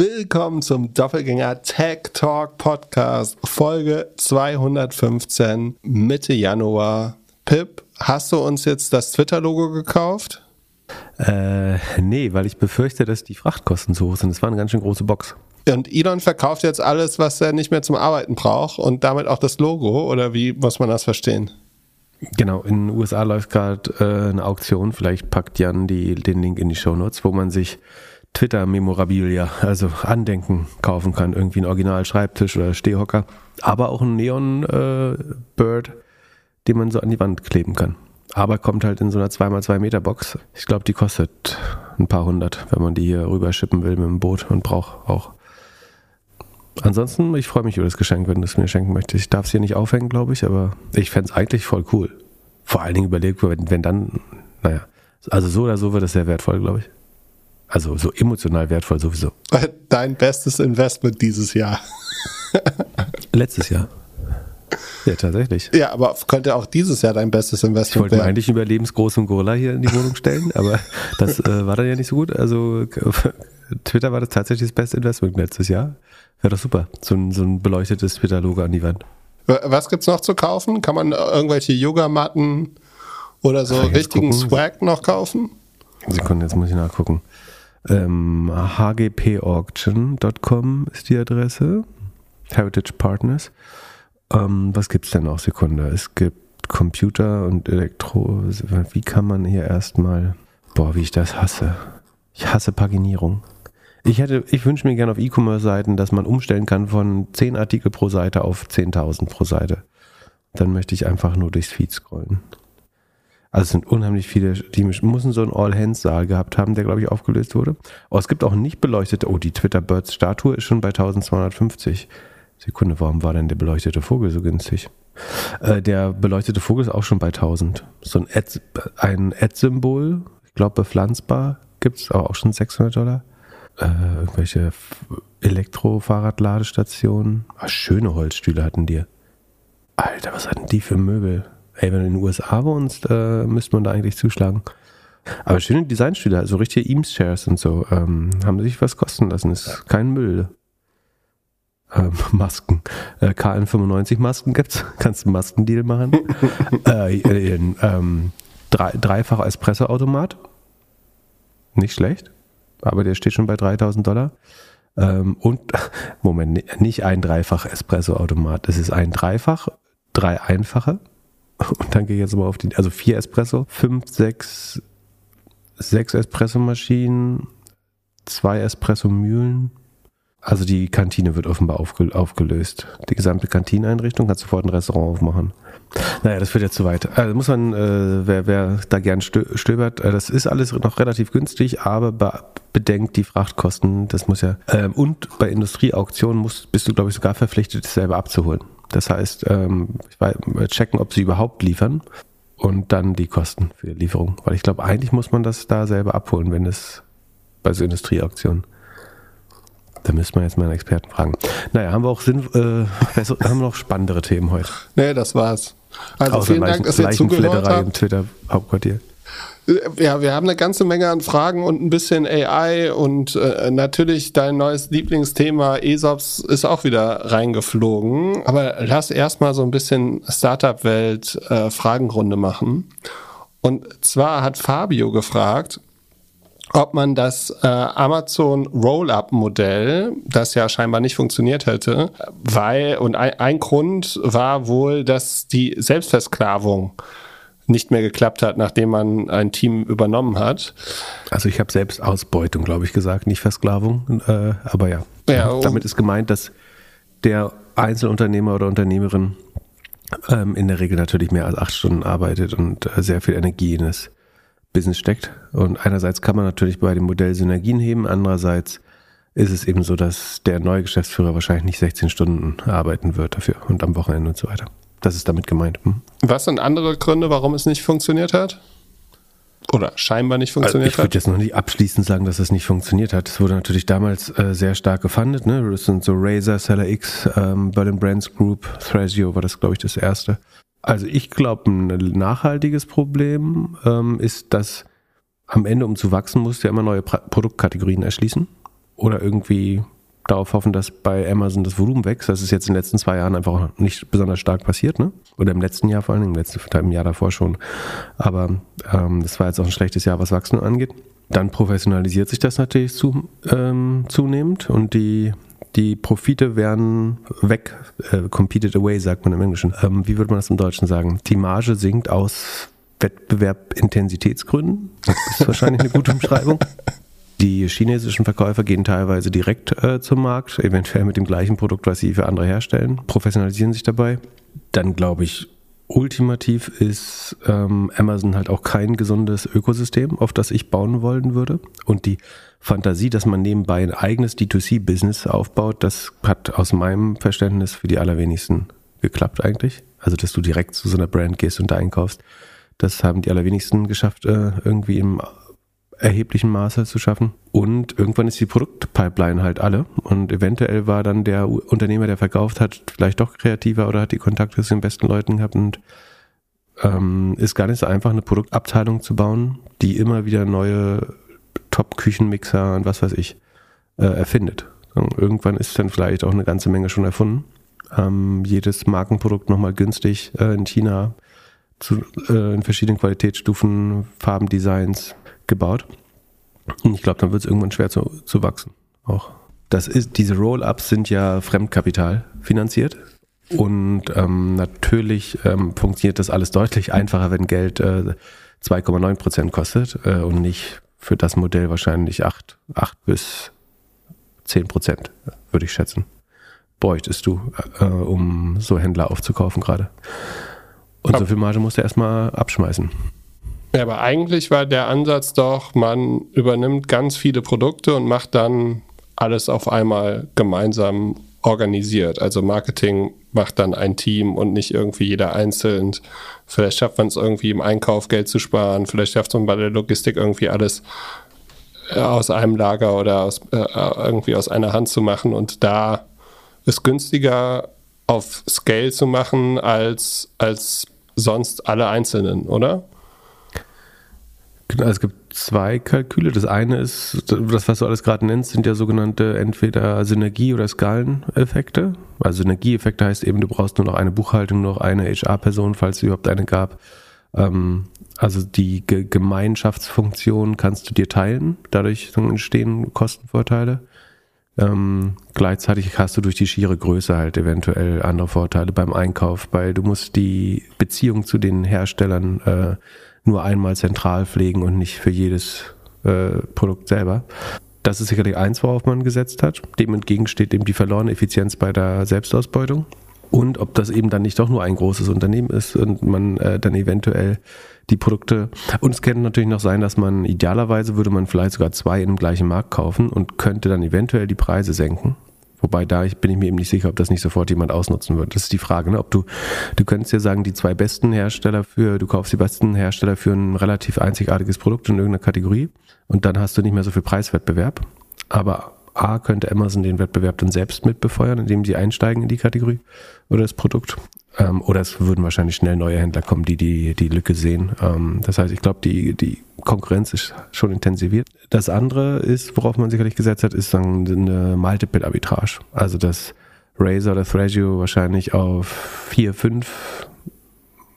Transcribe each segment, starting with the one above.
willkommen zum Doppelgänger Tech Talk Podcast, Folge 215, Mitte Januar. Pip, hast du uns jetzt das Twitter-Logo gekauft? Äh, nee, weil ich befürchte, dass die Frachtkosten zu hoch sind. Das war eine ganz schön große Box. Und Elon verkauft jetzt alles, was er nicht mehr zum Arbeiten braucht und damit auch das Logo, oder wie muss man das verstehen? Genau, in den USA läuft gerade äh, eine Auktion, vielleicht packt Jan die, den Link in die Show Notes, wo man sich Twitter-Memorabilia, also Andenken kaufen kann. Irgendwie ein Original-Schreibtisch oder Stehhocker, aber auch ein Neon-Bird, äh, den man so an die Wand kleben kann. Aber kommt halt in so einer 2x2 Meter Box. Ich glaube, die kostet ein paar hundert, wenn man die hier rüber schippen will mit dem Boot und braucht auch. Ansonsten, ich freue mich über das Geschenk, wenn du es mir schenken möchtest. Ich darf es hier nicht aufhängen, glaube ich, aber ich fände es eigentlich voll cool. Vor allen Dingen überlegt, wenn, wenn dann, naja, also so oder so wird es sehr wertvoll, glaube ich. Also so emotional wertvoll sowieso. Dein bestes Investment dieses Jahr. Letztes Jahr. Ja, tatsächlich. Ja, aber könnte auch dieses Jahr dein bestes Investment Ich wollte mir eigentlich einen überlebensgroßen Gorilla hier in die Wohnung stellen, aber das äh, war dann ja nicht so gut. Also Twitter war das tatsächlich das beste Investment letztes Jahr. Wäre doch super. So ein, so ein beleuchtetes Twitter-Logo an die Wand. Was gibt's noch zu kaufen? Kann man irgendwelche Yogamatten oder so richtigen gucken. Swag noch kaufen? Sekunde, jetzt muss ich nachgucken. Ähm, hgpauction.com ist die Adresse. Heritage Partners. Ähm, was gibt es denn noch? Sekunde. Es gibt Computer und Elektro. Wie kann man hier erstmal. Boah, wie ich das hasse. Ich hasse Paginierung. Ich hätte, ich wünsche mir gerne auf E-Commerce-Seiten, dass man umstellen kann von 10 Artikel pro Seite auf 10.000 pro Seite. Dann möchte ich einfach nur durchs Feed scrollen. Also es sind unheimlich viele, die müssen so einen All-Hands-Saal gehabt haben, der glaube ich aufgelöst wurde. Aber es gibt auch nicht beleuchtete, oh, die Twitter-Birds-Statue ist schon bei 1250. Sekunde, warum war denn der beleuchtete Vogel so günstig? Äh, der beleuchtete Vogel ist auch schon bei 1000. So ein Ad, ein Ad-Symbol, ich glaube bepflanzbar, gibt es auch schon 600 Dollar. Äh, irgendwelche Elektro-Fahrradladestationen. Ah, schöne Holzstühle hatten die. Alter, was hatten die für Möbel? Ey, wenn du in den USA wohnst, äh, müsste man da eigentlich zuschlagen. Aber schöne Designstühle, also richtige Eames-Chairs und so, ähm, haben sich was kosten lassen. Ist kein Müll. Ähm, Masken. Äh, KN95 Masken gibt's. Kannst du einen Maskendeal machen. äh, ähm, drei, dreifacher Espresso-Automat. Nicht schlecht. Aber der steht schon bei 3000 Dollar. Ähm, und, Moment, nicht ein dreifach Espresso-Automat. Es ist ein Dreifach, drei einfache. Und dann gehe ich jetzt mal auf die, also vier Espresso, fünf, sechs, sechs Espresso-Maschinen, zwei Espresso-Mühlen, also die Kantine wird offenbar aufgelöst. Die gesamte Kantineinrichtung hat sofort ein Restaurant aufmachen. Naja, das wird ja zu weit. Also muss man, äh, wer, wer da gern stöbert, äh, das ist alles noch relativ günstig, aber be bedenkt die Frachtkosten, das muss ja. Ähm, und bei Industrieauktionen musst, bist du, glaube ich, sogar verpflichtet, es selber abzuholen. Das heißt, ähm, weiß, checken, ob sie überhaupt liefern und dann die Kosten für die Lieferung. Weil ich glaube, eigentlich muss man das da selber abholen, wenn es bei so Industrieauktionen. Da müsste man jetzt mal einen Experten fragen. Naja, haben wir auch Sinn, äh, besser, haben wir noch spannendere Themen heute? Nee, das war's. Also Außer vielen Dank, dass ihr zugehört habt. im Twitter-Hauptquartier. Ja, wir haben eine ganze Menge an Fragen und ein bisschen AI und äh, natürlich dein neues Lieblingsthema ESOPs ist auch wieder reingeflogen. Aber lass erstmal so ein bisschen Startup-Welt äh, Fragenrunde machen. Und zwar hat Fabio gefragt, ob man das äh, Amazon Roll-Up-Modell, das ja scheinbar nicht funktioniert hätte, weil, und ein, ein Grund war wohl, dass die Selbstversklavung nicht mehr geklappt hat, nachdem man ein Team übernommen hat. Also ich habe selbst Ausbeutung, glaube ich, gesagt, nicht Versklavung, äh, aber ja. ja oh. Damit ist gemeint, dass der Einzelunternehmer oder Unternehmerin ähm, in der Regel natürlich mehr als acht Stunden arbeitet und äh, sehr viel Energie in das Business steckt. Und einerseits kann man natürlich bei dem Modell Synergien heben, andererseits ist es eben so, dass der neue Geschäftsführer wahrscheinlich nicht 16 Stunden arbeiten wird dafür und am Wochenende und so weiter. Das ist damit gemeint. Hm? Was sind andere Gründe, warum es nicht funktioniert hat? Oder scheinbar nicht funktioniert also ich hat? Ich würde jetzt noch nicht abschließend sagen, dass es nicht funktioniert hat. Es wurde natürlich damals äh, sehr stark gefundet. Ne? Das sind so Razer, Seller X, ähm, Berlin Brands Group, Thrasio war das, glaube ich, das erste. Also ich glaube, ein nachhaltiges Problem ähm, ist, dass am Ende, um zu wachsen, musst du ja immer neue pra Produktkategorien erschließen. oder irgendwie darauf hoffen, dass bei Amazon das Volumen wächst. Das ist jetzt in den letzten zwei Jahren einfach nicht besonders stark passiert, ne? Oder im letzten Jahr vor allem, im letzten im Jahr davor schon. Aber ähm, das war jetzt auch ein schlechtes Jahr, was Wachstum angeht. Dann professionalisiert sich das natürlich zu, ähm, zunehmend und die, die Profite werden weg, äh, competed away, sagt man im Englischen. Ähm, wie würde man das im Deutschen sagen? Die Marge sinkt aus Wettbewerb-Intensitätsgründen. Das ist wahrscheinlich eine gute Umschreibung. Die chinesischen Verkäufer gehen teilweise direkt äh, zum Markt, eventuell mit dem gleichen Produkt, was sie für andere herstellen, professionalisieren sich dabei. Dann glaube ich, ultimativ ist ähm, Amazon halt auch kein gesundes Ökosystem, auf das ich bauen wollen würde. Und die Fantasie, dass man nebenbei ein eigenes D2C-Business aufbaut, das hat aus meinem Verständnis für die allerwenigsten geklappt eigentlich. Also, dass du direkt zu so einer Brand gehst und da einkaufst. Das haben die allerwenigsten geschafft, äh, irgendwie im erheblichen Maße zu schaffen. Und irgendwann ist die Produktpipeline halt alle. Und eventuell war dann der Unternehmer, der verkauft hat, vielleicht doch kreativer oder hat die Kontakte zu den besten Leuten gehabt und ähm, ist gar nicht so einfach, eine Produktabteilung zu bauen, die immer wieder neue Top-Küchenmixer und was weiß ich äh, erfindet. Und irgendwann ist dann vielleicht auch eine ganze Menge schon erfunden. Ähm, jedes Markenprodukt nochmal günstig äh, in China zu, äh, in verschiedenen Qualitätsstufen, Farbendesigns, gebaut. Und ich glaube, dann wird es irgendwann schwer zu, zu wachsen. Auch. Das ist, diese Roll-Ups sind ja Fremdkapital finanziert. Und ähm, natürlich ähm, funktioniert das alles deutlich einfacher, wenn Geld äh, 2,9 Prozent kostet äh, und nicht für das Modell wahrscheinlich 8, 8 bis 10 Prozent, würde ich schätzen. Bräuchtest du, äh, um so Händler aufzukaufen gerade. Und so viel Marge musst du erstmal abschmeißen. Ja, aber eigentlich war der Ansatz doch, man übernimmt ganz viele Produkte und macht dann alles auf einmal gemeinsam organisiert. Also Marketing macht dann ein Team und nicht irgendwie jeder einzeln. Vielleicht schafft man es irgendwie im Einkauf Geld zu sparen, vielleicht schafft man bei der Logistik irgendwie alles äh, aus einem Lager oder aus, äh, irgendwie aus einer Hand zu machen und da ist günstiger auf Scale zu machen als, als sonst alle Einzelnen, oder? Genau, es gibt zwei Kalküle. Das eine ist, das, was du alles gerade nennst, sind ja sogenannte entweder Synergie- oder Skaleneffekte. Also Synergieeffekte heißt eben, du brauchst nur noch eine Buchhaltung, noch eine HR-Person, falls es überhaupt eine gab. Ähm, also die Ge Gemeinschaftsfunktion kannst du dir teilen, dadurch entstehen Kostenvorteile. Ähm, gleichzeitig hast du durch die schiere Größe halt eventuell andere Vorteile beim Einkauf, weil du musst die Beziehung zu den Herstellern äh, nur einmal zentral pflegen und nicht für jedes äh, Produkt selber. Das ist sicherlich eins, worauf man gesetzt hat. Dem entgegen steht eben die verlorene Effizienz bei der Selbstausbeutung. Und ob das eben dann nicht doch nur ein großes Unternehmen ist und man äh, dann eventuell die Produkte. Und es könnte natürlich noch sein, dass man idealerweise würde man vielleicht sogar zwei in dem gleichen Markt kaufen und könnte dann eventuell die Preise senken. Wobei da bin ich mir eben nicht sicher, ob das nicht sofort jemand ausnutzen wird. Das ist die Frage, ne? ob du, du könntest ja sagen, die zwei besten Hersteller für, du kaufst die besten Hersteller für ein relativ einzigartiges Produkt in irgendeiner Kategorie und dann hast du nicht mehr so viel Preiswettbewerb. Aber A, könnte Amazon den Wettbewerb dann selbst mit befeuern, indem sie einsteigen in die Kategorie oder das Produkt. Ähm, oder es würden wahrscheinlich schnell neue Händler kommen, die die, die Lücke sehen. Ähm, das heißt, ich glaube, die, die Konkurrenz ist schon intensiviert. Das andere ist, worauf man sicherlich gesetzt hat, ist dann eine Multiple-Arbitrage. Also dass Razer oder Thrasio wahrscheinlich auf 4, 5,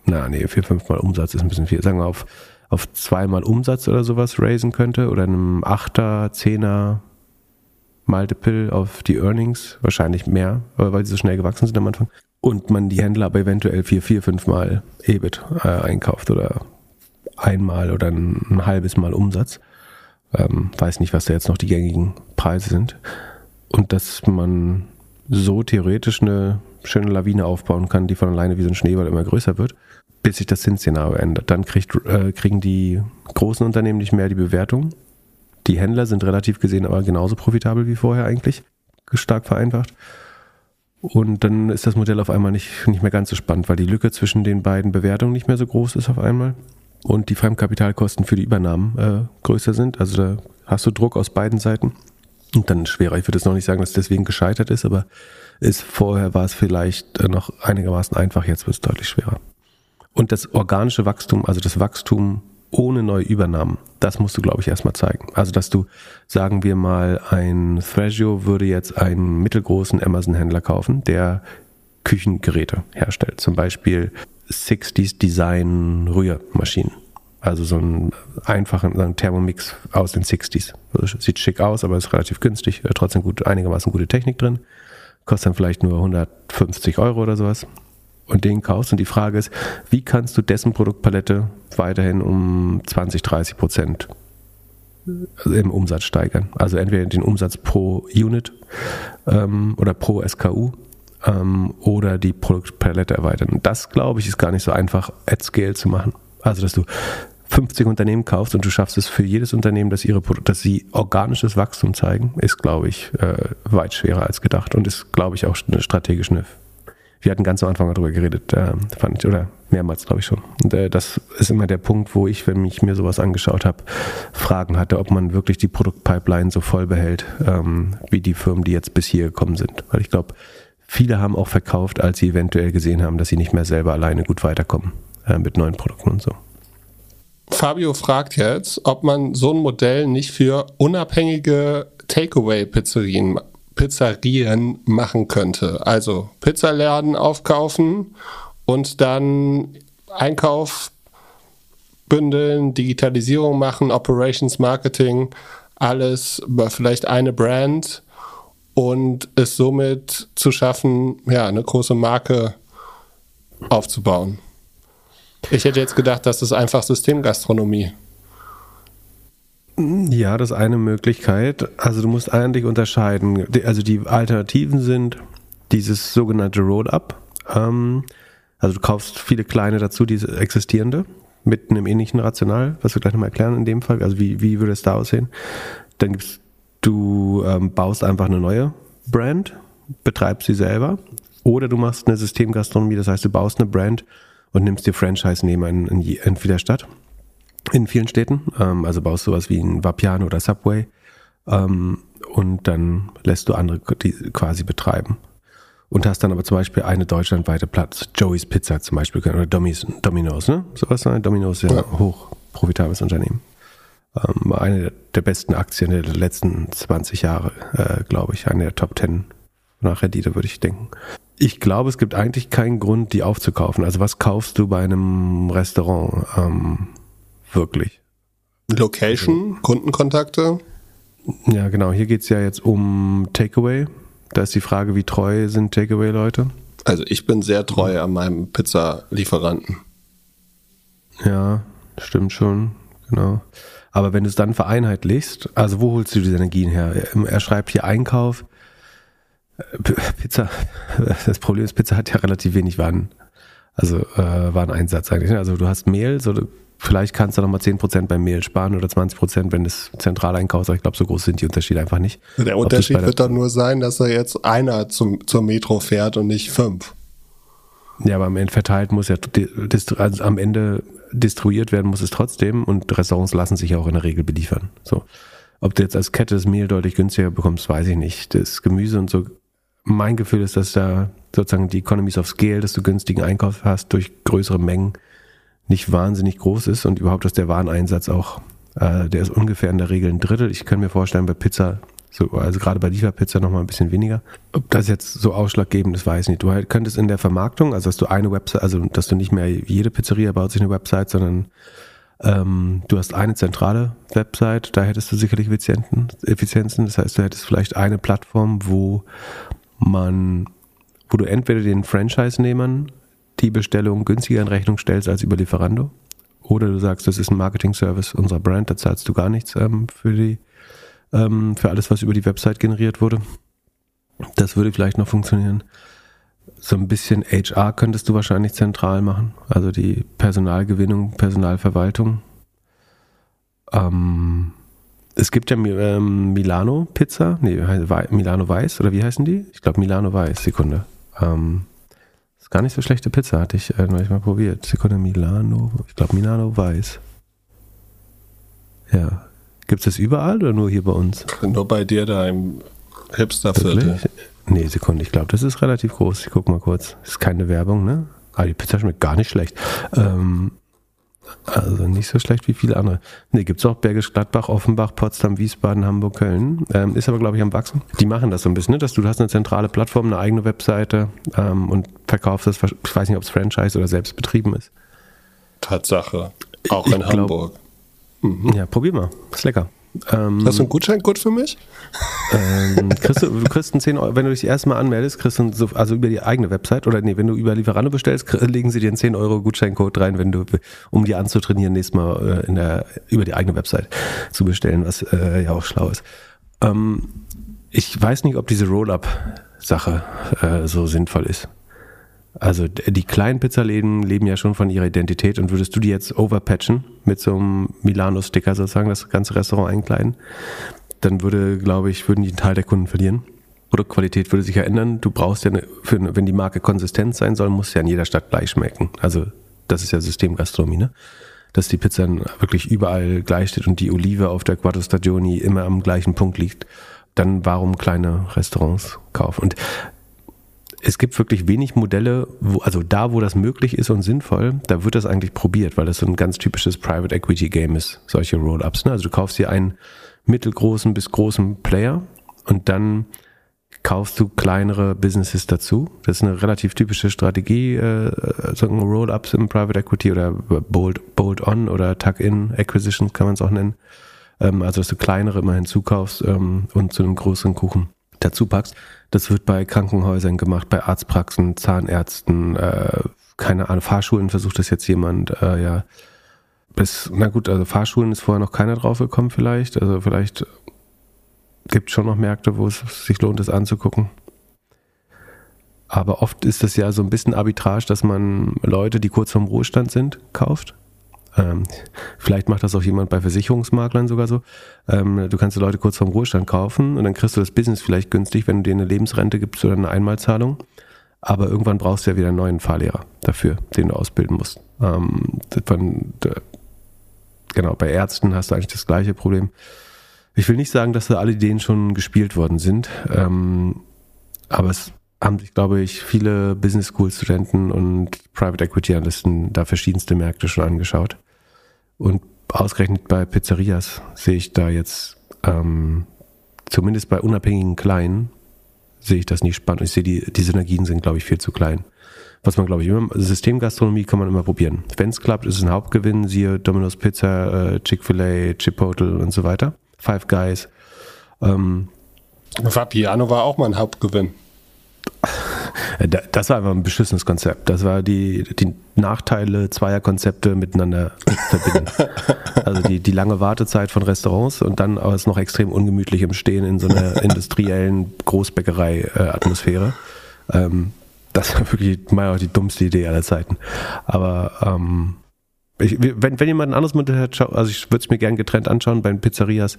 na nee, 4, 5 mal Umsatz ist ein bisschen viel, sagen wir auf, auf zweimal Umsatz oder sowas raisen könnte oder einem 8er, 10er Multiple auf die Earnings, wahrscheinlich mehr, weil sie so schnell gewachsen sind am Anfang und man die Händler aber eventuell vier, vier, fünf Mal EBIT äh, einkauft oder einmal oder ein, ein halbes Mal Umsatz. Ähm, weiß nicht, was da jetzt noch die gängigen Preise sind. Und dass man so theoretisch eine schöne Lawine aufbauen kann, die von alleine wie so ein Schneeball immer größer wird, bis sich das Zinsszenario ändert. Dann kriegt, äh, kriegen die großen Unternehmen nicht mehr die Bewertung. Die Händler sind relativ gesehen aber genauso profitabel wie vorher eigentlich, stark vereinfacht. Und dann ist das Modell auf einmal nicht, nicht mehr ganz so spannend, weil die Lücke zwischen den beiden Bewertungen nicht mehr so groß ist auf einmal und die Fremdkapitalkosten für die Übernahmen äh, größer sind. Also da hast du Druck aus beiden Seiten. Und dann schwerer. Ich würde jetzt noch nicht sagen, dass es deswegen gescheitert ist, aber ist, vorher war es vielleicht äh, noch einigermaßen einfach, jetzt wird es deutlich schwerer. Und das organische Wachstum, also das Wachstum ohne neue Übernahmen. Das musst du, glaube ich, erstmal zeigen. Also, dass du, sagen wir mal, ein Thrasio würde jetzt einen mittelgroßen Amazon-Händler kaufen, der Küchengeräte herstellt. Zum Beispiel 60s Design Rührmaschinen. Also so einen einfachen so Thermomix aus den 60s. Also sieht schick aus, aber ist relativ günstig. Trotzdem gut, einigermaßen gute Technik drin. Kostet dann vielleicht nur 150 Euro oder sowas und den kaufst. Und die Frage ist, wie kannst du dessen Produktpalette weiterhin um 20, 30 Prozent im Umsatz steigern? Also entweder den Umsatz pro Unit ähm, oder pro SKU ähm, oder die Produktpalette erweitern. Das, glaube ich, ist gar nicht so einfach at scale zu machen. Also, dass du 50 Unternehmen kaufst und du schaffst es für jedes Unternehmen, dass ihre dass sie organisches Wachstum zeigen, ist, glaube ich, äh, weit schwerer als gedacht und ist, glaube ich, auch strategisch eine wir hatten ganz am Anfang darüber geredet, äh, fand ich, oder mehrmals, glaube ich schon. Und äh, das ist immer der Punkt, wo ich, wenn ich mir sowas angeschaut habe, Fragen hatte, ob man wirklich die Produktpipeline so voll behält, ähm, wie die Firmen, die jetzt bis hier gekommen sind. Weil ich glaube, viele haben auch verkauft, als sie eventuell gesehen haben, dass sie nicht mehr selber alleine gut weiterkommen äh, mit neuen Produkten und so. Fabio fragt jetzt, ob man so ein Modell nicht für unabhängige Takeaway-Pizzerien Pizzerien machen könnte. Also Pizzaläden aufkaufen und dann Einkauf bündeln, Digitalisierung machen, Operations Marketing, alles über vielleicht eine Brand und es somit zu schaffen, ja, eine große Marke aufzubauen. Ich hätte jetzt gedacht, das ist einfach Systemgastronomie. Ja, das ist eine Möglichkeit. Also du musst eigentlich unterscheiden. Also die Alternativen sind dieses sogenannte Roll-Up. Ähm, also du kaufst viele kleine dazu, diese existierende, mit einem ähnlichen Rational, was wir gleich nochmal erklären in dem Fall. Also wie, wie würde es da aussehen? Dann gibt's, du ähm, baust einfach eine neue Brand, betreibst sie selber. Oder du machst eine Systemgastronomie, das heißt, du baust eine Brand und nimmst dir Franchise-Nehmer in, in, in jeder Stadt in vielen Städten. Ähm, also baust du sowas wie ein Vapiano oder Subway ähm, und dann lässt du andere die quasi betreiben. Und hast dann aber zum Beispiel eine deutschlandweite Platz, Joey's Pizza zum Beispiel, oder Domis, Domino's, ne? Sowas, ne? Domino's ist ja, ja. hoch profitables Unternehmen. Ähm, eine der besten Aktien der letzten 20 Jahre, äh, glaube ich. Eine der Top 10 nach Rendite, würde ich denken. Ich glaube, es gibt eigentlich keinen Grund, die aufzukaufen. Also was kaufst du bei einem Restaurant? Ähm, wirklich. Location, also, Kundenkontakte? Ja, genau. Hier geht es ja jetzt um Takeaway. Da ist die Frage, wie treu sind Takeaway-Leute? Also ich bin sehr treu an meinem Pizzalieferanten. Ja, stimmt schon, genau. Aber wenn du es dann vereinheitlichst, also wo holst du diese Energien her? Er schreibt hier Einkauf. Pizza, das Problem ist, Pizza hat ja relativ wenig Waren. Also äh, Wareneinsatz eigentlich. Ne? Also du hast Mehl, so Vielleicht kannst du nochmal 10% beim Mehl sparen oder 20%, wenn es zentral einkaufst. Aber ich glaube, so groß sind die Unterschiede einfach nicht. Der Unterschied wird dann nur sein, dass er jetzt einer zum, zur Metro fährt und nicht fünf. Ja, aber am Ende verteilt muss ja, also am Ende distribuiert werden muss es trotzdem und Restaurants lassen sich ja auch in der Regel beliefern. So. Ob du jetzt als Kette das Mehl deutlich günstiger bekommst, weiß ich nicht. Das Gemüse und so. Mein Gefühl ist, dass da sozusagen die Economies of Scale, dass du günstigen Einkauf hast durch größere Mengen, nicht wahnsinnig groß ist und überhaupt, dass der Wareneinsatz auch, äh, der ist ungefähr in der Regel ein Drittel. Ich kann mir vorstellen, bei Pizza, so, also gerade bei Lieferpizza nochmal ein bisschen weniger. Ob das jetzt so ausschlaggebend ist, weiß ich nicht. Du halt könntest in der Vermarktung, also dass du eine Website, also dass du nicht mehr jede Pizzeria baut sich eine Website, sondern ähm, du hast eine zentrale Website, da hättest du sicherlich Effizienten, Effizienzen. Das heißt, du hättest vielleicht eine Plattform, wo man, wo du entweder den Franchise-Nehmern die Bestellung günstiger in Rechnung stellst als über Lieferando. Oder du sagst, das ist ein Marketing-Service unserer Brand, da zahlst du gar nichts ähm, für, die, ähm, für alles, was über die Website generiert wurde. Das würde vielleicht noch funktionieren. So ein bisschen HR könntest du wahrscheinlich zentral machen, also die Personalgewinnung, Personalverwaltung. Ähm, es gibt ja ähm, Milano Pizza, nee, Milano Weiß, oder wie heißen die? Ich glaube Milano Weiß, Sekunde. Ähm, Gar nicht so schlechte Pizza, hatte ich äh, neulich mal probiert. Sekunde Milano, ich glaube Milano Weiß. Ja. Gibt es das überall oder nur hier bei uns? Nur bei dir da im Hipsterviertel. Nee, Sekunde, ich glaube, das ist relativ groß. Ich guck mal kurz. Das ist keine Werbung, ne? Ah, die Pizza schmeckt gar nicht schlecht. Ähm, Also nicht so schlecht wie viele andere. Nee, gibt es auch Bergisch Gladbach, Offenbach, Potsdam, Wiesbaden, Hamburg, Köln. Ähm, ist aber, glaube ich, am Wachsen. Die machen das so ein bisschen, ne? dass du hast eine zentrale Plattform, eine eigene Webseite ähm, und verkaufst das, ich weiß nicht, ob es Franchise oder selbst betrieben ist. Tatsache. Auch in glaub, Hamburg. Mhm. Ja, probier mal. Ist lecker. Ähm, Hast du einen Gutscheincode für mich? Ähm, kriegst du, du kriegst einen 10 Euro, wenn du dich erstmal anmeldest, kriegst du so, also über die eigene Website oder nee, wenn du über Lieferando bestellst, legen sie dir einen 10 Euro Gutscheincode rein, wenn du, um die anzutrainieren, nächstes Mal äh, in der, über die eigene Website zu bestellen, was äh, ja auch schlau ist. Ähm, ich weiß nicht, ob diese Roll-Up-Sache äh, so sinnvoll ist. Also die kleinen Pizzaläden leben ja schon von ihrer Identität und würdest du die jetzt overpatchen mit so einem Milano-Sticker sozusagen, das ganze Restaurant einkleiden, dann würde, glaube ich, würden die einen Teil der Kunden verlieren. Produktqualität würde sich ja ändern. Du brauchst ja, eine, für, wenn die Marke konsistent sein soll, muss ja in jeder Stadt gleich schmecken. Also das ist ja Systemgastronomie, ne? Dass die Pizza wirklich überall gleich steht und die Olive auf der Quattro Stagioni immer am gleichen Punkt liegt. Dann warum kleine Restaurants kaufen? Und es gibt wirklich wenig Modelle, wo, also da, wo das möglich ist und sinnvoll, da wird das eigentlich probiert, weil das so ein ganz typisches Private Equity Game ist, solche Roll-Ups. Ne? Also du kaufst dir einen mittelgroßen bis großen Player und dann kaufst du kleinere Businesses dazu. Das ist eine relativ typische Strategie, äh, so Roll-Ups im Private Equity oder Bolt, Bolt-on oder Tuck-in Acquisitions kann man es auch nennen. Ähm, also dass du kleinere immer hinzukaufst ähm, und zu einem größeren Kuchen dazu packst. Das wird bei Krankenhäusern gemacht, bei Arztpraxen, Zahnärzten, äh, keine Ahnung, Fahrschulen versucht das jetzt jemand, äh, ja. Bis, na gut, also Fahrschulen ist vorher noch keiner drauf gekommen vielleicht. Also vielleicht gibt es schon noch Märkte, wo es sich lohnt, das anzugucken. Aber oft ist das ja so ein bisschen Arbitrage, dass man Leute, die kurz vorm Ruhestand sind, kauft. Ähm, vielleicht macht das auch jemand bei Versicherungsmaklern sogar so. Ähm, du kannst die Leute kurz vorm Ruhestand kaufen und dann kriegst du das Business vielleicht günstig, wenn du dir eine Lebensrente gibst oder eine Einmalzahlung. Aber irgendwann brauchst du ja wieder einen neuen Fahrlehrer dafür, den du ausbilden musst. Ähm, von, genau, bei Ärzten hast du eigentlich das gleiche Problem. Ich will nicht sagen, dass da alle Ideen schon gespielt worden sind, ähm, aber es haben sich, glaube ich, viele Business School Studenten und Private Equity Analysten da verschiedenste Märkte schon angeschaut. Und ausgerechnet bei Pizzerias sehe ich da jetzt, ähm, zumindest bei unabhängigen Kleinen, sehe ich das nicht spannend. Ich sehe, die, die Synergien sind, glaube ich, viel zu klein. Was man, glaube ich, immer, Systemgastronomie kann man immer probieren. Wenn es klappt, ist es ein Hauptgewinn, siehe Domino's Pizza, äh, Chick-fil-A, Chipotle und so weiter. Five Guys. Ähm, Vapiano war auch mal ein Hauptgewinn. Äh, das war einfach ein beschissenes Konzept. Das war die, die Nachteile zweier Konzepte miteinander verbinden. also die, die lange Wartezeit von Restaurants und dann aber es noch extrem ungemütlich im Stehen in so einer industriellen Großbäckerei-Atmosphäre. Ähm, das war wirklich mal die dummste Idee aller Zeiten. Aber ähm, ich, wenn, wenn jemand ein anderes Modell hat, also ich würde es mir gern getrennt anschauen, bei den Pizzerias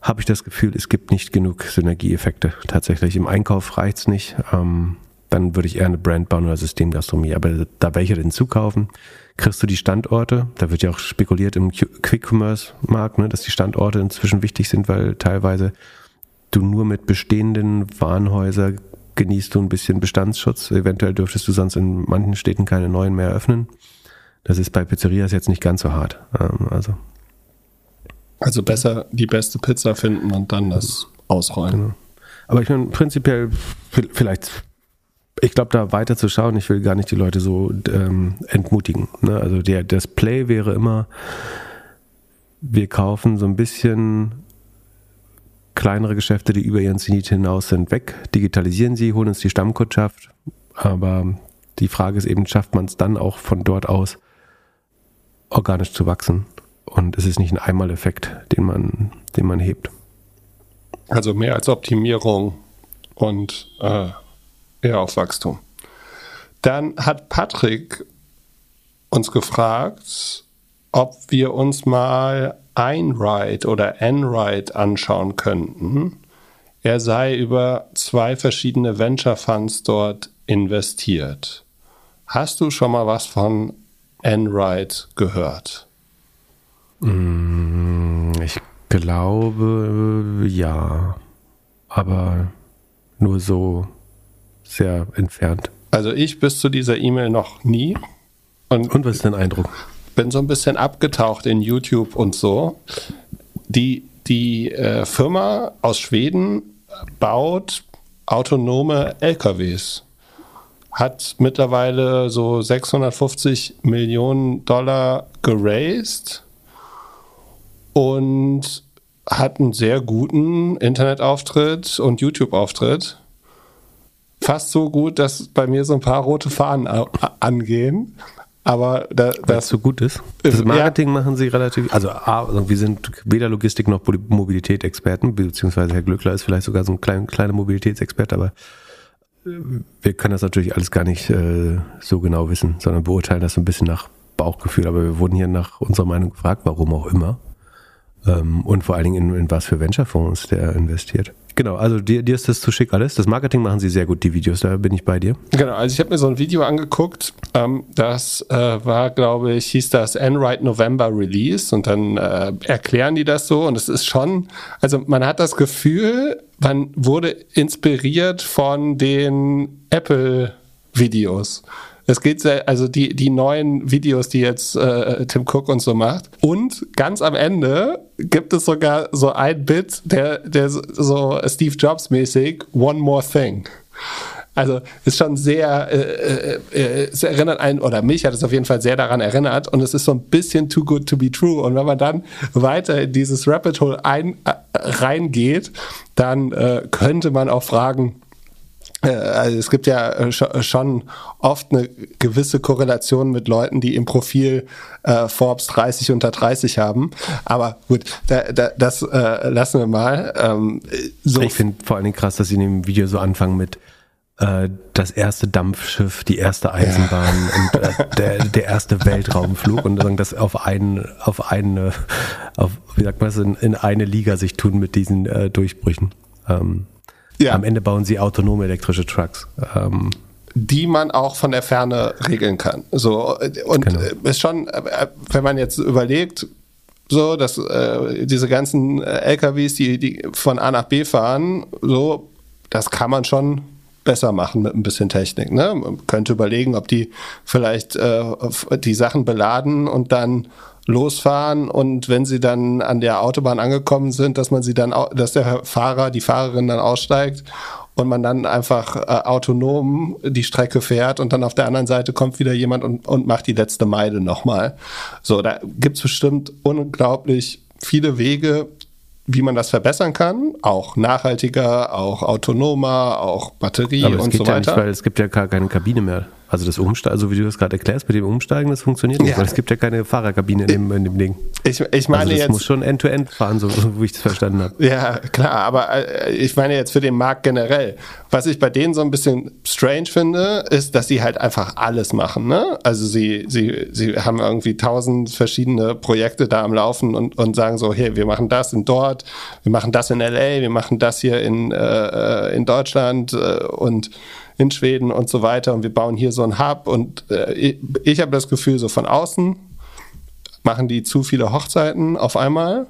habe ich das Gefühl, es gibt nicht genug Synergieeffekte. Tatsächlich im Einkauf reicht es nicht. Ähm, dann würde ich eher eine Brand bauen oder Systemgastronomie. Aber da welche denn zukaufen, kriegst du die Standorte. Da wird ja auch spekuliert im Quick-Commerce-Markt, ne, dass die Standorte inzwischen wichtig sind, weil teilweise du nur mit bestehenden Warenhäusern genießt du ein bisschen Bestandsschutz. Eventuell dürftest du sonst in manchen Städten keine neuen mehr öffnen. Das ist bei Pizzerias jetzt nicht ganz so hart. Ähm, also also besser die beste Pizza finden und dann das ausrollen. Genau. Aber ich meine, prinzipiell vielleicht, ich glaube, da weiter zu schauen, ich will gar nicht die Leute so ähm, entmutigen. Ne? Also der, das Play wäre immer, wir kaufen so ein bisschen kleinere Geschäfte, die über ihren Zenit hinaus sind, weg, digitalisieren sie, holen uns die Stammkundschaft. Aber die Frage ist eben, schafft man es dann auch von dort aus organisch zu wachsen? Und es ist nicht ein Einmaleffekt, den man, den man hebt. Also mehr als Optimierung und äh, eher auf Wachstum. Dann hat Patrick uns gefragt, ob wir uns mal Einride oder Enride anschauen könnten. Er sei über zwei verschiedene Venture Funds dort investiert. Hast du schon mal was von Enride gehört? Mm, ich glaube ja, aber nur so sehr entfernt. Also ich bis zu dieser E-Mail noch nie. Und, Und was ist dein Eindruck? bin so ein bisschen abgetaucht in YouTube und so. Die, die äh, Firma aus Schweden baut autonome LKWs. Hat mittlerweile so 650 Millionen Dollar geraced und hat einen sehr guten Internetauftritt und YouTube-Auftritt. Fast so gut, dass bei mir so ein paar rote Fahnen angehen. Aber da, das so gut ist. Das Marketing ja. machen sie relativ, also A, wir sind weder Logistik noch Mobilitätsexperten, beziehungsweise Herr Glückler ist vielleicht sogar so ein klein, kleiner Mobilitätsexperte, aber äh, wir können das natürlich alles gar nicht äh, so genau wissen, sondern beurteilen das so ein bisschen nach Bauchgefühl. Aber wir wurden hier nach unserer Meinung gefragt, warum auch immer. Ähm, und vor allen Dingen in, in was für Venture-Fonds der investiert. Genau, also dir, dir ist das zu schick alles. Das Marketing machen sie sehr gut, die Videos, da bin ich bei dir. Genau, also ich habe mir so ein Video angeguckt, ähm, das äh, war, glaube ich, hieß das Enright November Release und dann äh, erklären die das so und es ist schon, also man hat das Gefühl, man wurde inspiriert von den Apple-Videos. Es geht sehr, also die, die neuen Videos, die jetzt äh, Tim Cook und so macht. Und ganz am Ende gibt es sogar so ein Bit, der, der so Steve Jobs mäßig One More Thing. Also ist schon sehr, äh, äh, äh, es erinnert einen, oder mich hat es auf jeden Fall sehr daran erinnert und es ist so ein bisschen too good to be true. Und wenn man dann weiter in dieses Rabbit Hole ein, äh, reingeht, dann äh, könnte man auch fragen, also es gibt ja äh, äh, schon oft eine gewisse Korrelation mit Leuten, die im Profil äh, Forbes 30 unter 30 haben. Aber gut, da, da, das äh, lassen wir mal. Ähm, so ich finde vor allen Dingen krass, dass sie in dem Video so anfangen mit äh, das erste Dampfschiff, die erste Eisenbahn ja. und der, der erste Weltraumflug und sagen, das auf einen, auf eine, auf, wie sagt man das, in, in eine Liga sich tun mit diesen Durchbrüchen. Ähm, ja. Am Ende bauen sie autonome elektrische Trucks. Ähm, die man auch von der Ferne regeln kann. So und genau. ist schon, äh, wenn man jetzt überlegt, so dass äh, diese ganzen äh, LKWs, die, die von A nach B fahren, so das kann man schon besser machen mit ein bisschen Technik. Ne? Man könnte überlegen, ob die vielleicht äh, die Sachen beladen und dann losfahren und wenn sie dann an der Autobahn angekommen sind, dass man sie dann, dass der Fahrer, die Fahrerin dann aussteigt und man dann einfach äh, autonom die Strecke fährt und dann auf der anderen Seite kommt wieder jemand und, und macht die letzte Meile nochmal. So, da gibt's bestimmt unglaublich viele Wege, wie man das verbessern kann, auch nachhaltiger, auch autonomer, auch Batterie Aber und so weiter. Ja nicht, weil es gibt ja gar keine Kabine mehr. Also das Umsteigen, also wie du das gerade erklärst mit dem Umsteigen, das funktioniert nicht, ja. weil es gibt ja keine Fahrerkabine in dem, in dem Ding. Ich, ich meine also das jetzt, muss schon End-to-End -End fahren, so, so wie ich das verstanden habe. Ja, klar, aber äh, ich meine jetzt für den Markt generell. Was ich bei denen so ein bisschen strange finde, ist, dass sie halt einfach alles machen. Ne? Also sie, sie, sie haben irgendwie tausend verschiedene Projekte da am Laufen und, und sagen so, hey, wir machen das in dort, wir machen das in LA, wir machen das hier in, äh, in Deutschland äh, und in Schweden und so weiter und wir bauen hier so ein Hub und äh, ich, ich habe das Gefühl, so von außen machen die zu viele Hochzeiten auf einmal.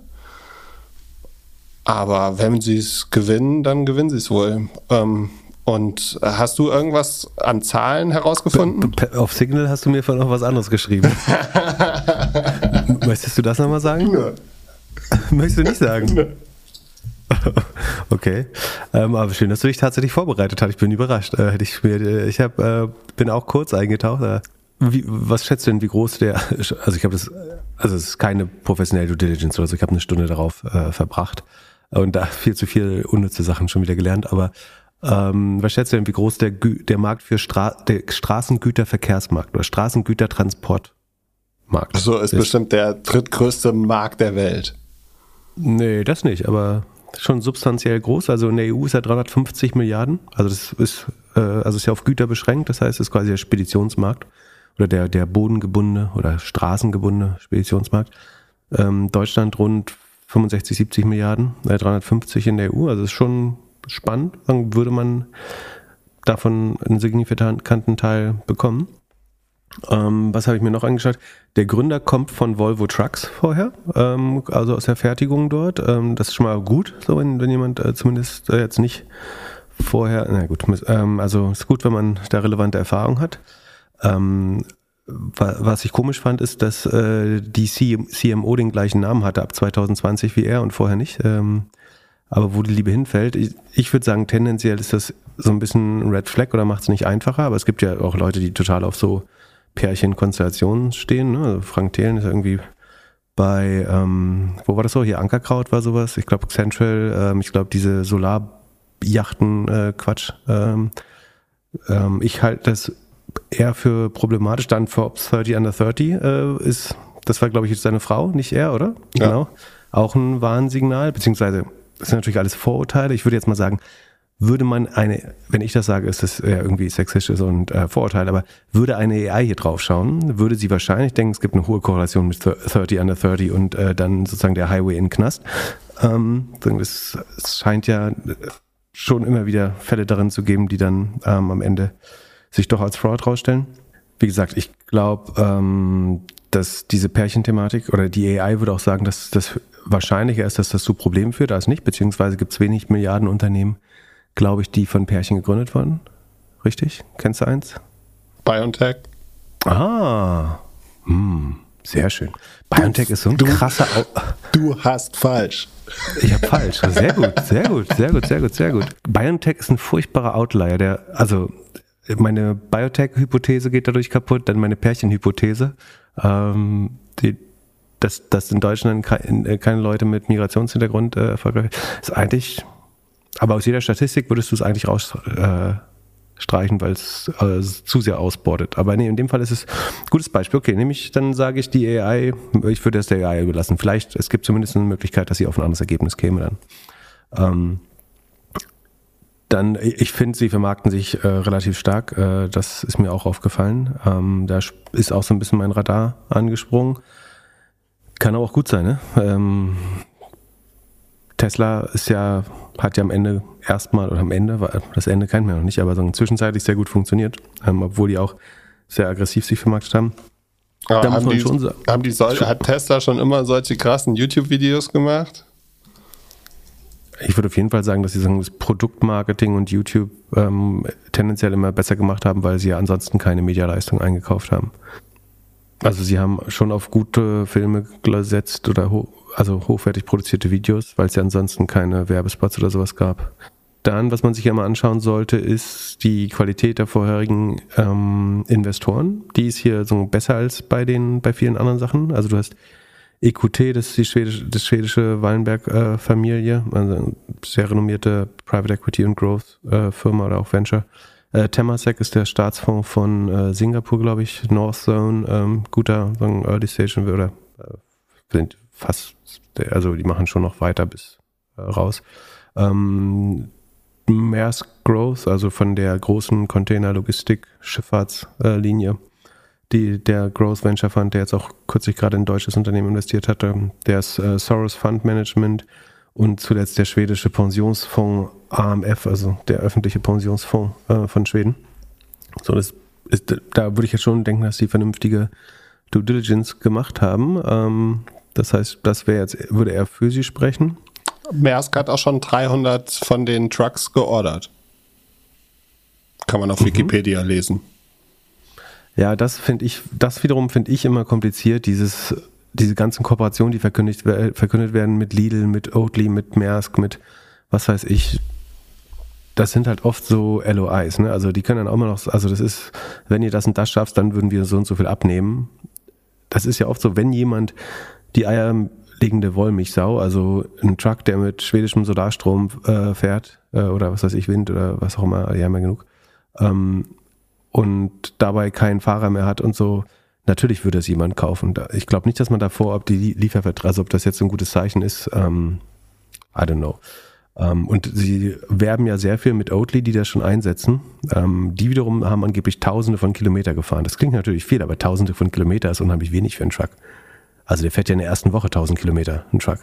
Aber wenn sie es gewinnen, dann gewinnen sie es wohl. Ähm, und hast du irgendwas an Zahlen herausgefunden? Auf Signal hast du mir von noch was anderes geschrieben. Möchtest du das nochmal sagen? Nö. Möchtest du nicht sagen? Nö. Okay, ähm, aber schön, dass du dich tatsächlich vorbereitet hast. Ich bin überrascht. Äh, ich ich hab, äh, bin auch kurz eingetaucht. Äh, wie, was schätzt du denn, wie groß der? Also ich habe das, also es ist keine professionelle Due Diligence oder so. Ich habe eine Stunde darauf äh, verbracht und da viel zu viel unnütze Sachen schon wieder gelernt. Aber ähm, was schätzt du denn, wie groß der, der Markt für Stra der Straßengüterverkehrsmarkt oder Straßengütertransportmarkt? So ist, ist bestimmt der drittgrößte Markt der Welt. Nee, das nicht, aber schon substanziell groß. Also in der EU ist er 350 Milliarden. Also das ist, äh, also ist ja auf Güter beschränkt. Das heißt, es ist quasi der Speditionsmarkt oder der, der bodengebundene oder straßengebundene Speditionsmarkt. Ähm, Deutschland rund 65, 70 Milliarden, äh, 350 in der EU. Also ist schon spannend. Dann würde man davon einen signifikanten Teil bekommen. Ähm, was habe ich mir noch angeschaut? Der Gründer kommt von Volvo Trucks vorher, ähm, also aus der Fertigung dort. Ähm, das ist schon mal gut, so wenn, wenn jemand äh, zumindest äh, jetzt nicht vorher, na gut, ähm, also ist gut, wenn man da relevante Erfahrung hat. Ähm, was ich komisch fand, ist, dass äh, die CMO den gleichen Namen hatte ab 2020 wie er und vorher nicht. Ähm, aber wo die Liebe hinfällt, ich, ich würde sagen, tendenziell ist das so ein bisschen Red Flag oder macht es nicht einfacher. Aber es gibt ja auch Leute, die total auf so Pärchenkonstellationen stehen. Ne? Also Frank Thelen ist irgendwie bei, ähm, wo war das so? Hier Ankerkraut war sowas. Ich glaube Central, ähm, ich glaube diese Solarjachten, äh, Quatsch. Ähm, ähm, ich halte das eher für problematisch. Dann Forbes 30 under 30 äh, ist, das war glaube ich jetzt seine Frau, nicht er, oder? Ja. Genau. Auch ein Warnsignal, beziehungsweise das sind natürlich alles Vorurteile. Ich würde jetzt mal sagen, würde man eine, wenn ich das sage, ist das ja irgendwie sexistisch und äh, Vorurteil, aber würde eine AI hier drauf schauen, würde sie wahrscheinlich denken, es gibt eine hohe Korrelation mit 30 under 30 und äh, dann sozusagen der Highway in Knast. Ähm, es, es scheint ja schon immer wieder Fälle darin zu geben, die dann ähm, am Ende sich doch als Fraud rausstellen. Wie gesagt, ich glaube, ähm, dass diese Pärchenthematik oder die AI würde auch sagen, dass das wahrscheinlicher ist, dass das zu Problemen führt als nicht, beziehungsweise gibt es wenig Milliardenunternehmen, glaube ich, die von Pärchen gegründet wurden. Richtig? Kennst du eins? BioNTech. Ah, hm, sehr schön. BioNTech ist so ein du, krasser. Au du hast falsch. Ich habe falsch. Sehr gut, sehr gut, sehr gut, sehr gut, sehr gut. BioNTech ist ein furchtbarer Outlier, der, also meine Biotech-Hypothese geht dadurch kaputt, dann meine Pärchenhypothese. Ähm, die, dass, dass in Deutschland keine, keine Leute mit Migrationshintergrund äh, erfolgreich ist eigentlich, aber aus jeder Statistik würdest du es eigentlich rausstreichen, äh, weil es äh, zu sehr ausbordet. Aber nee, in dem Fall ist es ein gutes Beispiel. Okay, nämlich dann sage ich die AI, ich würde es der AI überlassen. Vielleicht, es gibt zumindest eine Möglichkeit, dass sie auf ein anderes Ergebnis käme dann. Ähm, dann, ich finde, sie vermarkten sich äh, relativ stark. Äh, das ist mir auch aufgefallen. Ähm, da ist auch so ein bisschen mein Radar angesprungen. Kann aber auch gut sein, ne? Ähm, Tesla ist ja, hat ja am Ende erstmal, oder am Ende, das Ende kennt man noch nicht, aber so zwischenzeitlich sehr gut funktioniert, ähm, obwohl die auch sehr aggressiv sich vermarktet haben. Aber da haben, die, schon haben die sol hat Tesla schon immer solche krassen YouTube-Videos gemacht? Ich würde auf jeden Fall sagen, dass sie sagen, das Produktmarketing und YouTube ähm, tendenziell immer besser gemacht haben, weil sie ja ansonsten keine Medialeistung eingekauft haben. Also sie haben schon auf gute Filme gesetzt oder also hochwertig produzierte Videos, weil es ja ansonsten keine Werbespots oder sowas gab. Dann, was man sich ja mal anschauen sollte, ist die Qualität der vorherigen ähm, Investoren. Die ist hier so besser als bei den bei vielen anderen Sachen. Also du hast EQT, das ist die schwedische, das schwedische Wallenberg-Familie, äh, also sehr renommierte Private Equity und Growth äh, oder auch Venture. Äh, Temasek ist der Staatsfonds von äh, Singapur, glaube ich. North Zone, ähm, guter sagen, Early Stage oder äh, sind fast, also die machen schon noch weiter bis äh, raus. Ähm, Maersk Growth, also von der großen Container-Logistik-Schifffahrtslinie, die der Growth Venture Fund, der jetzt auch kürzlich gerade in ein deutsches Unternehmen investiert hatte, der ist äh, Soros Fund Management und zuletzt der schwedische Pensionsfonds AMF, also der öffentliche Pensionsfonds äh, von Schweden. So, das ist, da würde ich jetzt schon denken, dass die vernünftige Due Diligence gemacht haben. Ähm, das heißt, das wäre jetzt, würde er für sie sprechen. Maersk hat auch schon 300 von den Trucks geordert. Kann man auf mhm. Wikipedia lesen. Ja, das finde ich, das wiederum finde ich immer kompliziert, dieses, diese ganzen Kooperationen, die verkündigt, verkündet werden mit Lidl, mit Oatly, mit Maersk, mit was weiß ich. Das sind halt oft so LOIs, ne? Also die können dann auch immer noch, also das ist, wenn ihr das und das schafft, dann würden wir so und so viel abnehmen. Das ist ja oft so, wenn jemand die eierlegende Wollmilchsau, also ein Truck, der mit schwedischem Solarstrom äh, fährt, äh, oder was weiß ich, Wind oder was auch immer, die haben ja genug, ähm, und dabei keinen Fahrer mehr hat und so, natürlich würde es jemand kaufen. Ich glaube nicht, dass man davor, ob die Lieferverträge, also ob das jetzt ein gutes Zeichen ist, ähm, I don't know. Ähm, und sie werben ja sehr viel mit Oatly, die das schon einsetzen. Ähm, die wiederum haben angeblich Tausende von Kilometer gefahren. Das klingt natürlich viel, aber Tausende von Kilometer ist unheimlich wenig für einen Truck. Also der fährt ja in der ersten Woche 1000 Kilometer, ein Truck.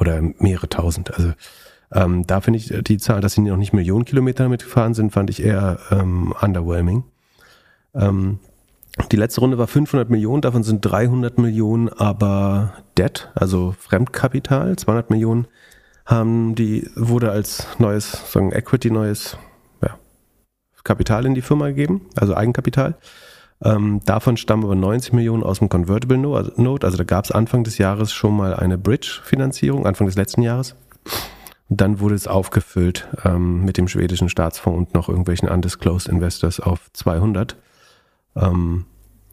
Oder mehrere tausend. Also ähm, da finde ich die Zahl, dass sie noch nicht Millionen Kilometer damit gefahren sind, fand ich eher ähm, underwhelming. Ähm, die letzte Runde war 500 Millionen, davon sind 300 Millionen aber Debt, also Fremdkapital. 200 Millionen haben die, wurde als neues, sagen Equity, neues ja, Kapital in die Firma gegeben, also Eigenkapital. Ähm, davon stammen aber 90 Millionen aus dem Convertible Note. Also da gab es Anfang des Jahres schon mal eine Bridge-Finanzierung, Anfang des letzten Jahres. Dann wurde es aufgefüllt ähm, mit dem schwedischen Staatsfonds und noch irgendwelchen Undisclosed Investors auf 200. Ähm,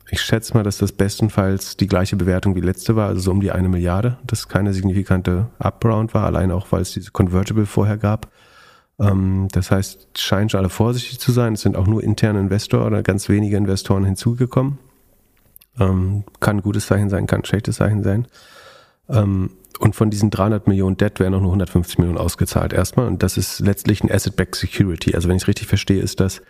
ich schätze mal, dass das bestenfalls die gleiche Bewertung wie letzte war, also so um die eine Milliarde, das keine signifikante Upround war, allein auch, weil es diese Convertible vorher gab. Ähm, das heißt, schon alle vorsichtig zu sein. Es sind auch nur interne Investoren oder ganz wenige Investoren hinzugekommen. Ähm, kann ein gutes Zeichen sein, kann ein schlechtes Zeichen sein. Ähm, und von diesen 300 Millionen Debt werden auch nur 150 Millionen ausgezahlt erstmal. Und das ist letztlich ein Asset-Backed Security. Also wenn ich es richtig verstehe, ist das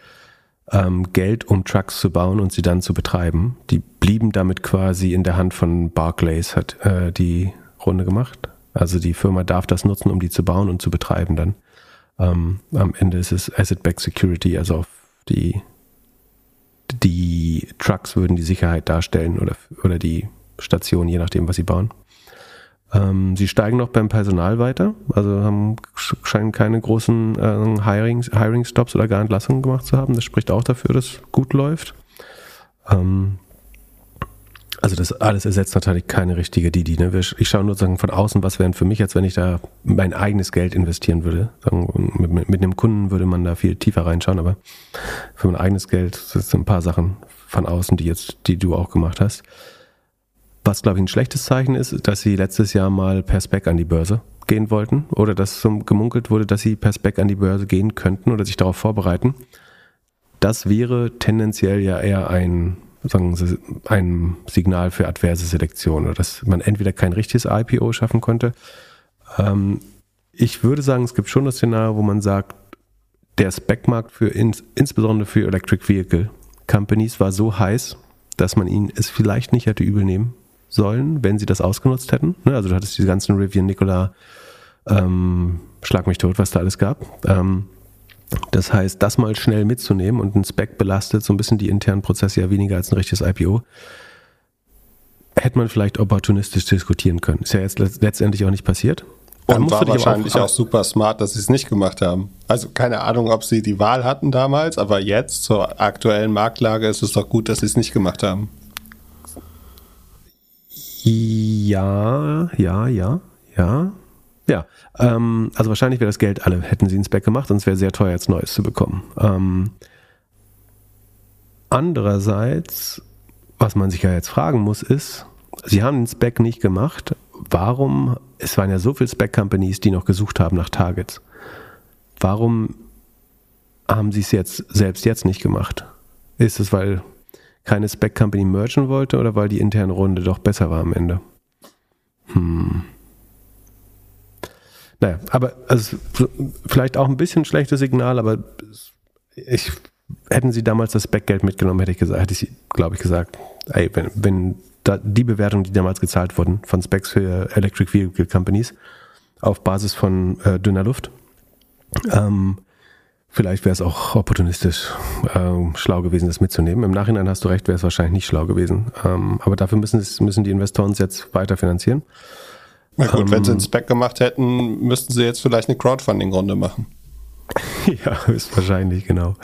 Geld, um Trucks zu bauen und sie dann zu betreiben. Die blieben damit quasi in der Hand von Barclays, hat äh, die Runde gemacht. Also die Firma darf das nutzen, um die zu bauen und zu betreiben dann. Ähm, am Ende ist es Asset-Backed Security, also auf die, die Trucks würden die Sicherheit darstellen oder, oder die Station, je nachdem, was sie bauen. Ähm, sie steigen noch beim Personal weiter, also haben, scheinen keine großen äh, Hiring, Hiring Stops oder gar Entlassungen gemacht zu haben. Das spricht auch dafür, dass gut läuft. Ähm, also das alles ersetzt natürlich keine richtige Didi. Ne? Ich schaue nur sagen von außen, was wären für mich, als wenn ich da mein eigenes Geld investieren würde. Mit, mit, einem Kunden würde man da viel tiefer reinschauen, aber für mein eigenes Geld sind ein paar Sachen von außen, die jetzt, die du auch gemacht hast. Was, glaube ich, ein schlechtes Zeichen ist, dass sie letztes Jahr mal per Spec an die Börse gehen wollten oder dass gemunkelt wurde, dass sie per Spec an die Börse gehen könnten oder sich darauf vorbereiten. Das wäre tendenziell ja eher ein, sagen Sie, ein Signal für adverse Selektion oder dass man entweder kein richtiges IPO schaffen konnte. Ähm, ich würde sagen, es gibt schon das Szenario, wo man sagt, der Spec-Markt für ins, insbesondere für Electric Vehicle Companies war so heiß, dass man ihnen es vielleicht nicht hätte übel nehmen sollen, wenn sie das ausgenutzt hätten. Ne? Also du hattest diese ganzen Rivian Nicola, ähm, Schlag mich tot, was da alles gab. Ähm, das heißt, das mal schnell mitzunehmen und ein Spec belastet so ein bisschen die internen Prozesse ja weniger als ein richtiges IPO, hätte man vielleicht opportunistisch diskutieren können. Ist ja jetzt letztendlich auch nicht passiert. Und war wahrscheinlich auch, auch, super smart, dass sie es nicht gemacht haben. Also keine Ahnung, ob sie die Wahl hatten damals, aber jetzt zur aktuellen Marktlage ist es doch gut, dass sie es nicht gemacht haben. Ja, ja, ja, ja. Ja, ähm, also wahrscheinlich wäre das Geld alle, hätten sie ins Back gemacht es wäre sehr teuer, jetzt Neues zu bekommen. Ähm, andererseits, was man sich ja jetzt fragen muss, ist, sie haben den Spec nicht gemacht. Warum, es waren ja so viele Spec-Companies, die noch gesucht haben nach Targets. Warum haben sie es jetzt selbst jetzt nicht gemacht? Ist es, weil keine Spec Company mergen wollte oder weil die interne Runde doch besser war am Ende? Hm. Naja, aber also, vielleicht auch ein bisschen schlechtes Signal, aber ich, hätten sie damals das Backgeld mitgenommen, hätte ich gesagt, hätte ich, glaube ich, gesagt, ey, wenn, wenn die Bewertungen, die damals gezahlt wurden von Specs für Electric Vehicle Companies auf Basis von äh, dünner Luft, ähm, Vielleicht wäre es auch opportunistisch äh, schlau gewesen, das mitzunehmen. Im Nachhinein hast du recht, wäre es wahrscheinlich nicht schlau gewesen. Ähm, aber dafür müssen, müssen die Investoren es jetzt weiter finanzieren. Na gut, ähm, wenn sie einen Spec gemacht hätten, müssten sie jetzt vielleicht eine Crowdfunding-Runde machen. ja, höchstwahrscheinlich, genau.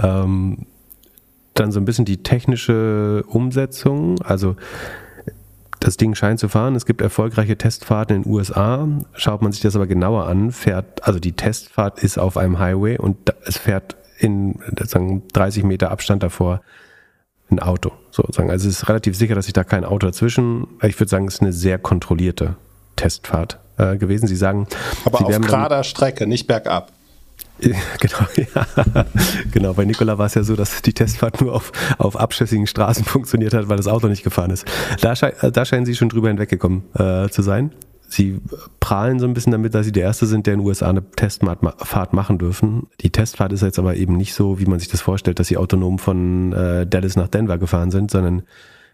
Ähm, dann so ein bisschen die technische Umsetzung. Also das Ding scheint zu fahren. Es gibt erfolgreiche Testfahrten in den USA. Schaut man sich das aber genauer an, fährt, also die Testfahrt ist auf einem Highway und es fährt in sagen, 30 Meter Abstand davor ein Auto. Sozusagen. Also es ist relativ sicher, dass sich da kein Auto dazwischen. Ich würde sagen, es ist eine sehr kontrollierte Testfahrt äh, gewesen. Sie sagen, aber Sie auf gerader Strecke, nicht bergab. Genau, ja. genau. Bei Nikola war es ja so, dass die Testfahrt nur auf, auf abschüssigen Straßen funktioniert hat, weil das Auto nicht gefahren ist. Da, schei da scheinen sie schon drüber hinweggekommen äh, zu sein. Sie prahlen so ein bisschen damit, dass sie der Erste sind, der in den USA eine Testfahrt machen dürfen. Die Testfahrt ist jetzt aber eben nicht so, wie man sich das vorstellt, dass sie autonom von äh, Dallas nach Denver gefahren sind, sondern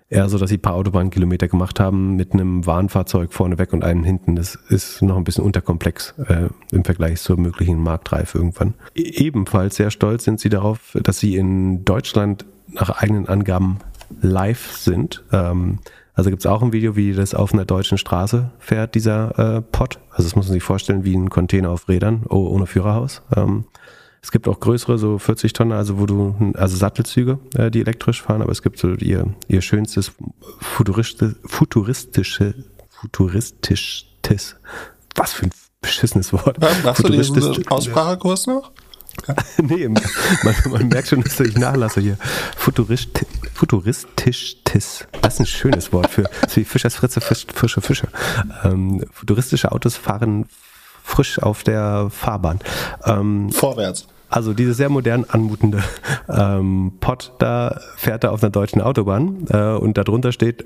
eher so, dass sie ein paar Autobahnkilometer gemacht haben mit einem Warnfahrzeug vorne weg und einem hinten. Das ist noch ein bisschen unterkomplex äh, im Vergleich zur möglichen Marktreife irgendwann. E ebenfalls sehr stolz sind sie darauf, dass sie in Deutschland nach eigenen Angaben live sind. Ähm, also gibt es auch ein Video, wie das auf einer deutschen Straße fährt, dieser äh, Pod. Also das muss man sich vorstellen wie ein Container auf Rädern, oh, ohne Führerhaus. Ähm, Es gibt auch größere, so 40 Tonnen, also wo du, also Sattelzüge, äh, die elektrisch fahren, aber es gibt so ihr, ihr schönstes futuristische, futuristische, futuristisches, was für ein beschissenes Wort. Machst du diesen Aussprachekurs noch? nee, man, man, merkt schon, dass ich nachlasse hier. Futurist, futuristisch, das ist ein schönes Wort für, wie Fischers Fritze, Fisch, frische Fische. Ähm, futuristische Autos fahren frisch auf der Fahrbahn. Ähm, Vorwärts. Also diese sehr modern anmutende ähm, Pod da fährt er auf einer deutschen Autobahn äh, und darunter steht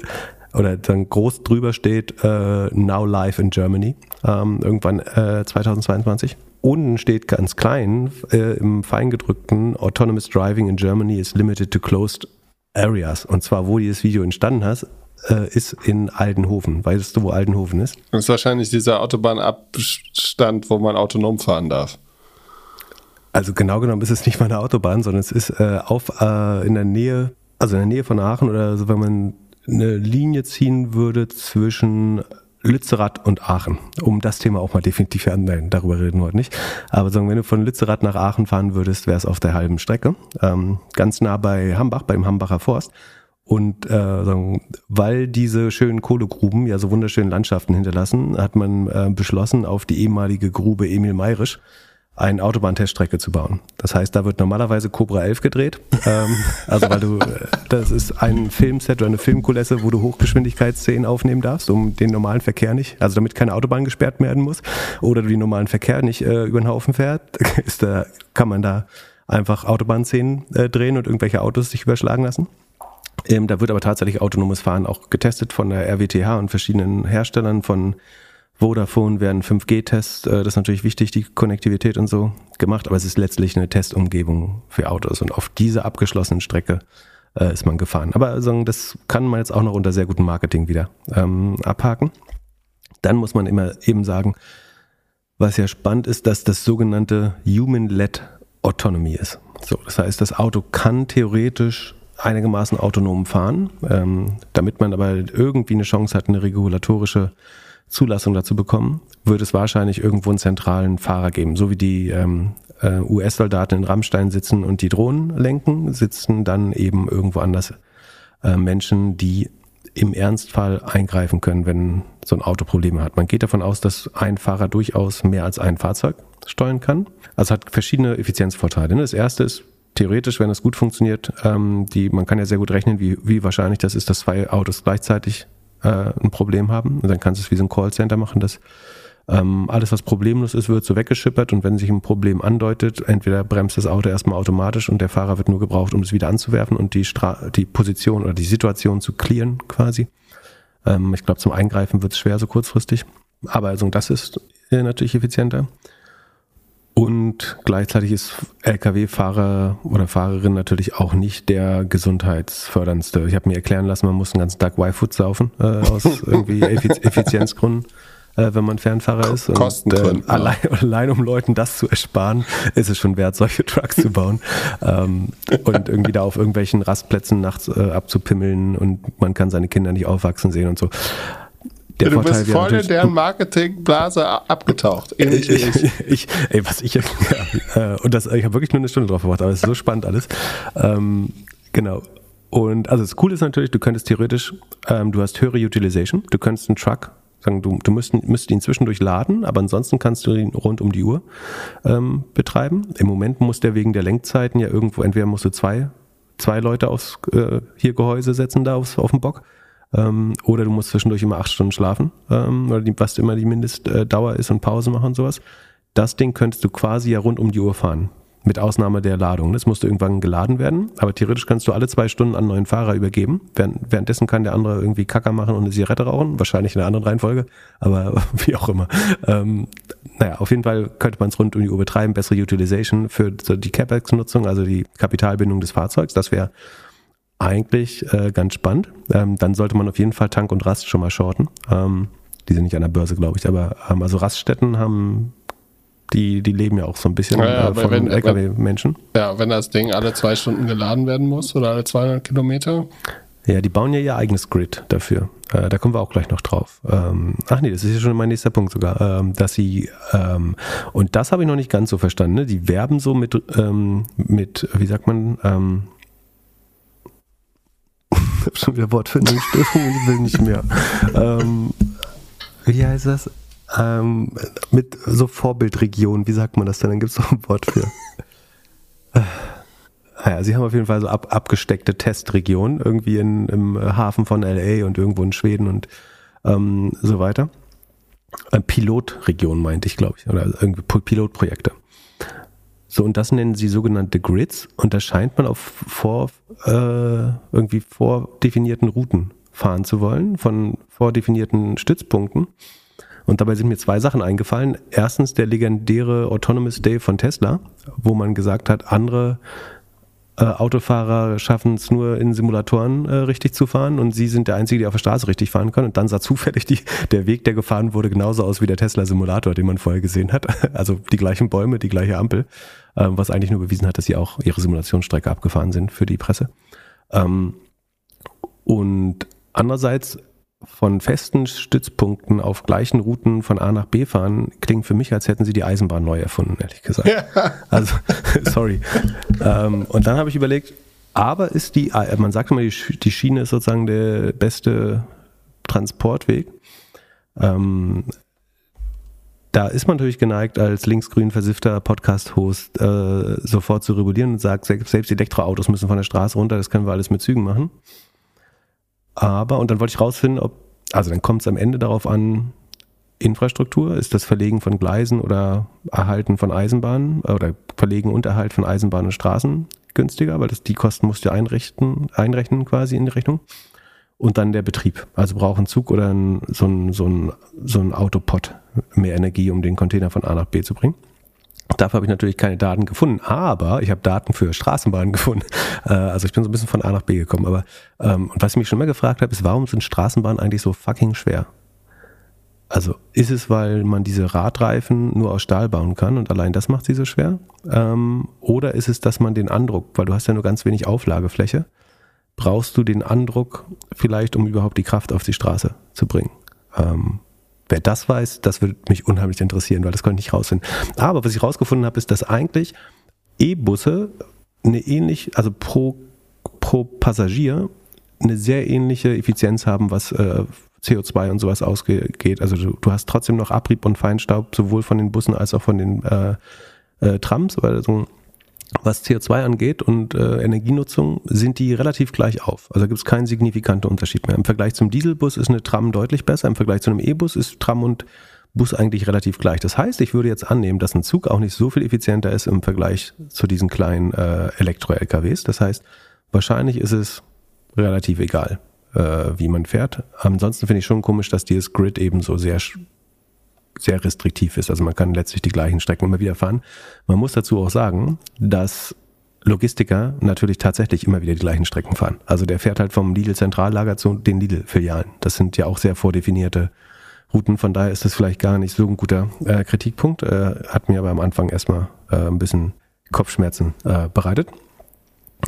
oder dann groß drüber steht äh, Now Live in Germany ähm, irgendwann äh, 2022. Unten steht ganz klein äh, im feingedrückten Autonomous Driving in Germany is limited to closed areas. Und zwar, wo dieses Video entstanden hat, äh, ist in Aldenhofen. Weißt du, wo Aldenhofen ist? Das ist wahrscheinlich dieser Autobahnabstand, wo man autonom fahren darf. Also genau genommen ist es nicht mal eine Autobahn, sondern es ist äh, auf äh, in der Nähe, also in der Nähe von Aachen oder so, wenn man eine Linie ziehen würde zwischen Lützerath und Aachen, um das Thema auch mal definitiv, nein, darüber reden wir heute nicht, aber sagen, wenn du von Lützerath nach Aachen fahren würdest, wäre es auf der halben Strecke, ähm, ganz nah bei Hambach, beim Hambacher Forst. Und äh, sagen, weil diese schönen Kohlegruben ja so wunderschöne Landschaften hinterlassen, hat man äh, beschlossen, auf die ehemalige Grube Emil Mayrisch eine Autobahnteststrecke zu bauen. Das heißt, da wird normalerweise Cobra 11 gedreht. ähm, also weil du, äh, das ist ein Filmset oder eine Filmkulisse, wo du Hochgeschwindigkeitsszenen aufnehmen darfst, um den normalen Verkehr nicht, also damit keine Autobahn gesperrt werden muss oder du den normalen Verkehr nicht äh, über den Haufen fährt, ist da, kann man da einfach Autobahnszenen äh, drehen und irgendwelche Autos sich überschlagen lassen. Ähm, da wird aber tatsächlich autonomes Fahren auch getestet von der RWTH und verschiedenen Herstellern von Vodafone werden 5G-Tests, äh, das ist natürlich wichtig, die Konnektivität und so gemacht, aber es ist letztlich eine Testumgebung für Autos und auf dieser abgeschlossenen Strecke äh, ist man gefahren. Aber also, das kann man jetzt auch noch unter sehr gutem Marketing wieder ähm, abhaken. Dann muss man immer eben sagen, was ja spannend ist, dass das sogenannte Human-led Autonomy ist. So, das heißt, das Auto kann theoretisch einigermaßen autonom fahren, ähm, damit man aber irgendwie eine Chance hat, eine regulatorische Zulassung dazu bekommen, wird es wahrscheinlich irgendwo einen zentralen Fahrer geben. So wie die ähm, äh, US-Soldaten in Rammstein sitzen und die Drohnen lenken, sitzen dann eben irgendwo anders äh, Menschen, die im Ernstfall eingreifen können, wenn so ein Auto Probleme hat. Man geht davon aus, dass ein Fahrer durchaus mehr als ein Fahrzeug steuern kann. Also hat verschiedene Effizienzvorteile. Das erste ist, theoretisch, wenn es gut funktioniert, ähm, die, man kann ja sehr gut rechnen, wie, wie wahrscheinlich das ist, dass zwei Autos gleichzeitig äh, ein Problem haben. Und dann kannst du es wie so ein Callcenter machen, dass ähm, alles, was problemlos ist, wird so weggeschippert und wenn sich ein Problem andeutet, entweder bremst das Auto erstmal automatisch und der Fahrer wird nur gebraucht, um es wieder anzuwerfen und die, Stra die Position oder die Situation zu clearen quasi. Ähm, ich glaube, zum Eingreifen wird es schwer so kurzfristig. Aber also das ist äh, natürlich effizienter. Und gleichzeitig ist Lkw-Fahrer oder Fahrerin natürlich auch nicht der gesundheitsförderndste. Ich habe mir erklären lassen, man muss den ganzen Tag Y-Food saufen, äh, aus irgendwie Effizienzgründen, äh, wenn man Fernfahrer ist. Und äh, allein, allein, um Leuten das zu ersparen, ist es schon wert, solche Trucks zu bauen. ähm, und irgendwie da auf irgendwelchen Rastplätzen nachts äh, abzupimmeln und man kann seine Kinder nicht aufwachsen sehen und so der du Vorteil bist voll in deren Marketingblase abgetaucht. Ich, ich, ich, ey, was ich, ja, äh, und das, ich habe wirklich nur eine Stunde drauf verbracht, aber es ist so spannend alles. Ähm, genau. Und also das Coole ist natürlich, du könntest theoretisch, ähm, du hast höhere Utilization, du könntest einen Truck sagen, du, du müsst, müsst ihn zwischendurch laden, aber ansonsten kannst du ihn rund um die Uhr ähm, betreiben. Im Moment muss der wegen der Lenkzeiten ja irgendwo, entweder musst du zwei, zwei Leute aufs äh, hier Gehäuse setzen da aufs, auf den Bock ähm, oder du musst zwischendurch immer acht Stunden schlafen, ähm, oder die, was immer die Mindestdauer ist und Pause machen und sowas. Das Ding könntest du quasi ja rund um die Uhr fahren. Mit Ausnahme der Ladung. Das musste irgendwann geladen werden, aber theoretisch kannst du alle zwei Stunden an einen neuen Fahrer übergeben. Während, währenddessen kann der andere irgendwie Kacker machen und eine Zigarette rauchen, wahrscheinlich in einer anderen Reihenfolge, aber wie auch immer. Ähm, naja, auf jeden Fall könnte man es rund um die Uhr betreiben, bessere Utilization für die CapEx-Nutzung, also die Kapitalbindung des Fahrzeugs. Das wäre eigentlich äh, ganz spannend. Ähm, dann sollte man auf jeden Fall Tank und Rast schon mal shorten. Ähm, die sind nicht an der Börse, glaube ich, aber ähm, also Raststätten haben die, die leben ja auch so ein bisschen ja, äh, von LKW-Menschen. Ja, wenn das Ding alle zwei Stunden geladen werden muss oder alle 200 Kilometer. Ja, die bauen ja ihr eigenes Grid dafür. Äh, da kommen wir auch gleich noch drauf. Ähm, ach nee, das ist ja schon mein nächster Punkt sogar, ähm, dass sie ähm, und das habe ich noch nicht ganz so verstanden. Ne? Die werben so mit ähm, mit wie sagt man? Ich habe schon wieder Wortfindungsstörung, ich will nicht mehr. ähm, wie heißt das? Ähm, mit so Vorbildregionen, wie sagt man das denn? Dann gibt es doch ein Wort für. Naja, sie haben auf jeden Fall so ab, abgesteckte Testregionen, irgendwie in, im Hafen von LA und irgendwo in Schweden und ähm, so weiter. Äh, Pilotregion meinte ich, glaube ich, oder irgendwie Pilotprojekte. So, und das nennen sie sogenannte Grids und da scheint man auf vor, äh, irgendwie vordefinierten Routen fahren zu wollen, von vordefinierten Stützpunkten. Und dabei sind mir zwei Sachen eingefallen. Erstens der legendäre Autonomous Day von Tesla, wo man gesagt hat, andere äh, Autofahrer schaffen es nur in Simulatoren äh, richtig zu fahren und sie sind der Einzige, der auf der Straße richtig fahren kann. Und dann sah zufällig die, der Weg, der gefahren wurde, genauso aus wie der Tesla-Simulator, den man vorher gesehen hat. Also die gleichen Bäume, die gleiche Ampel, äh, was eigentlich nur bewiesen hat, dass sie auch ihre Simulationsstrecke abgefahren sind für die Presse. Ähm, und andererseits von festen Stützpunkten auf gleichen Routen von A nach B fahren, klingt für mich, als hätten sie die Eisenbahn neu erfunden, ehrlich gesagt. Ja. Also, sorry. ähm, und dann habe ich überlegt, aber ist die, äh, man sagt immer, die Schiene ist sozusagen der beste Transportweg. Ähm, da ist man natürlich geneigt, als linksgrün versiffter Podcast-Host äh, sofort zu regulieren und sagt, selbst Elektroautos müssen von der Straße runter, das können wir alles mit Zügen machen. Aber, und dann wollte ich rausfinden, ob, also dann kommt es am Ende darauf an, Infrastruktur, ist das Verlegen von Gleisen oder Erhalten von Eisenbahnen oder Verlegen und Erhalt von Eisenbahnen und Straßen günstiger, weil das die Kosten musst du einrichten, einrechnen quasi in die Rechnung. Und dann der Betrieb. Also braucht ein Zug oder ein, so ein, so ein, so ein Autopod mehr Energie, um den Container von A nach B zu bringen. Dafür habe ich natürlich keine Daten gefunden, aber ich habe Daten für Straßenbahnen gefunden. Äh, also ich bin so ein bisschen von A nach B gekommen. Aber ähm, und was ich mich schon mal gefragt habe, ist, warum sind Straßenbahnen eigentlich so fucking schwer? Also ist es, weil man diese Radreifen nur aus Stahl bauen kann und allein das macht sie so schwer? Ähm, oder ist es, dass man den Andruck, weil du hast ja nur ganz wenig Auflagefläche, brauchst du den Andruck vielleicht, um überhaupt die Kraft auf die Straße zu bringen? Ähm, Wer das weiß, das würde mich unheimlich interessieren, weil das konnte ich nicht rausfinden. Aber was ich rausgefunden habe, ist, dass eigentlich E-Busse eine ähnlich, also pro, pro Passagier eine sehr ähnliche Effizienz haben, was äh, CO2 und sowas ausgeht. Also du, du, hast trotzdem noch Abrieb und Feinstaub, sowohl von den Bussen als auch von den äh, äh, Trams, so was CO2 angeht und äh, Energienutzung, sind die relativ gleich auf. Also gibt es keinen signifikanten Unterschied mehr. Im Vergleich zum Dieselbus ist eine Tram deutlich besser. Im Vergleich zu einem E-Bus ist Tram und Bus eigentlich relativ gleich. Das heißt, ich würde jetzt annehmen, dass ein Zug auch nicht so viel effizienter ist im Vergleich zu diesen kleinen äh, Elektro-LKWs. Das heißt, wahrscheinlich ist es relativ egal, äh, wie man fährt. Ansonsten finde ich schon komisch, dass dieses Grid eben so sehr sehr restriktiv ist. Also man kann letztlich die gleichen Strecken immer wieder fahren. Man muss dazu auch sagen, dass Logistiker natürlich tatsächlich immer wieder die gleichen Strecken fahren. Also der fährt halt vom Lidl-Zentrallager zu den Lidl-Filialen. Das sind ja auch sehr vordefinierte Routen. Von daher ist das vielleicht gar nicht so ein guter äh, Kritikpunkt. Äh, hat mir aber am Anfang erstmal äh, ein bisschen Kopfschmerzen äh, bereitet.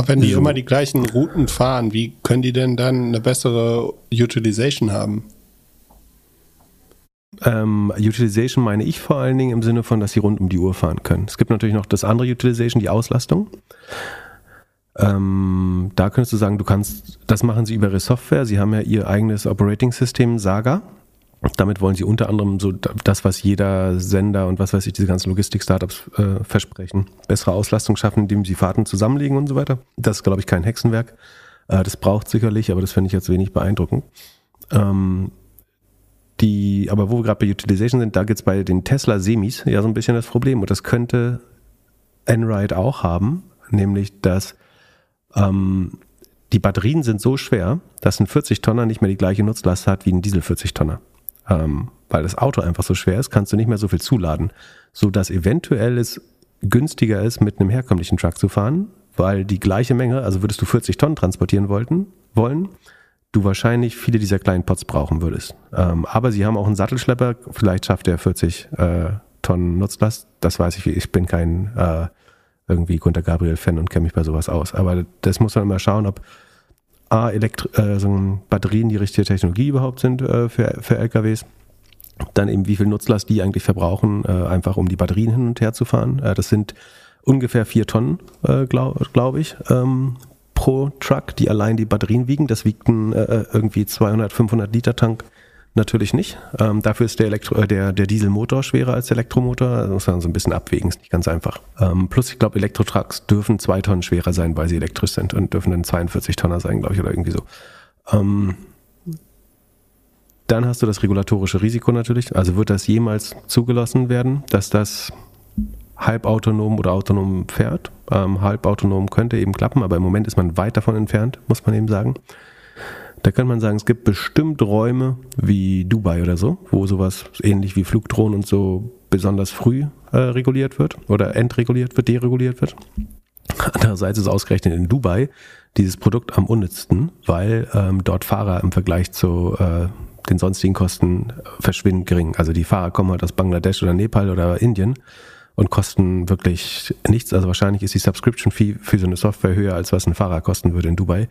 Wenn die so. immer die gleichen Routen fahren, wie können die denn dann eine bessere Utilization haben? Ähm, Utilization meine ich vor allen Dingen im Sinne von, dass sie rund um die Uhr fahren können. Es gibt natürlich noch das andere Utilization, die Auslastung. Ähm, da könntest du sagen, du kannst, das machen sie über ihre Software. Sie haben ja ihr eigenes Operating-System Saga. Damit wollen sie unter anderem so das, was jeder Sender und was weiß ich, diese ganzen Logistik-Startups äh, versprechen, bessere Auslastung schaffen, indem sie Fahrten zusammenlegen und so weiter. Das ist, glaube ich, kein Hexenwerk. Äh, das braucht sicherlich, aber das finde ich jetzt wenig beeindruckend. Ähm, die, aber wo wir gerade bei Utilization sind, da gibt es bei den Tesla Semis ja so ein bisschen das Problem. Und das könnte Enride auch haben, nämlich dass ähm, die Batterien sind so schwer, dass ein 40-Tonner nicht mehr die gleiche Nutzlast hat wie ein Diesel 40-Tonner. Ähm, weil das Auto einfach so schwer ist, kannst du nicht mehr so viel zuladen. So dass eventuell es günstiger ist, mit einem herkömmlichen Truck zu fahren, weil die gleiche Menge, also würdest du 40 Tonnen transportieren wollten, wollen, du wahrscheinlich viele dieser kleinen Pots brauchen würdest. Ähm, aber sie haben auch einen Sattelschlepper, vielleicht schafft er 40 äh, Tonnen Nutzlast. Das weiß ich, ich bin kein äh, irgendwie Gunter Gabriel-Fan und kenne mich bei sowas aus. Aber das muss man immer schauen, ob A, Elektri äh, so Batterien die richtige Technologie überhaupt sind äh, für, für LKWs. Dann eben, wie viel Nutzlast die eigentlich verbrauchen, äh, einfach um die Batterien hin und her zu fahren. Äh, das sind ungefähr vier Tonnen, äh, glaube glaub ich, ähm, pro Truck, die allein die Batterien wiegen. Das wiegt ein äh, irgendwie 200, 500 Liter Tank natürlich nicht. Ähm, dafür ist der, Elektro äh, der, der Dieselmotor schwerer als der Elektromotor. Das muss man so ein bisschen abwägen, ist nicht ganz einfach. Ähm, plus, ich glaube, Elektrotrucks dürfen zwei Tonnen schwerer sein, weil sie elektrisch sind und dürfen dann 42 Tonner sein, glaube ich, oder irgendwie so. Ähm, dann hast du das regulatorische Risiko natürlich. Also wird das jemals zugelassen werden, dass das halbautonom oder autonom fährt? Ähm, halbautonom könnte eben klappen, aber im Moment ist man weit davon entfernt, muss man eben sagen. Da kann man sagen, es gibt bestimmt Räume wie Dubai oder so, wo sowas ähnlich wie Flugdrohnen und so besonders früh äh, reguliert wird oder entreguliert wird, dereguliert wird. Andererseits ist ausgerechnet in Dubai dieses Produkt am unnützsten, weil ähm, dort Fahrer im Vergleich zu äh, den sonstigen Kosten verschwindend gering. Also die Fahrer kommen halt aus Bangladesch oder Nepal oder Indien und kosten wirklich nichts. Also wahrscheinlich ist die Subscription Fee für so eine Software höher, als was ein Fahrer kosten würde in Dubai.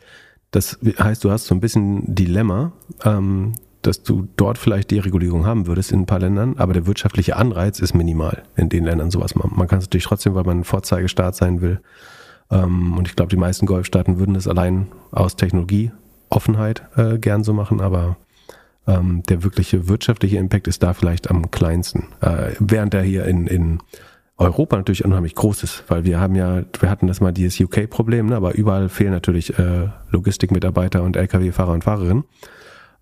Das heißt, du hast so ein bisschen Dilemma, ähm, dass du dort vielleicht Deregulierung haben würdest in ein paar Ländern, aber der wirtschaftliche Anreiz ist minimal in den Ländern sowas machen. Man kann es natürlich trotzdem, weil man ein Vorzeigestaat sein will. Ähm, und ich glaube, die meisten Golfstaaten würden das allein aus Technologieoffenheit äh, gern so machen, aber ähm, der wirkliche wirtschaftliche Impact ist da vielleicht am kleinsten. Äh, während er hier in, in Europa natürlich unheimlich groß ist, weil wir haben ja, wir hatten das mal dieses UK-Problem, ne, aber überall fehlen natürlich äh, Logistikmitarbeiter und Lkw-Fahrer und Fahrerinnen.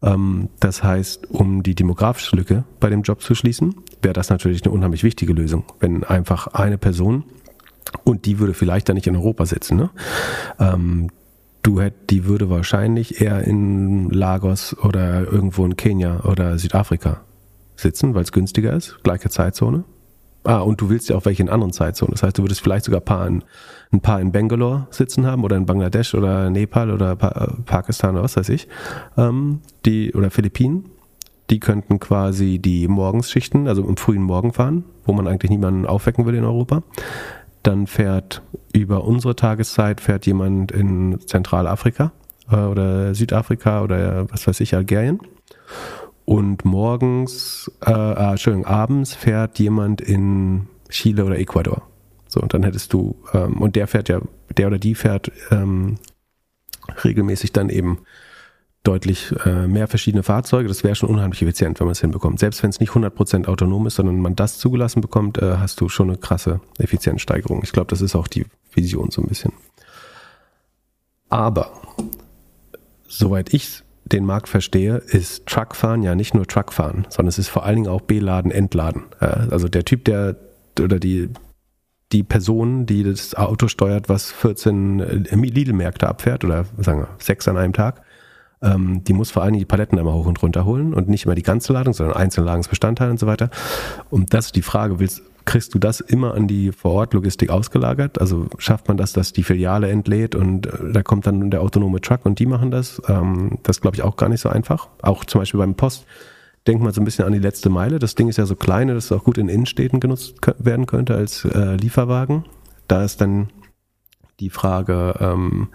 Ähm, das heißt, um die demografische Lücke bei dem Job zu schließen, wäre das natürlich eine unheimlich wichtige Lösung, wenn einfach eine Person und die würde vielleicht dann nicht in Europa sitzen. Ne? Ähm, du hätt, die würde wahrscheinlich eher in Lagos oder irgendwo in Kenia oder Südafrika sitzen, weil es günstiger ist, gleiche Zeitzone. Ah, und du willst ja auch welche in anderen Zeitzonen. Das heißt, du würdest vielleicht sogar ein paar in, ein paar in Bangalore sitzen haben oder in Bangladesch oder Nepal oder pa Pakistan oder was weiß ich. Ähm, die, oder Philippinen. Die könnten quasi die Morgensschichten, also im frühen Morgen fahren, wo man eigentlich niemanden aufwecken will in Europa. Dann fährt über unsere Tageszeit fährt jemand in Zentralafrika äh, oder Südafrika oder was weiß ich, Algerien und morgens, äh, äh, Entschuldigung, abends fährt jemand in Chile oder Ecuador. So, und dann hättest du, ähm, und der fährt ja, der oder die fährt ähm, regelmäßig dann eben deutlich äh, mehr verschiedene Fahrzeuge. Das wäre schon unheimlich effizient, wenn man es hinbekommt. Selbst wenn es nicht 100% autonom ist, sondern man das zugelassen bekommt, äh, hast du schon eine krasse Effizienzsteigerung. Ich glaube, das ist auch die Vision so ein bisschen. Aber, soweit ich den Markt verstehe, ist Truckfahren ja nicht nur Truckfahren, sondern es ist vor allen Dingen auch Beladen, Entladen. Also der Typ, der oder die, die Person, die das Auto steuert, was 14 äh, Lidl-Märkte abfährt oder sagen wir sechs an einem Tag, ähm, die muss vor allen Dingen die Paletten immer hoch und runter holen und nicht immer die ganze Ladung, sondern einzelne Ladungsbestandteile und so weiter. Und das ist die Frage, willst, kriegst du das immer an die Vorortlogistik ausgelagert? Also schafft man das, dass die Filiale entlädt und äh, da kommt dann der autonome Truck und die machen das? Ähm, das glaube ich auch gar nicht so einfach. Auch zum Beispiel beim Post denkt man so ein bisschen an die letzte Meile. Das Ding ist ja so klein, dass es auch gut in Innenstädten genutzt werden könnte als äh, Lieferwagen. Da ist dann die Frage, ähm,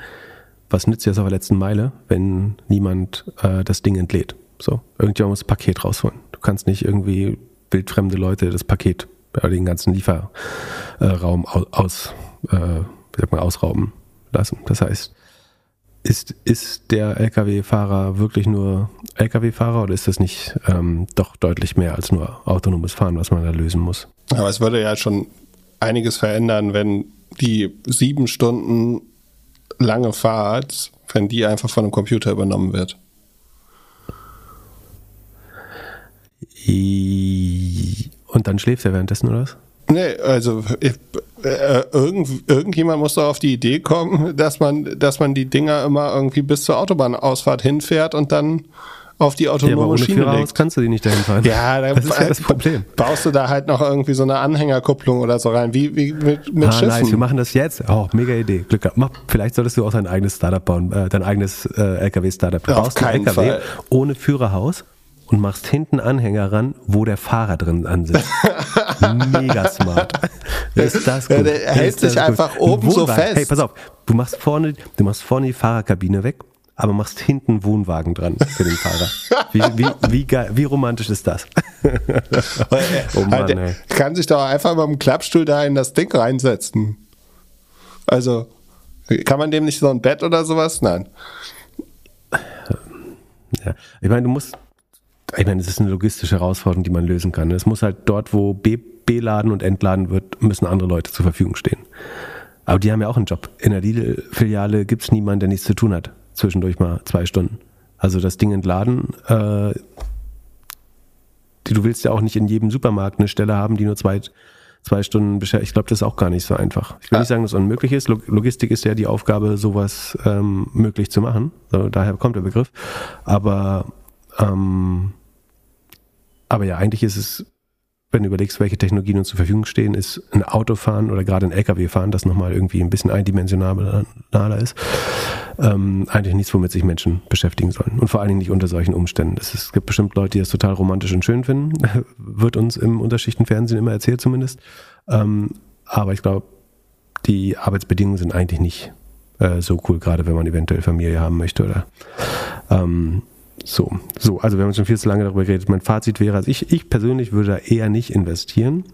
was nützt jetzt auf der letzten Meile, wenn niemand äh, das Ding entlädt? So, irgendjemand muss das Paket rausholen. Du kannst nicht irgendwie wildfremde Leute das Paket den ganzen Lieferraum aus, äh, wie sagt man, ausrauben lassen. Das heißt, ist, ist der Lkw-Fahrer wirklich nur Lkw-Fahrer oder ist das nicht ähm, doch deutlich mehr als nur autonomes Fahren, was man da lösen muss? Aber es würde ja schon einiges verändern, wenn die sieben Stunden lange Fahrt, wenn die einfach von einem Computer übernommen wird. Und dann schläft er währenddessen, oder was? Nee, also ich, äh, irgend, irgendjemand muss doch auf die Idee kommen, dass man, dass man die Dinger immer irgendwie bis zur Autobahnausfahrt hinfährt und dann auf die autonome ja, aber Schiene Führerhaus legt. kannst du die nicht dahin fahren. Ja, da das ist ja das Problem. Baust du da halt noch irgendwie so eine Anhängerkupplung oder so rein, wie, wie mit, mit ah, Schiffen. Nice, wir machen das jetzt. Oh, mega Idee. Glück gehabt. Mach, vielleicht solltest du auch dein eigenes Startup bauen, äh, dein eigenes äh, LKW-Startup. Du ja, baust ein LKW Fall. ohne Führerhaus und machst hinten Anhänger ran, wo der Fahrer drin ansitzt. Mega smart. Ist das gut? Ja, der hält sich einfach gut. oben so fest. Hey, pass auf, du machst vorne, du machst vorne die Fahrerkabine weg, aber machst hinten Wohnwagen dran für den Fahrer. Wie, wie, wie, geil, wie romantisch ist das? oh Mann, halt, ey. Kann sich doch einfach mal im Klappstuhl da in das Ding reinsetzen. Also, kann man dem nicht so ein Bett oder sowas? Nein. Ja, ich meine, du musst, ich meine, es ist eine logistische Herausforderung, die man lösen kann. Es muss halt dort, wo B, beladen und entladen wird, müssen andere Leute zur Verfügung stehen. Aber die haben ja auch einen Job. In der Lidl-Filiale gibt es niemanden, der nichts zu tun hat. Zwischendurch mal zwei Stunden. Also das Ding entladen, äh, du willst ja auch nicht in jedem Supermarkt eine Stelle haben, die nur zwei, zwei Stunden beschäftigt. Ich glaube, das ist auch gar nicht so einfach. Ich will ja. nicht sagen, dass es unmöglich ist. Logistik ist ja die Aufgabe, sowas ähm, möglich zu machen. So, daher kommt der Begriff. Aber, ähm, aber ja, eigentlich ist es wenn du überlegst, welche Technologien uns zur Verfügung stehen, ist ein Autofahren oder gerade ein LKW-Fahren, das nochmal irgendwie ein bisschen eindimensionaler ist, ähm, eigentlich nichts, womit sich Menschen beschäftigen sollen. Und vor allen Dingen nicht unter solchen Umständen. Es, ist, es gibt bestimmt Leute, die das total romantisch und schön finden, wird uns im Unterschichtenfernsehen immer erzählt zumindest. Ähm, aber ich glaube, die Arbeitsbedingungen sind eigentlich nicht äh, so cool, gerade wenn man eventuell Familie haben möchte oder ähm, so, so, also wir haben schon viel zu lange darüber geredet. Mein Fazit wäre, also ich, ich persönlich würde da eher nicht investieren.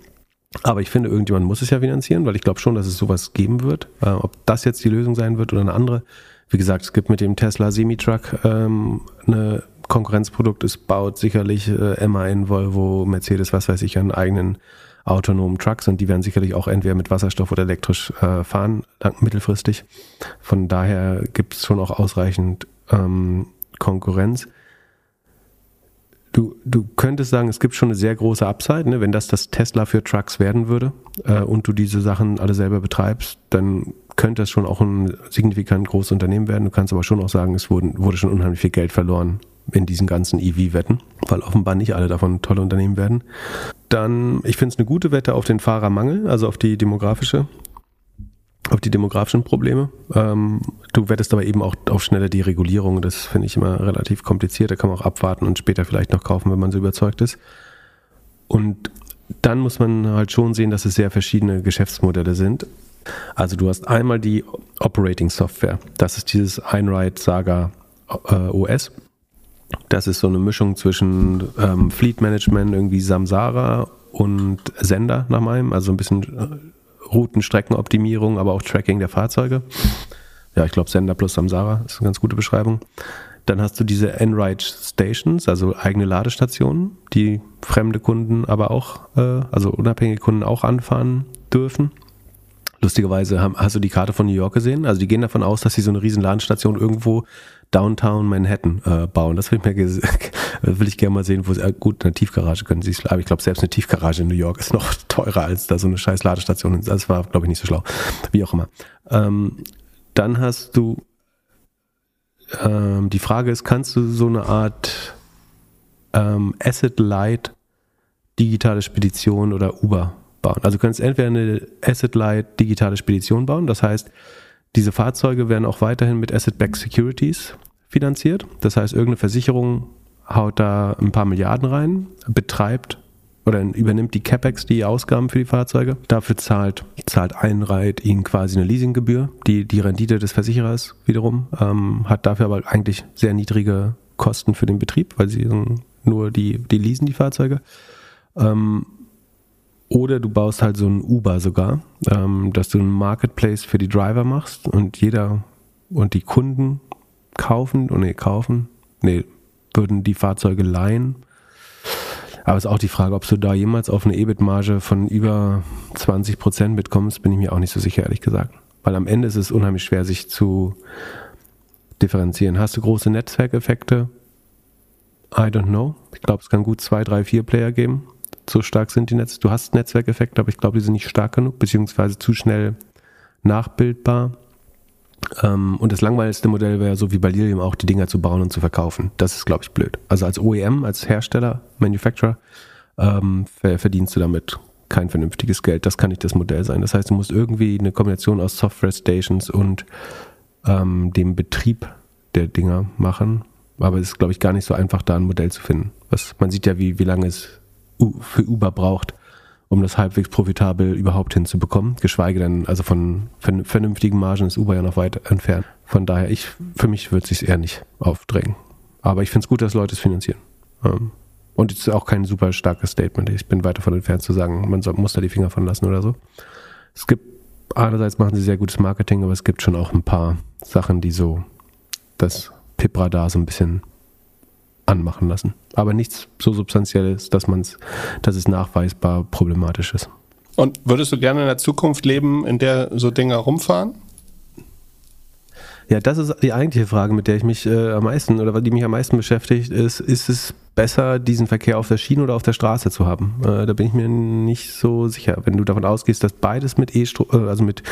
Aber ich finde, irgendjemand muss es ja finanzieren, weil ich glaube schon, dass es sowas geben wird. Äh, ob das jetzt die Lösung sein wird oder eine andere. Wie gesagt, es gibt mit dem Tesla Semi-Truck ähm, eine Konkurrenzprodukt. Es baut sicherlich äh, MAN, Volvo, Mercedes, was weiß ich, an eigenen autonomen Trucks und die werden sicherlich auch entweder mit Wasserstoff oder elektrisch äh, fahren, mittelfristig. Von daher gibt es schon auch ausreichend ähm, Konkurrenz. Du, du könntest sagen, es gibt schon eine sehr große Upside, ne? wenn das das Tesla für Trucks werden würde äh, und du diese Sachen alle selber betreibst, dann könnte es schon auch ein signifikant großes Unternehmen werden. Du kannst aber schon auch sagen, es wurde, wurde schon unheimlich viel Geld verloren in diesen ganzen EV-Wetten, weil offenbar nicht alle davon tolle Unternehmen werden. Dann, ich finde es eine gute Wette auf den Fahrermangel, also auf die demografische auf die demografischen Probleme. Ähm, du wettest aber eben auch auf schneller Deregulierung. Das finde ich immer relativ kompliziert. Da kann man auch abwarten und später vielleicht noch kaufen, wenn man so überzeugt ist. Und dann muss man halt schon sehen, dass es sehr verschiedene Geschäftsmodelle sind. Also du hast einmal die Operating Software. Das ist dieses Einride Saga äh, OS. Das ist so eine Mischung zwischen ähm, Fleet Management, irgendwie Samsara und Sender nach meinem. Also ein bisschen äh, Routenstreckenoptimierung, aber auch Tracking der Fahrzeuge. Ja, ich glaube Sender plus Samsara ist eine ganz gute Beschreibung. Dann hast du diese Enride Stations, also eigene Ladestationen, die fremde Kunden aber auch, äh, also unabhängige Kunden auch anfahren dürfen. Lustigerweise hast du die Karte von New York gesehen? Also die gehen davon aus, dass sie so eine riesen Ladestation irgendwo Downtown Manhattan äh, bauen. Das will ich, mir will ich gerne mal sehen, wo sie, äh, gut, eine Tiefgarage können sie aber ich glaube, selbst eine Tiefgarage in New York ist noch teurer als da so eine scheiß Ladestation. Das war, glaube ich, nicht so schlau. Wie auch immer. Ähm, dann hast du, ähm, die Frage ist, kannst du so eine Art ähm, Asset-Light digitale Spedition oder Uber bauen? Also du kannst entweder eine Asset-Light digitale Spedition bauen, das heißt, diese Fahrzeuge werden auch weiterhin mit Asset-Backed Securities finanziert. Das heißt, irgendeine Versicherung haut da ein paar Milliarden rein, betreibt oder übernimmt die CapEx, die Ausgaben für die Fahrzeuge. Dafür zahlt, zahlt Einreit ihnen quasi eine Leasinggebühr. Die, die Rendite des Versicherers wiederum ähm, hat dafür aber eigentlich sehr niedrige Kosten für den Betrieb, weil sie nur die, die leasen die Fahrzeuge. Ähm, oder du baust halt so ein Uber sogar, ähm, dass du einen Marketplace für die Driver machst und jeder und die Kunden kaufen, und oh nee, kaufen, nee, würden die Fahrzeuge leihen. Aber es ist auch die Frage, ob du da jemals auf eine EBIT-Marge von über 20 Prozent mitkommst, bin ich mir auch nicht so sicher, ehrlich gesagt. Weil am Ende ist es unheimlich schwer, sich zu differenzieren. Hast du große Netzwerkeffekte? I don't know. Ich glaube, es kann gut zwei, drei, vier Player geben so stark sind die Netz. Du hast Netzwerkeffekte, aber ich glaube, die sind nicht stark genug, beziehungsweise zu schnell nachbildbar. Ähm, und das langweiligste Modell wäre so wie bei Lilium auch, die Dinger zu bauen und zu verkaufen. Das ist, glaube ich, blöd. Also als OEM, als Hersteller, Manufacturer, ähm, verdienst du damit kein vernünftiges Geld. Das kann nicht das Modell sein. Das heißt, du musst irgendwie eine Kombination aus Software Stations und ähm, dem Betrieb der Dinger machen. Aber es ist, glaube ich, gar nicht so einfach, da ein Modell zu finden. Was, man sieht ja, wie, wie lange es für Uber braucht, um das halbwegs profitabel überhaupt hinzubekommen. Geschweige denn, also von vernünftigen Margen ist Uber ja noch weit entfernt. Von daher, ich, für mich wird es sich eher nicht aufdrängen. Aber ich finde es gut, dass Leute es finanzieren. Ähm, und es ist auch kein super starkes Statement. Ich bin weit davon entfernt zu sagen, man soll, muss da die Finger von lassen oder so. Es gibt, einerseits machen sie sehr gutes Marketing, aber es gibt schon auch ein paar Sachen, die so das Pipradar so ein bisschen anmachen lassen. Aber nichts so Substanzielles, dass man es, dass es nachweisbar problematisch ist. Und würdest du gerne in der Zukunft leben, in der so Dinge rumfahren? Ja, das ist die eigentliche Frage, mit der ich mich äh, am meisten oder die mich am meisten beschäftigt, ist, ist es besser, diesen Verkehr auf der Schiene oder auf der Straße zu haben? Äh, da bin ich mir nicht so sicher. Wenn du davon ausgehst, dass beides mit e äh, also mit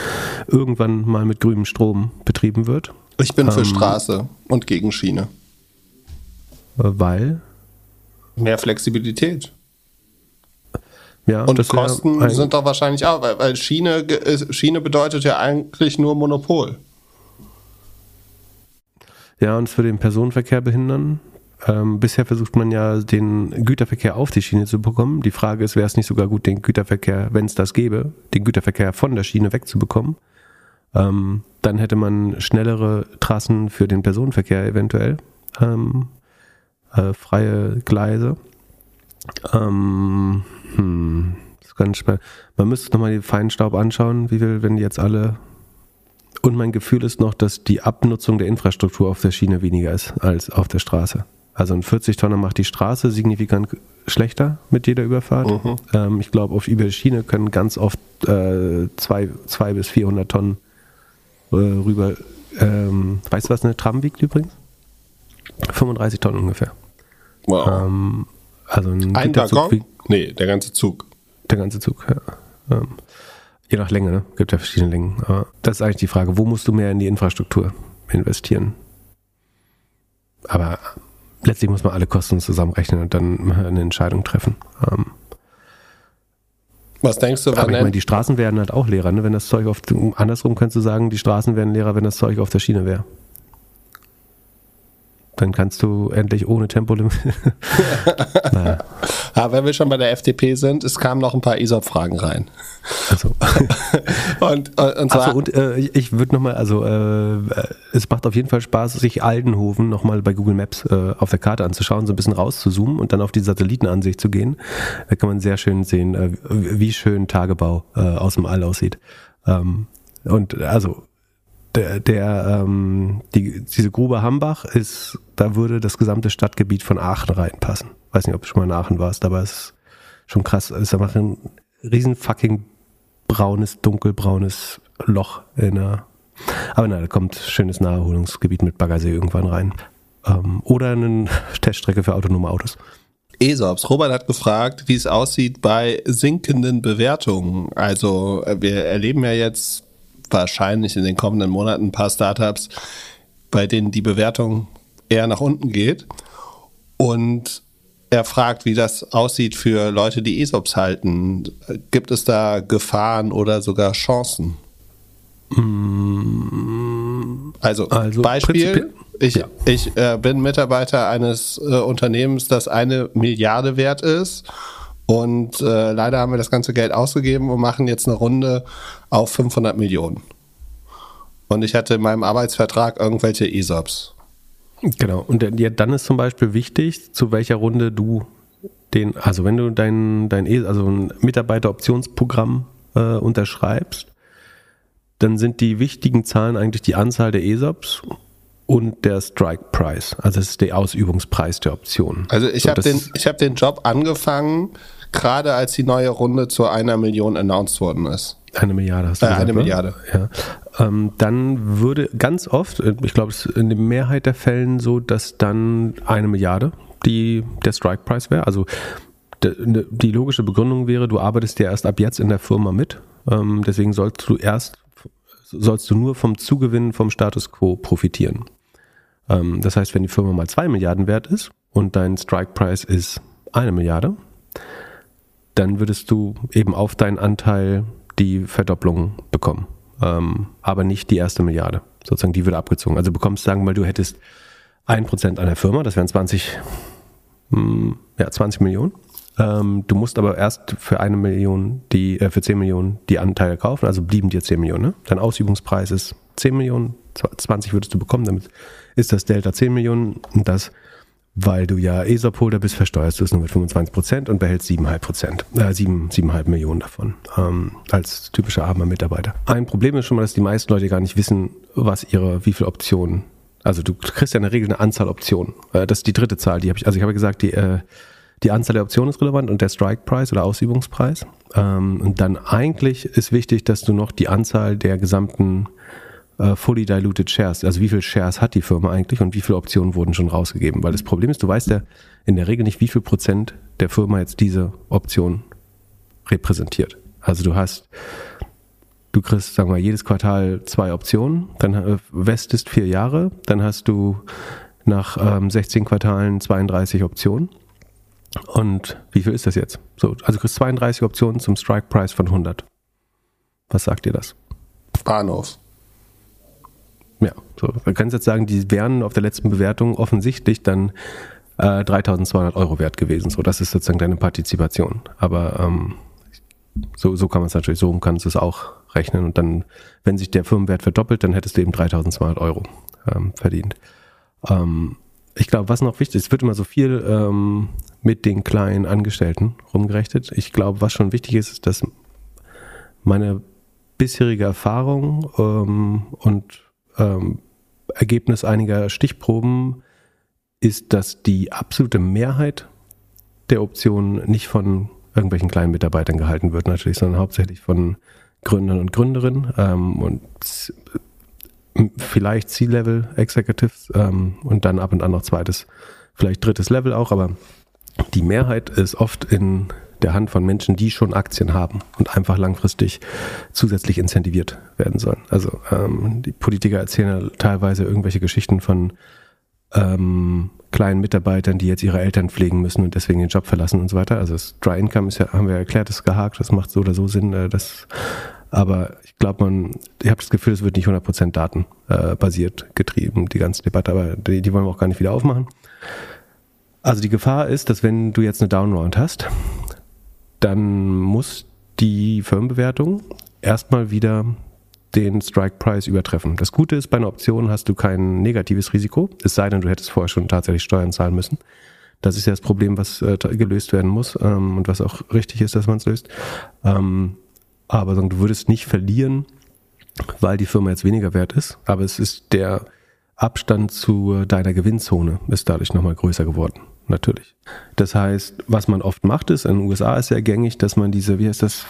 irgendwann mal mit grünem Strom betrieben wird. Ich bin für ähm, Straße und gegen Schiene. Äh, weil? Mehr Flexibilität. Ja, und Kosten sind doch wahrscheinlich auch, weil, weil Schiene, Schiene bedeutet ja eigentlich nur Monopol. Ja, und es würde den Personenverkehr behindern. Ähm, bisher versucht man ja, den Güterverkehr auf die Schiene zu bekommen. Die Frage ist, wäre es nicht sogar gut, den Güterverkehr, wenn es das gäbe, den Güterverkehr von der Schiene wegzubekommen? Ähm, dann hätte man schnellere Trassen für den Personenverkehr eventuell, ähm, äh, freie Gleise. Ähm, hm, ist ganz spannend. Man müsste nochmal den Feinstaub anschauen, wie viel, wenn die jetzt alle und mein Gefühl ist noch, dass die Abnutzung der Infrastruktur auf der Schiene weniger ist als auf der Straße. Also ein 40-Tonner macht die Straße signifikant schlechter mit jeder Überfahrt. Mhm. Ähm, ich glaube, auf über die Schiene können ganz oft äh, zwei, zwei bis 400 Tonnen äh, rüber. Ähm, weißt du, was eine Tram wiegt übrigens? 35 Tonnen ungefähr. Wow. Ähm, also ein, ein Waggon? Nee, der ganze Zug. Der ganze Zug, ja. Ähm, Je nach Länge, ne? Gibt ja verschiedene Längen. Aber das ist eigentlich die Frage, wo musst du mehr in die Infrastruktur investieren? Aber letztlich muss man alle Kosten zusammenrechnen und dann eine Entscheidung treffen. Ähm, was denkst du, wann Aber ich meine, die Straßen werden halt auch leerer, ne? Wenn das Zeug auf, andersrum könntest du sagen, die Straßen werden leerer, wenn das Zeug auf der Schiene wäre. Dann kannst du endlich ohne Tempolimit. naja. Aber wenn wir schon bei der FDP sind, es kamen noch ein paar ESOP-Fragen rein. Also. und, und, und, zwar, Achso, und äh, ich würde nochmal, also äh, es macht auf jeden Fall Spaß, sich Aldenhoven nochmal bei Google Maps äh, auf der Karte anzuschauen, so ein bisschen rauszuzoomen und dann auf die Satellitenansicht zu gehen. Da kann man sehr schön sehen, äh, wie schön Tagebau äh, aus dem All aussieht. Ähm, und also der, der ähm, die, diese Grube Hambach ist, da würde das gesamte Stadtgebiet von Aachen reinpassen. Weiß nicht, ob du schon mal in Aachen warst, aber es ist schon krass. Es ist einfach ein riesen fucking braunes, dunkelbraunes Loch in der. Aber nein, da kommt schönes Naherholungsgebiet mit Baggersee irgendwann rein. Ähm, oder eine Teststrecke für autonome Autos. ESOPs. Robert hat gefragt, wie es aussieht bei sinkenden Bewertungen. Also äh, wir erleben ja jetzt wahrscheinlich in den kommenden Monaten ein paar Startups, bei denen die Bewertung eher nach unten geht. Und er fragt, wie das aussieht für Leute, die ESOPs halten. Gibt es da Gefahren oder sogar Chancen? Also, also Beispiel, ich, ja. ich äh, bin Mitarbeiter eines äh, Unternehmens, das eine Milliarde wert ist und äh, leider haben wir das ganze Geld ausgegeben und machen jetzt eine Runde auf 500 Millionen. Und ich hatte in meinem Arbeitsvertrag irgendwelche ESOPs. Genau. Und ja, dann ist zum Beispiel wichtig, zu welcher Runde du den, also wenn du dein, dein e, also ein Mitarbeiteroptionsprogramm äh, unterschreibst, dann sind die wichtigen Zahlen eigentlich die Anzahl der ESOPs und der Strike Price. Also das ist der Ausübungspreis der Option. Also ich so, habe den, hab den Job angefangen gerade als die neue Runde zu einer Million announced worden ist. Eine Milliarde hast du äh, gesagt, Eine oder? Milliarde. Ja. Ähm, dann würde ganz oft, ich glaube, es ist in der Mehrheit der Fällen so, dass dann eine Milliarde die, der Strike Price wäre. Also ne, die logische Begründung wäre, du arbeitest ja erst ab jetzt in der Firma mit. Ähm, deswegen sollst du erst, sollst du nur vom Zugewinn vom Status quo profitieren. Ähm, das heißt, wenn die Firma mal zwei Milliarden wert ist und dein Strike Price ist eine Milliarde, dann würdest du eben auf deinen Anteil die Verdopplung bekommen. Ähm, aber nicht die erste Milliarde. Sozusagen, die würde abgezogen. Also du bekommst, sagen wir mal, du hättest ein Prozent an der Firma, das wären 20, mh, hm, ja, 20 Millionen. Ähm, du musst aber erst für eine Million, die, äh, für 10 Millionen die Anteile kaufen, also blieben dir 10 Millionen. Ne? Dein Ausübungspreis ist 10 Millionen, 20 würdest du bekommen, damit ist das Delta 10 Millionen und das, weil du ja ESOP-Holder bist, versteuerst du es nur mit 25 Prozent und behältst 7,5 Prozent, äh, 7, 7,5 Millionen davon ähm, als typischer armer Mitarbeiter. Ein Problem ist schon mal, dass die meisten Leute gar nicht wissen, was ihre, wie viele Optionen also du kriegst ja in der Regel eine Anzahl Optionen. Äh, das ist die dritte Zahl, die habe ich, also ich habe gesagt, die, äh, die Anzahl der Optionen ist relevant und der Strike Price oder Ausübungspreis. Ähm, und dann eigentlich ist wichtig, dass du noch die Anzahl der gesamten äh, fully diluted Shares, also wie viele Shares hat die Firma eigentlich und wie viele Optionen wurden schon rausgegeben. Weil das Problem ist, du weißt ja in der Regel nicht, wie viel Prozent der Firma jetzt diese Option repräsentiert. Also du hast du kriegst, sagen wir, jedes Quartal zwei Optionen, dann äh, westest vier Jahre, dann hast du nach ähm, 16 Quartalen 32 Optionen. Und wie viel ist das jetzt? So, also du kriegst 32 Optionen zum Strike Price von 100. Was sagt dir das? Bahnhof. Ja, so. Man kann jetzt sagen, die wären auf der letzten Bewertung offensichtlich dann äh, 3200 Euro wert gewesen. So, das ist sozusagen deine Partizipation. Aber ähm, so, so kann man es natürlich, so kannst du es auch rechnen. Und dann, wenn sich der Firmenwert verdoppelt, dann hättest du eben 3200 Euro ähm, verdient. Ähm, ich glaube, was noch wichtig ist, es wird immer so viel ähm, mit den kleinen Angestellten rumgerechnet. Ich glaube, was schon wichtig ist, ist, dass meine bisherige Erfahrung ähm, und ähm, Ergebnis einiger Stichproben ist, dass die absolute Mehrheit der Optionen nicht von irgendwelchen kleinen Mitarbeitern gehalten wird, natürlich, sondern hauptsächlich von Gründern und Gründerinnen. Ähm, und vielleicht C-Level Executives ähm, und dann ab und an noch zweites, vielleicht drittes Level auch, aber die Mehrheit ist oft in der Hand von Menschen, die schon Aktien haben und einfach langfristig zusätzlich incentiviert werden sollen. Also ähm, die Politiker erzählen ja teilweise irgendwelche Geschichten von ähm, kleinen Mitarbeitern, die jetzt ihre Eltern pflegen müssen und deswegen den Job verlassen und so weiter. Also das Dry Income ist ja, haben wir erklärt, ist gehakt, das macht so oder so Sinn. Äh, das, aber ich glaube, man, ich habe das Gefühl, es wird nicht 100% datenbasiert äh, getrieben, die ganze Debatte, aber die, die wollen wir auch gar nicht wieder aufmachen. Also die Gefahr ist, dass wenn du jetzt eine Downround hast, dann muss die Firmenbewertung erstmal wieder den Strike Price übertreffen. Das Gute ist, bei einer Option hast du kein negatives Risiko, es sei denn, du hättest vorher schon tatsächlich Steuern zahlen müssen. Das ist ja das Problem, was äh, gelöst werden muss ähm, und was auch richtig ist, dass man es löst. Ähm, aber du würdest nicht verlieren, weil die Firma jetzt weniger wert ist, aber es ist der Abstand zu deiner Gewinnzone ist dadurch nochmal größer geworden. Natürlich. Das heißt, was man oft macht, ist, in den USA ist sehr gängig, dass man diese, wie heißt das,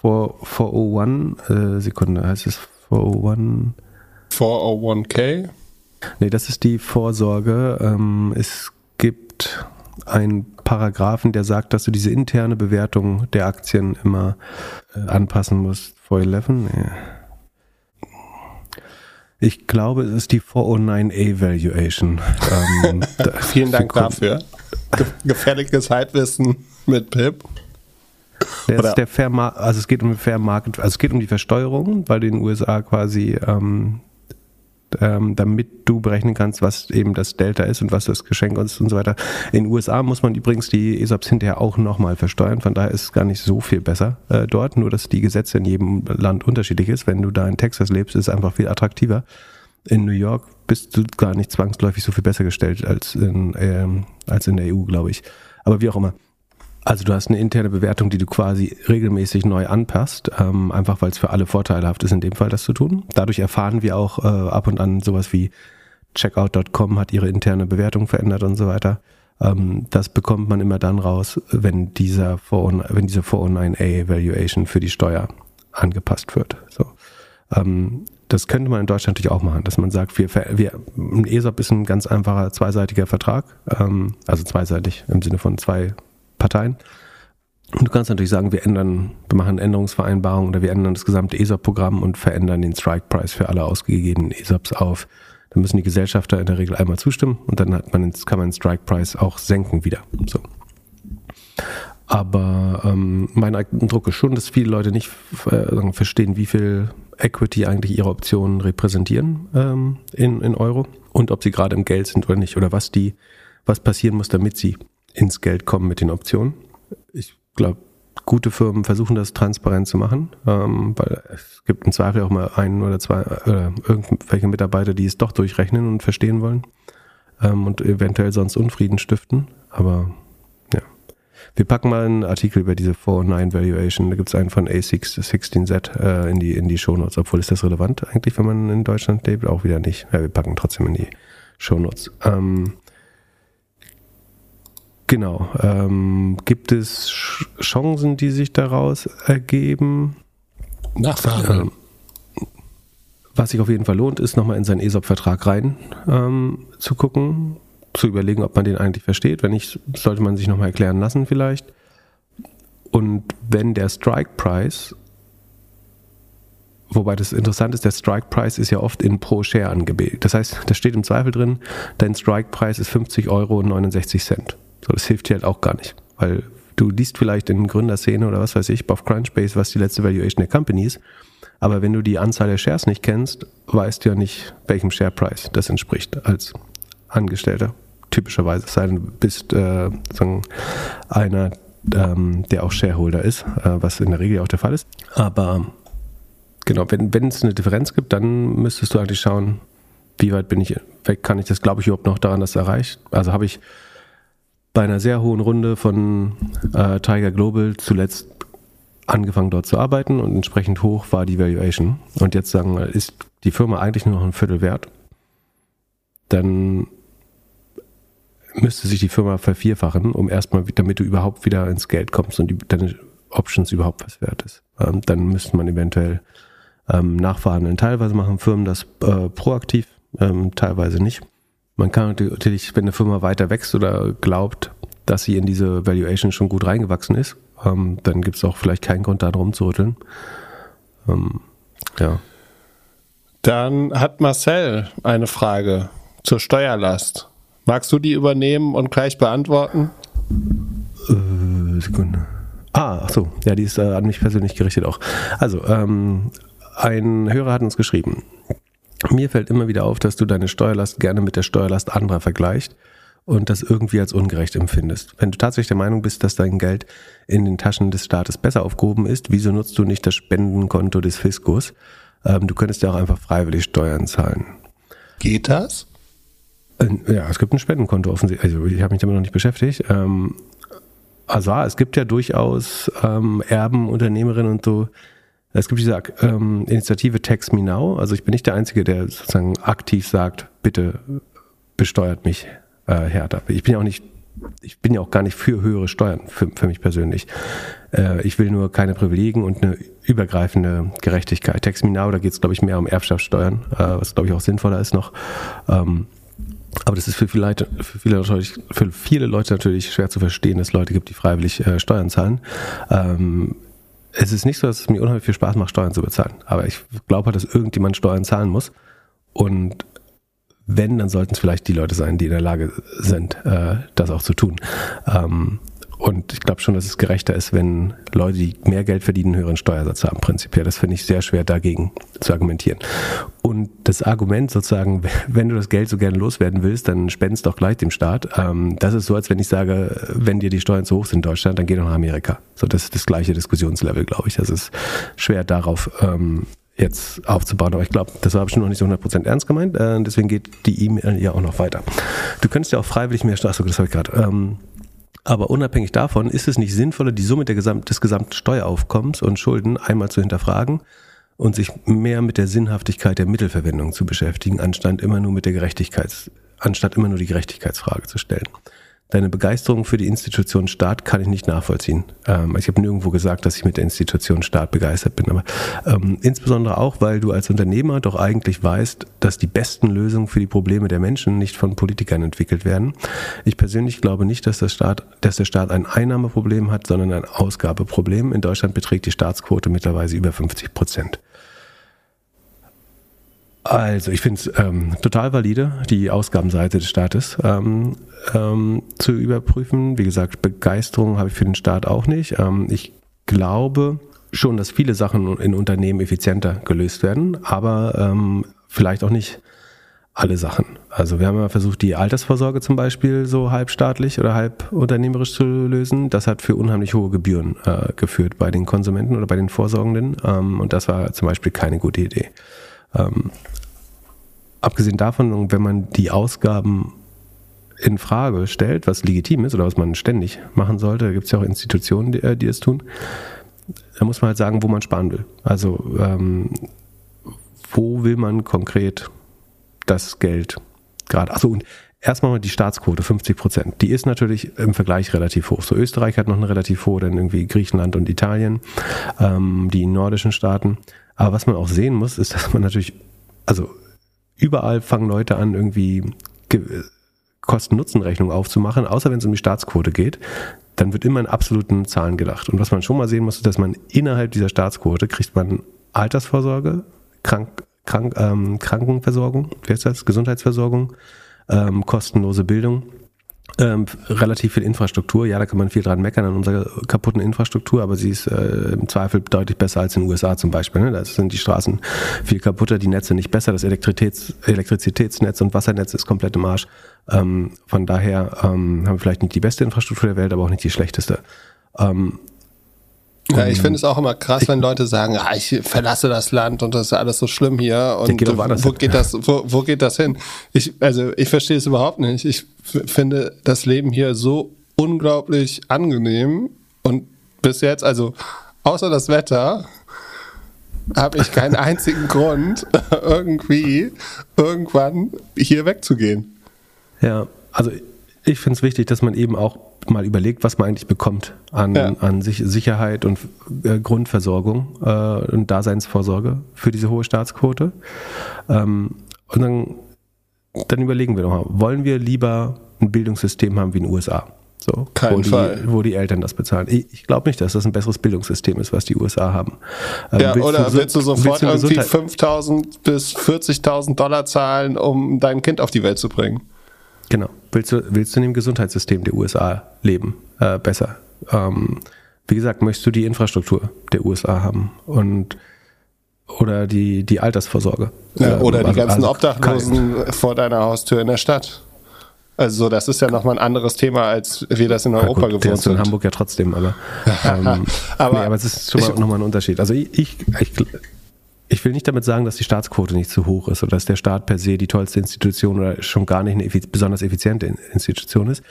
401, äh, Sekunde, heißt es 401? 401k? Nee, das ist die Vorsorge. Ähm, es gibt einen Paragraphen, der sagt, dass du diese interne Bewertung der Aktien immer äh, anpassen musst. 411? Nee. Ich glaube, es ist die 409A Valuation. ähm, Vielen Dank dafür. Gefährliches Halbwissen mit Pip. Der ist der Fair also es geht um Fair Market, also es geht um die Versteuerung, weil du in den USA quasi ähm, ähm, damit du berechnen kannst, was eben das Delta ist und was das Geschenk ist und so weiter. In den USA muss man übrigens die ESOPs hinterher auch nochmal versteuern, von daher ist es gar nicht so viel besser äh, dort, nur dass die Gesetze in jedem Land unterschiedlich ist. Wenn du da in Texas lebst, ist es einfach viel attraktiver. In New York bist du gar nicht zwangsläufig so viel besser gestellt als in, ähm, als in der EU, glaube ich. Aber wie auch immer. Also du hast eine interne Bewertung, die du quasi regelmäßig neu anpasst, ähm, einfach weil es für alle vorteilhaft ist, in dem Fall das zu tun. Dadurch erfahren wir auch äh, ab und an sowas wie Checkout.com hat ihre interne Bewertung verändert und so weiter. Ähm, das bekommt man immer dann raus, wenn dieser 409, wenn diese 409a Valuation für die Steuer angepasst wird. So. Ähm, das könnte man in Deutschland natürlich auch machen, dass man sagt, wir, wir ein ESOP ist ein ganz einfacher zweiseitiger Vertrag, ähm, also zweiseitig im Sinne von zwei Parteien. Und du kannst natürlich sagen, wir ändern, wir machen Änderungsvereinbarungen oder wir ändern das gesamte ESOP-Programm und verändern den Strike-Price für alle ausgegebenen ESOPs auf. Dann müssen die Gesellschafter in der Regel einmal zustimmen und dann hat man, kann man den Strike-Price auch senken wieder. So. Aber ähm, mein Eindruck ist schon, dass viele Leute nicht äh, verstehen, wie viel Equity eigentlich ihre Optionen repräsentieren ähm, in, in Euro und ob sie gerade im Geld sind oder nicht oder was die, was passieren muss, damit sie ins Geld kommen mit den Optionen. Ich glaube, gute Firmen versuchen das transparent zu machen, ähm, weil es gibt im Zweifel auch mal einen oder zwei oder irgendwelche Mitarbeiter, die es doch durchrechnen und verstehen wollen ähm, und eventuell sonst Unfrieden stiften. Aber. Wir packen mal einen Artikel über diese 409 Valuation. Da gibt es einen von A16Z äh, in die, in die Shownotes. Obwohl ist das relevant eigentlich, wenn man in Deutschland lebt? Auch wieder nicht. Ja, wir packen trotzdem in die Shownotes. Ähm, Genau. Ähm, gibt es Chancen, die sich daraus ergeben? Nachfragen. Ähm, was sich auf jeden Fall lohnt, ist nochmal in seinen ESOP-Vertrag rein ähm, zu gucken, zu überlegen, ob man den eigentlich versteht. Wenn nicht, sollte man sich nochmal erklären lassen vielleicht. Und wenn der Strike Price, wobei das interessant ist, der Strike Price ist ja oft in pro Share angebildet. Das heißt, da steht im Zweifel drin, dein Strike Price ist 50 Euro und 69 Cent. So, das hilft dir halt auch gar nicht, weil du liest vielleicht in Gründerszene oder was weiß ich, auf Crunchbase, was die letzte Valuation der Company ist. Aber wenn du die Anzahl der Shares nicht kennst, weißt du ja nicht, welchem Share Price das entspricht als Angestellter. Typischerweise, es sei denn, du bist äh, sagen, einer, ähm, der auch Shareholder ist, äh, was in der Regel auch der Fall ist. Aber genau, wenn, es eine Differenz gibt, dann müsstest du eigentlich schauen, wie weit bin ich weg, kann ich das, glaube ich, überhaupt noch daran, dass es erreicht. Also habe ich bei einer sehr hohen Runde von äh, Tiger Global zuletzt angefangen dort zu arbeiten und entsprechend hoch war die Valuation. Und jetzt sagen, wir, ist die Firma eigentlich nur noch ein Viertel wert, dann müsste sich die Firma vervierfachen, um erstmal, damit du überhaupt wieder ins Geld kommst und die, deine Options überhaupt was wert ist. Ähm, dann müsste man eventuell ähm, nachverhandeln. Teilweise machen Firmen das äh, proaktiv, ähm, teilweise nicht. Man kann natürlich, wenn eine Firma weiter wächst oder glaubt, dass sie in diese Valuation schon gut reingewachsen ist, ähm, dann gibt es auch vielleicht keinen Grund, da drum zu rütteln. Ähm, ja. Dann hat Marcel eine Frage zur Steuerlast. Magst du die übernehmen und gleich beantworten? Äh, Sekunde. Ah, ach so, ja, die ist äh, an mich persönlich gerichtet auch. Also, ähm, ein Hörer hat uns geschrieben. Mir fällt immer wieder auf, dass du deine Steuerlast gerne mit der Steuerlast anderer vergleichst und das irgendwie als ungerecht empfindest. Wenn du tatsächlich der Meinung bist, dass dein Geld in den Taschen des Staates besser aufgehoben ist, wieso nutzt du nicht das Spendenkonto des Fiskus? Ähm, du könntest ja auch einfach freiwillig Steuern zahlen. Geht das? Äh, ja, es gibt ein Spendenkonto offensichtlich. Also ich habe mich damit noch nicht beschäftigt. Ähm, also es gibt ja durchaus ähm, Erben, Unternehmerinnen und so, es gibt diese ähm, Initiative Tax Me Now. Also ich bin nicht der Einzige, der sozusagen aktiv sagt, bitte besteuert mich äh, härter. Ich bin ja auch nicht, ich bin ja auch gar nicht für höhere Steuern, für, für mich persönlich. Äh, ich will nur keine Privilegien und eine übergreifende Gerechtigkeit. Tax Me Now, da geht es, glaube ich, mehr um Erbschaftssteuern, äh, was, glaube ich, auch sinnvoller ist noch. Ähm, aber das ist für viele, Leute, für, viele Leute, für viele Leute natürlich schwer zu verstehen, dass es Leute gibt, die freiwillig äh, Steuern zahlen. Ähm, es ist nicht so, dass es mir unheimlich viel Spaß macht, Steuern zu bezahlen. Aber ich glaube halt, dass irgendjemand Steuern zahlen muss. Und wenn, dann sollten es vielleicht die Leute sein, die in der Lage sind, äh, das auch zu tun. Ähm, und ich glaube schon, dass es gerechter ist, wenn Leute, die mehr Geld verdienen, einen höheren Steuersatz haben, prinzipiell. Das finde ich sehr schwer dagegen zu argumentieren. Und das Argument sozusagen, wenn du das Geld so gerne loswerden willst, dann spendest doch gleich dem Staat. Ähm, das ist so, als wenn ich sage, wenn dir die Steuern zu hoch sind in Deutschland, dann geh doch nach Amerika. So, das ist das gleiche Diskussionslevel, glaube ich. Das ist schwer darauf ähm, jetzt aufzubauen. Aber ich glaube, das war bestimmt noch nicht so 100% ernst gemeint. Äh, deswegen geht die E-Mail ja auch noch weiter. Du könntest ja auch freiwillig mehr Steuern, das habe ich gerade. Ähm, aber unabhängig davon ist es nicht sinnvoller, die Summe Gesamt, des gesamten Steueraufkommens und Schulden einmal zu hinterfragen und sich mehr mit der Sinnhaftigkeit der Mittelverwendung zu beschäftigen, anstatt immer nur mit der Gerechtigkeits, anstatt immer nur die Gerechtigkeitsfrage zu stellen deine Begeisterung für die Institution Staat kann ich nicht nachvollziehen. Ähm, ich habe nirgendwo gesagt, dass ich mit der Institution Staat begeistert bin, aber ähm, insbesondere auch, weil du als Unternehmer doch eigentlich weißt, dass die besten Lösungen für die Probleme der Menschen nicht von Politikern entwickelt werden. Ich persönlich glaube nicht, dass, das Staat, dass der Staat ein Einnahmeproblem hat, sondern ein Ausgabeproblem. In Deutschland beträgt die Staatsquote mittlerweile über 50 Prozent. Also ich finde es ähm, total valide, die Ausgabenseite des Staates ähm, ähm, zu überprüfen. Wie gesagt, Begeisterung habe ich für den Staat auch nicht. Ähm, ich glaube schon, dass viele Sachen in Unternehmen effizienter gelöst werden, aber ähm, vielleicht auch nicht alle Sachen. Also wir haben ja versucht, die Altersvorsorge zum Beispiel so halbstaatlich oder halb unternehmerisch zu lösen. Das hat für unheimlich hohe Gebühren äh, geführt bei den Konsumenten oder bei den Vorsorgenden. Ähm, und das war zum Beispiel keine gute Idee. Ähm, abgesehen davon, wenn man die Ausgaben in Frage stellt, was legitim ist oder was man ständig machen sollte, da gibt es ja auch Institutionen, die, äh, die es tun, da muss man halt sagen, wo man sparen will. Also ähm, wo will man konkret das Geld gerade. Achso, und erstmal mal die Staatsquote, 50 Prozent. Die ist natürlich im Vergleich relativ hoch. So Österreich hat noch eine relativ hohe, dann irgendwie Griechenland und Italien, ähm, die nordischen Staaten. Aber was man auch sehen muss, ist, dass man natürlich, also überall fangen Leute an, irgendwie Kosten-Nutzen-Rechnung aufzumachen, außer wenn es um die Staatsquote geht, dann wird immer in absoluten Zahlen gedacht. Und was man schon mal sehen muss, ist, dass man innerhalb dieser Staatsquote kriegt man Altersvorsorge, Krank Krank, ähm, Krankenversorgung, wie heißt das? Gesundheitsversorgung, ähm, kostenlose Bildung. Ähm, relativ viel Infrastruktur. Ja, da kann man viel dran meckern an unserer kaputten Infrastruktur, aber sie ist äh, im Zweifel deutlich besser als in den USA zum Beispiel. Ne? Da sind die Straßen viel kaputter, die Netze nicht besser, das Elektrizitäts Elektrizitätsnetz und Wassernetz ist komplett im Arsch. Ähm, von daher ähm, haben wir vielleicht nicht die beste Infrastruktur der Welt, aber auch nicht die schlechteste. Ähm, ja, ich finde es auch immer krass, wenn Leute sagen, ah, ich verlasse das Land und das ist alles so schlimm hier und geht wo geht das, wo, wo geht das hin? Ich, also ich verstehe es überhaupt nicht. Ich finde das Leben hier so unglaublich angenehm und bis jetzt, also außer das Wetter, habe ich keinen einzigen Grund, irgendwie irgendwann hier wegzugehen. Ja, also ich finde es wichtig, dass man eben auch mal überlegt, was man eigentlich bekommt an, ja. an sich, Sicherheit und äh, Grundversorgung äh, und Daseinsvorsorge für diese hohe Staatsquote. Ähm, und dann, dann überlegen wir nochmal, wollen wir lieber ein Bildungssystem haben wie in den USA? So, Kein wo, die, Fall. wo die Eltern das bezahlen. Ich, ich glaube nicht, dass das ein besseres Bildungssystem ist, was die USA haben. Ähm, ja, willst oder du, willst du sofort willst du irgendwie 5.000 bis 40.000 Dollar zahlen, um dein Kind auf die Welt zu bringen? Genau. Willst du, willst du in dem Gesundheitssystem der USA leben? Äh, besser. Ähm, wie gesagt, möchtest du die Infrastruktur der USA haben und oder die, die Altersvorsorge? Ja, ähm, oder ähm, die also, ganzen also Obdachlosen kein, vor deiner Haustür in der Stadt. Also das ist ja nochmal ein anderes Thema, als wir das in Europa gut, gewohnt sind. in Hamburg ja trotzdem, aber, ähm, aber, nee, aber es ist schon mal nochmal ein Unterschied. Also ich, ich, ich ich will nicht damit sagen, dass die Staatsquote nicht zu hoch ist oder dass der Staat per se die tollste Institution oder schon gar nicht eine besonders effiziente Institution ist.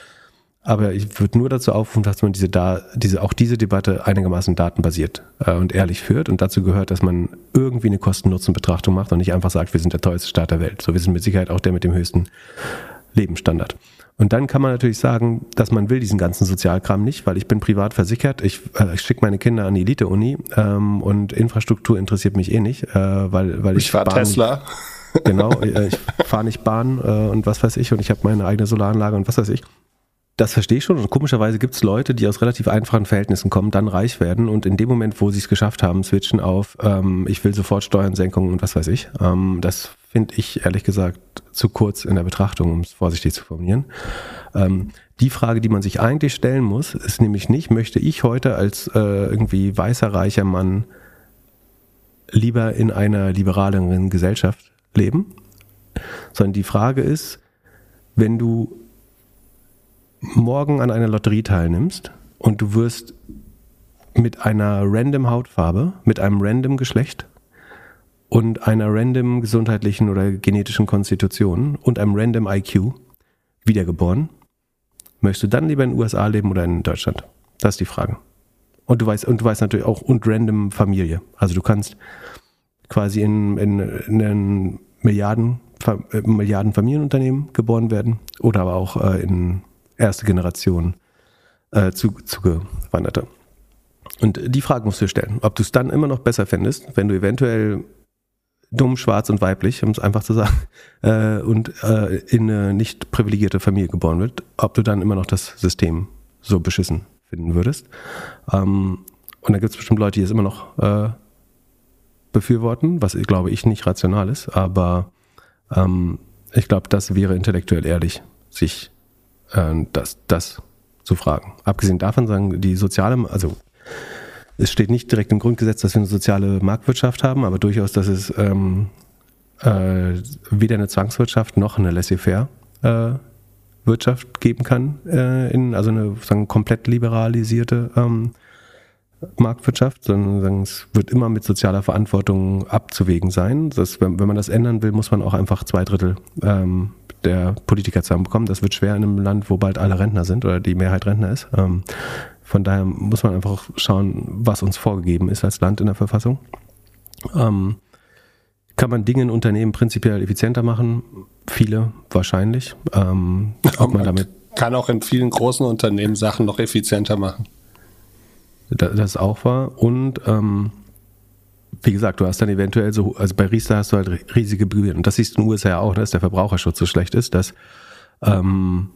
Aber ich würde nur dazu aufrufen, dass man diese, da, diese, auch diese Debatte einigermaßen datenbasiert äh, und ehrlich führt. Und dazu gehört, dass man irgendwie eine Kosten-Nutzen-Betrachtung macht und nicht einfach sagt, wir sind der tollste Staat der Welt. So, wir sind mit Sicherheit auch der mit dem höchsten Lebensstandard. Und dann kann man natürlich sagen, dass man will diesen ganzen Sozialkram nicht, weil ich bin privat versichert. Ich, äh, ich schicke meine Kinder an die Elite-Uni ähm, und Infrastruktur interessiert mich eh nicht, äh, weil, weil ich, ich fahre Tesla. Genau, äh, ich fahre nicht Bahn äh, und was weiß ich und ich habe meine eigene Solaranlage und was weiß ich. Das verstehe ich schon. Und komischerweise gibt es Leute, die aus relativ einfachen Verhältnissen kommen, dann reich werden und in dem Moment, wo sie es geschafft haben, switchen auf, ähm, ich will sofort Steuernsenkungen und was weiß ich. Ähm, das finde ich ehrlich gesagt zu kurz in der Betrachtung, um es vorsichtig zu formulieren. Ähm, die Frage, die man sich eigentlich stellen muss, ist nämlich nicht, möchte ich heute als äh, irgendwie weißer, reicher Mann lieber in einer liberaleren Gesellschaft leben, sondern die Frage ist, wenn du morgen an einer Lotterie teilnimmst und du wirst mit einer random Hautfarbe, mit einem random Geschlecht und einer random gesundheitlichen oder genetischen Konstitution und einem random IQ wiedergeboren, möchtest du dann lieber in den USA leben oder in Deutschland? Das ist die Frage. Und du weißt, und du weißt natürlich auch, und random Familie. Also du kannst quasi in, in, in ein Milliarden, äh, Milliarden Familienunternehmen geboren werden oder aber auch äh, in erste Generation äh, zu, zugewanderte. Und die Frage musst du dir stellen, ob du es dann immer noch besser fändest, wenn du eventuell dumm, schwarz und weiblich, um es einfach zu sagen, äh, und äh, in eine nicht privilegierte Familie geboren wird, ob du dann immer noch das System so beschissen finden würdest. Ähm, und da gibt es bestimmt Leute, die es immer noch äh, befürworten, was glaube ich nicht rational ist, aber ähm, ich glaube, das wäre intellektuell ehrlich, sich äh, das, das zu fragen. Abgesehen davon sagen die soziale, also es steht nicht direkt im Grundgesetz, dass wir eine soziale Marktwirtschaft haben, aber durchaus, dass es ähm, äh, weder eine Zwangswirtschaft noch eine laissez-faire äh, Wirtschaft geben kann, äh, in, also eine sagen, komplett liberalisierte ähm, Marktwirtschaft, sondern es wird immer mit sozialer Verantwortung abzuwägen sein. Das, wenn, wenn man das ändern will, muss man auch einfach zwei Drittel ähm, der Politiker zusammenbekommen. Das wird schwer in einem Land, wo bald alle Rentner sind oder die Mehrheit Rentner ist. Ähm, von daher muss man einfach schauen, was uns vorgegeben ist als Land in der Verfassung. Ähm, kann man Dinge in Unternehmen prinzipiell effizienter machen? Viele wahrscheinlich. Ähm, ob man damit kann auch in vielen großen Unternehmen Sachen noch effizienter machen. Das auch war. Und ähm, wie gesagt, du hast dann eventuell so, also bei Riester hast du halt riesige Gebühren. Und das siehst du in den USA auch, ne, dass der Verbraucherschutz so schlecht ist, dass, ähm,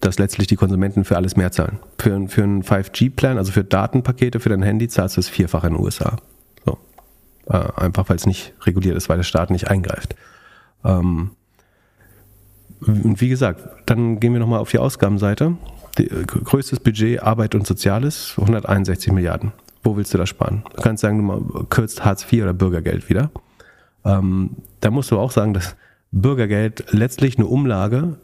dass letztlich die Konsumenten für alles mehr zahlen. Für, für einen 5G-Plan, also für Datenpakete für dein Handy, zahlst du es vierfach in den USA. So. Äh, einfach weil es nicht reguliert ist, weil der Staat nicht eingreift. Ähm, und wie gesagt, dann gehen wir nochmal auf die Ausgabenseite. Die, äh, größtes Budget Arbeit und Soziales, 161 Milliarden. Wo willst du da sparen? Du kannst sagen, du mal kürzt Hartz IV oder Bürgergeld wieder. Ähm, da musst du auch sagen, dass Bürgergeld letztlich eine Umlage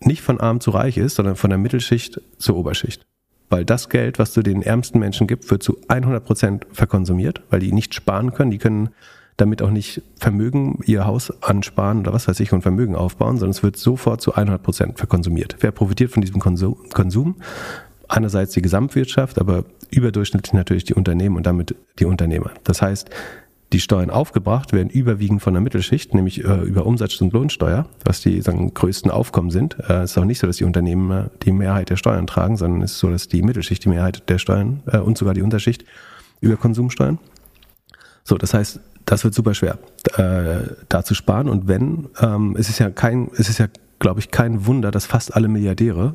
nicht von arm zu reich ist, sondern von der Mittelschicht zur Oberschicht. Weil das Geld, was du den ärmsten Menschen gibst, wird zu 100 Prozent verkonsumiert, weil die nicht sparen können. Die können damit auch nicht Vermögen, ihr Haus ansparen oder was weiß ich und Vermögen aufbauen, sondern es wird sofort zu 100 Prozent verkonsumiert. Wer profitiert von diesem Konsum? Einerseits die Gesamtwirtschaft, aber überdurchschnittlich natürlich die Unternehmen und damit die Unternehmer. Das heißt, die Steuern aufgebracht werden überwiegend von der Mittelschicht, nämlich äh, über Umsatz- und Lohnsteuer, was die sagen, größten Aufkommen sind. Es äh, ist auch nicht so, dass die Unternehmen äh, die Mehrheit der Steuern tragen, sondern es ist so, dass die Mittelschicht die Mehrheit der Steuern äh, und sogar die Unterschicht über Konsumsteuern. So, das heißt, das wird super schwer, äh, da zu sparen. Und wenn, ähm, es ist ja kein, es ist ja, glaube ich, kein Wunder, dass fast alle Milliardäre,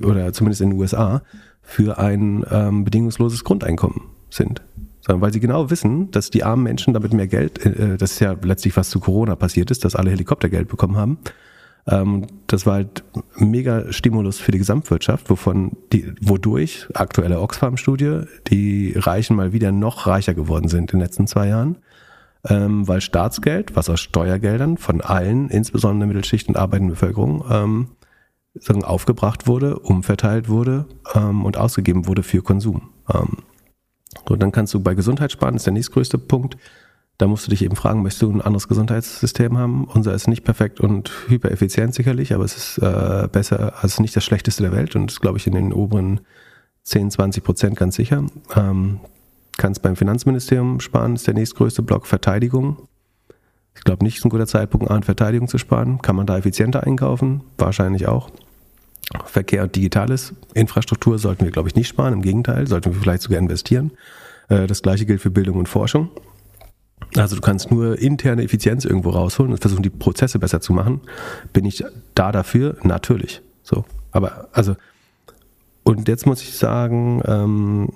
oder zumindest in den USA, für ein ähm, bedingungsloses Grundeinkommen sind. Sondern weil sie genau wissen, dass die armen Menschen damit mehr Geld, äh, das ist ja letztlich was zu Corona passiert ist, dass alle Helikoptergeld bekommen haben. Ähm, das war halt mega Stimulus für die Gesamtwirtschaft, wovon die, wodurch, aktuelle Oxfam-Studie, die Reichen mal wieder noch reicher geworden sind in den letzten zwei Jahren ähm, weil Staatsgeld, was aus Steuergeldern von allen, insbesondere Mittelschicht und arbeitenden Bevölkerung, ähm, aufgebracht wurde, umverteilt wurde ähm, und ausgegeben wurde für Konsum. Ähm, so, dann kannst du bei Gesundheit sparen, ist der nächstgrößte Punkt. Da musst du dich eben fragen, möchtest du ein anderes Gesundheitssystem haben? Unser ist nicht perfekt und hypereffizient sicherlich, aber es ist äh, besser, also nicht das schlechteste der Welt und ist, glaube ich, in den oberen 10, 20 Prozent ganz sicher. Ähm, kannst beim Finanzministerium sparen, ist der nächstgrößte Block Verteidigung. Ich glaube nicht, ist ein guter Zeitpunkt, an Verteidigung zu sparen. Kann man da effizienter einkaufen? Wahrscheinlich auch. Verkehr und Digitales. Infrastruktur sollten wir, glaube ich, nicht sparen. Im Gegenteil, sollten wir vielleicht sogar investieren. Äh, das gleiche gilt für Bildung und Forschung. Also du kannst nur interne Effizienz irgendwo rausholen und versuchen, die Prozesse besser zu machen. Bin ich da dafür? Natürlich. So. Aber also, und jetzt muss ich sagen, ähm,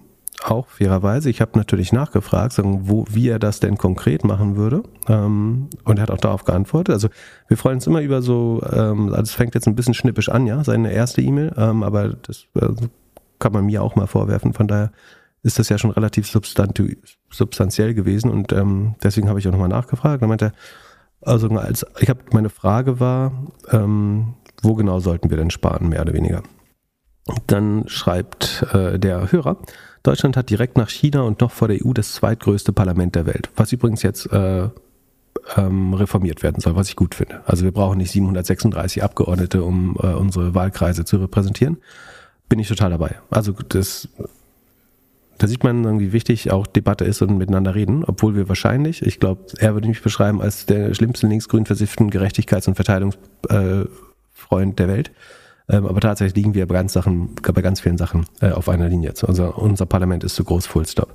auch fairerweise, ich habe natürlich nachgefragt, sagen, wo, wie er das denn konkret machen würde. Ähm, und er hat auch darauf geantwortet. Also wir freuen uns immer über so, ähm, also es fängt jetzt ein bisschen schnippisch an, ja, seine erste E-Mail, ähm, aber das äh, kann man mir auch mal vorwerfen. Von daher ist das ja schon relativ substanziell gewesen und ähm, deswegen habe ich auch nochmal nachgefragt. Dann meinte er, also als ich habe meine Frage war, ähm, wo genau sollten wir denn sparen, mehr oder weniger? Dann schreibt äh, der Hörer, Deutschland hat direkt nach China und noch vor der EU das zweitgrößte Parlament der Welt, was übrigens jetzt äh, ähm, reformiert werden soll, was ich gut finde. Also wir brauchen nicht 736 Abgeordnete, um äh, unsere Wahlkreise zu repräsentieren. Bin ich total dabei. Also das, da sieht man, wie wichtig auch Debatte ist und miteinander reden, obwohl wir wahrscheinlich, ich glaube, er würde mich beschreiben als der schlimmste linksgrün versifften Gerechtigkeits- und Verteilungsfreund der Welt. Ähm, aber tatsächlich liegen wir bei ganz, Sachen, bei ganz vielen Sachen äh, auf einer Linie. Also unser Parlament ist zu groß, Full Stop.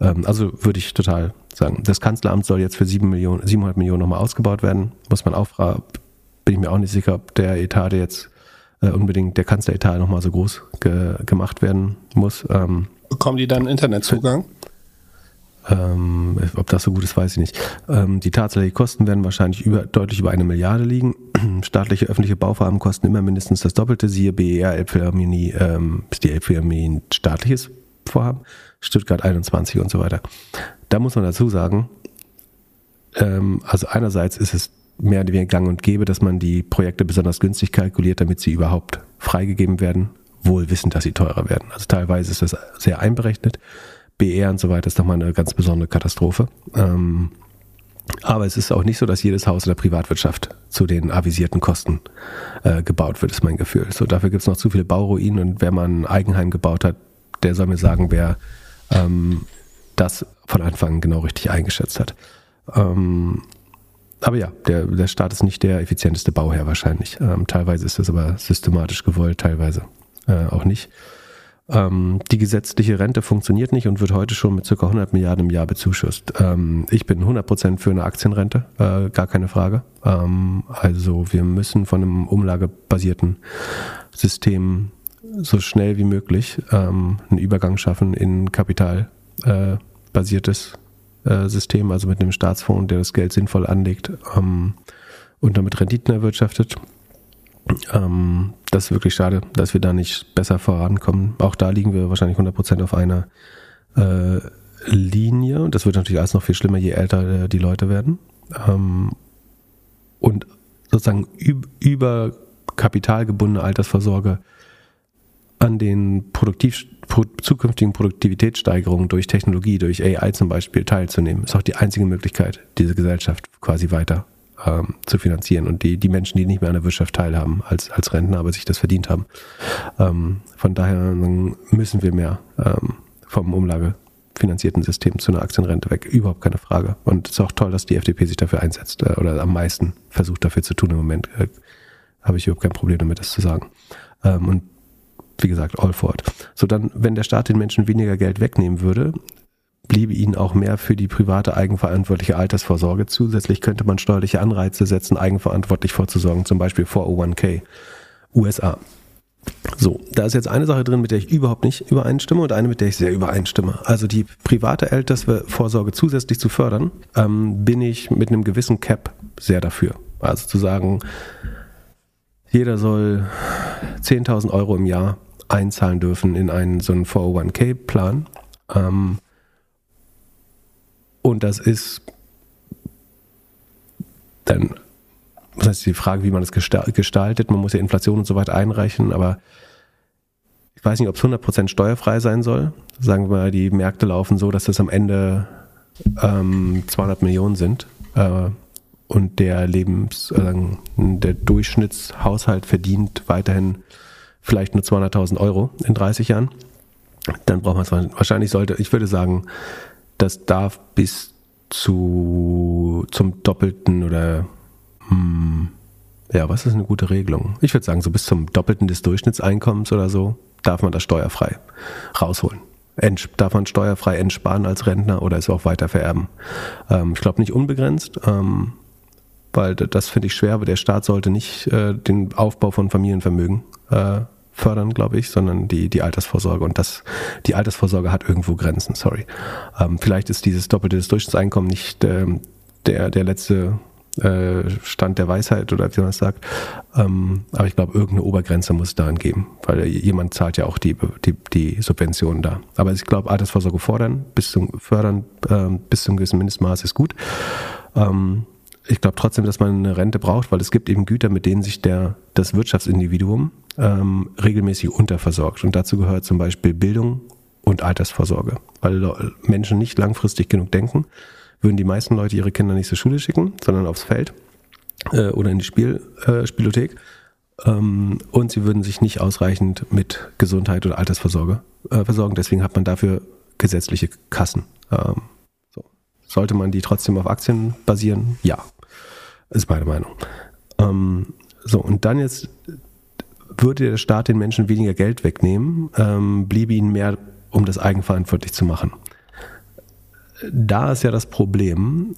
Ähm, also würde ich total sagen. Das Kanzleramt soll jetzt für 7 Millionen, 700 Millionen nochmal ausgebaut werden. Muss man auch fragen, bin ich mir auch nicht sicher, ob der Etat jetzt äh, unbedingt, der Kanzleretat nochmal so groß ge gemacht werden muss. Ähm, Bekommen die dann Internetzugang? Ähm, ob das so gut ist, weiß ich nicht. Ähm, die tatsächlichen Kosten werden wahrscheinlich über, deutlich über eine Milliarde liegen. Staatliche öffentliche Bauvorhaben kosten immer mindestens das Doppelte. Siehe BER, Elbphilharmonie, ähm, ist die Elbphilharmonie ein staatliches Vorhaben. Stuttgart 21 und so weiter. Da muss man dazu sagen, ähm, also einerseits ist es mehr oder weniger gang und gäbe, dass man die Projekte besonders günstig kalkuliert, damit sie überhaupt freigegeben werden, wohl wissend, dass sie teurer werden. Also teilweise ist das sehr einberechnet. BR und so weiter ist nochmal eine ganz besondere Katastrophe. Ähm, aber es ist auch nicht so, dass jedes Haus in der Privatwirtschaft zu den avisierten Kosten äh, gebaut wird, ist mein Gefühl. So, dafür gibt es noch zu viele Bauruinen und wer mal ein Eigenheim gebaut hat, der soll mir sagen, wer ähm, das von Anfang an genau richtig eingeschätzt hat. Ähm, aber ja, der, der Staat ist nicht der effizienteste Bauherr wahrscheinlich. Ähm, teilweise ist das aber systematisch gewollt, teilweise äh, auch nicht. Ähm, die gesetzliche Rente funktioniert nicht und wird heute schon mit ca. 100 Milliarden im Jahr bezuschusst. Ähm, ich bin 100% für eine Aktienrente, äh, gar keine Frage. Ähm, also wir müssen von einem umlagebasierten System so schnell wie möglich ähm, einen Übergang schaffen in kapitalbasiertes äh, System, also mit einem Staatsfonds, der das Geld sinnvoll anlegt ähm, und damit Renditen erwirtschaftet. Ähm, das ist wirklich schade, dass wir da nicht besser vorankommen. Auch da liegen wir wahrscheinlich 100% auf einer äh, Linie. Und das wird natürlich alles noch viel schlimmer, je älter äh, die Leute werden. Ähm, und sozusagen über kapitalgebundene Altersvorsorge an den Produktiv pro zukünftigen Produktivitätssteigerungen durch Technologie, durch AI zum Beispiel teilzunehmen, ist auch die einzige Möglichkeit, diese Gesellschaft quasi weiter ähm, zu finanzieren und die, die Menschen, die nicht mehr an der Wirtschaft teilhaben als, als Rentner, aber sich das verdient haben. Ähm, von daher müssen wir mehr ähm, vom umlagefinanzierten System zu einer Aktienrente weg. Überhaupt keine Frage. Und es ist auch toll, dass die FDP sich dafür einsetzt äh, oder am meisten versucht dafür zu tun im Moment. Äh, Habe ich überhaupt kein Problem damit, das zu sagen. Ähm, und wie gesagt, all for it. So dann, wenn der Staat den Menschen weniger Geld wegnehmen würde, bliebe ihnen auch mehr für die private eigenverantwortliche Altersvorsorge. Zusätzlich könnte man steuerliche Anreize setzen, eigenverantwortlich vorzusorgen, zum Beispiel 401k USA. So, da ist jetzt eine Sache drin, mit der ich überhaupt nicht übereinstimme und eine, mit der ich sehr übereinstimme. Also die private Altersvorsorge zusätzlich zu fördern, ähm, bin ich mit einem gewissen Cap sehr dafür. Also zu sagen, jeder soll 10.000 Euro im Jahr einzahlen dürfen in einen so einen 401k-Plan. Ähm, und das ist dann, das heißt die Frage, wie man das gestaltet. Man muss ja Inflation und so weiter einreichen, aber ich weiß nicht, ob es 100% steuerfrei sein soll. Sagen wir mal, die Märkte laufen so, dass das am Ende ähm, 200 Millionen sind. Äh, und der Lebens, äh, der Durchschnittshaushalt verdient weiterhin vielleicht nur 200.000 Euro in 30 Jahren. Dann braucht man es wahrscheinlich sollte, ich würde sagen, das darf bis zu zum Doppelten oder hm, ja, was ist eine gute Regelung? Ich würde sagen, so bis zum Doppelten des Durchschnittseinkommens oder so darf man das steuerfrei rausholen. Ent, darf man steuerfrei entsparen als Rentner oder es auch weiter vererben? Ähm, ich glaube nicht unbegrenzt, ähm, weil das finde ich schwer, aber der Staat sollte nicht äh, den Aufbau von Familienvermögen äh, fördern, glaube ich, sondern die, die Altersvorsorge. Und das, die Altersvorsorge hat irgendwo Grenzen, sorry. Ähm, vielleicht ist dieses doppelte Durchschnittseinkommen nicht ähm, der, der letzte äh, Stand der Weisheit oder wie man das sagt. Ähm, aber ich glaube, irgendeine Obergrenze muss es daran geben, weil jemand zahlt ja auch die, die, die Subventionen da. Aber ich glaube, Altersvorsorge fordern, bis zum fördern, äh, bis zum gewissen Mindestmaß ist gut. Ähm, ich glaube trotzdem, dass man eine Rente braucht, weil es gibt eben Güter, mit denen sich der, das Wirtschaftsindividuum ähm, regelmäßig unterversorgt. Und dazu gehört zum Beispiel Bildung und Altersvorsorge. Weil Menschen nicht langfristig genug denken, würden die meisten Leute ihre Kinder nicht zur Schule schicken, sondern aufs Feld äh, oder in die Spiel, äh, Spielothek. Ähm, und sie würden sich nicht ausreichend mit Gesundheit oder Altersvorsorge äh, versorgen. Deswegen hat man dafür gesetzliche Kassen. Ähm, so. Sollte man die trotzdem auf Aktien basieren? Ja. Ist meine Meinung. Ähm, so, und dann jetzt würde der Staat den Menschen weniger Geld wegnehmen, ähm, bliebe ihnen mehr, um das eigenverantwortlich zu machen. Da ist ja das Problem,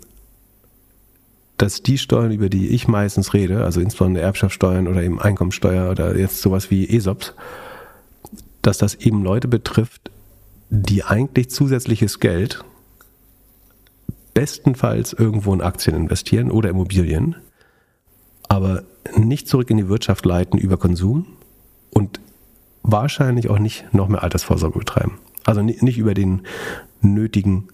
dass die Steuern, über die ich meistens rede, also insbesondere Erbschaftssteuern oder eben Einkommensteuer oder jetzt sowas wie ESOPs, dass das eben Leute betrifft, die eigentlich zusätzliches Geld bestenfalls irgendwo in Aktien investieren oder Immobilien, aber nicht zurück in die Wirtschaft leiten über Konsum und wahrscheinlich auch nicht noch mehr Altersvorsorge betreiben. Also nicht über den nötigen,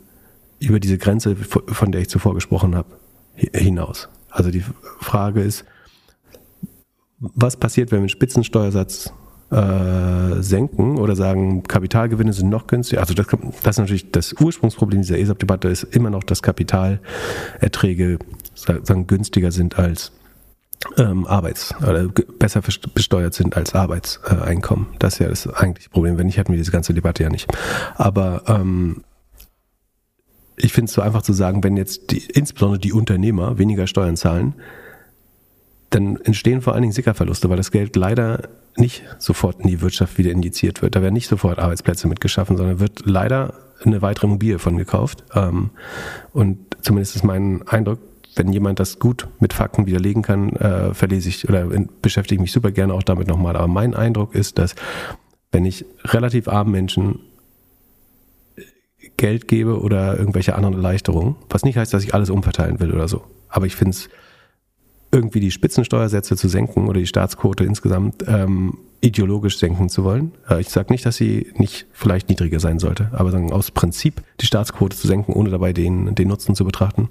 über diese Grenze, von der ich zuvor gesprochen habe, hinaus. Also die Frage ist, was passiert, wenn wir einen Spitzensteuersatz äh, senken oder sagen, Kapitalgewinne sind noch günstiger. Also das, das ist natürlich das Ursprungsproblem dieser ESOP-Debatte ist immer noch, dass Kapitalerträge sagen, günstiger sind als ähm, Arbeits- oder besser besteuert sind als Arbeitseinkommen. Das ist ja das eigentliche Problem. Wenn nicht, hätten wir diese ganze Debatte ja nicht. Aber ähm, ich finde es so einfach zu sagen, wenn jetzt die, insbesondere die Unternehmer weniger Steuern zahlen, dann entstehen vor allen Dingen Sickerverluste, weil das Geld leider nicht sofort in die Wirtschaft wieder injiziert wird. Da werden nicht sofort Arbeitsplätze mitgeschaffen, sondern wird leider eine weitere Immobilie von gekauft. Ähm, und zumindest ist mein Eindruck, wenn jemand das gut mit Fakten widerlegen kann, äh, verlese ich oder beschäftige mich super gerne auch damit nochmal. Aber mein Eindruck ist, dass wenn ich relativ armen Menschen Geld gebe oder irgendwelche anderen Erleichterungen, was nicht heißt, dass ich alles umverteilen will oder so. Aber ich finde es irgendwie die Spitzensteuersätze zu senken oder die Staatsquote insgesamt ähm, ideologisch senken zu wollen. Äh, ich sage nicht, dass sie nicht vielleicht niedriger sein sollte, aber sagen, aus Prinzip die Staatsquote zu senken, ohne dabei den, den Nutzen zu betrachten,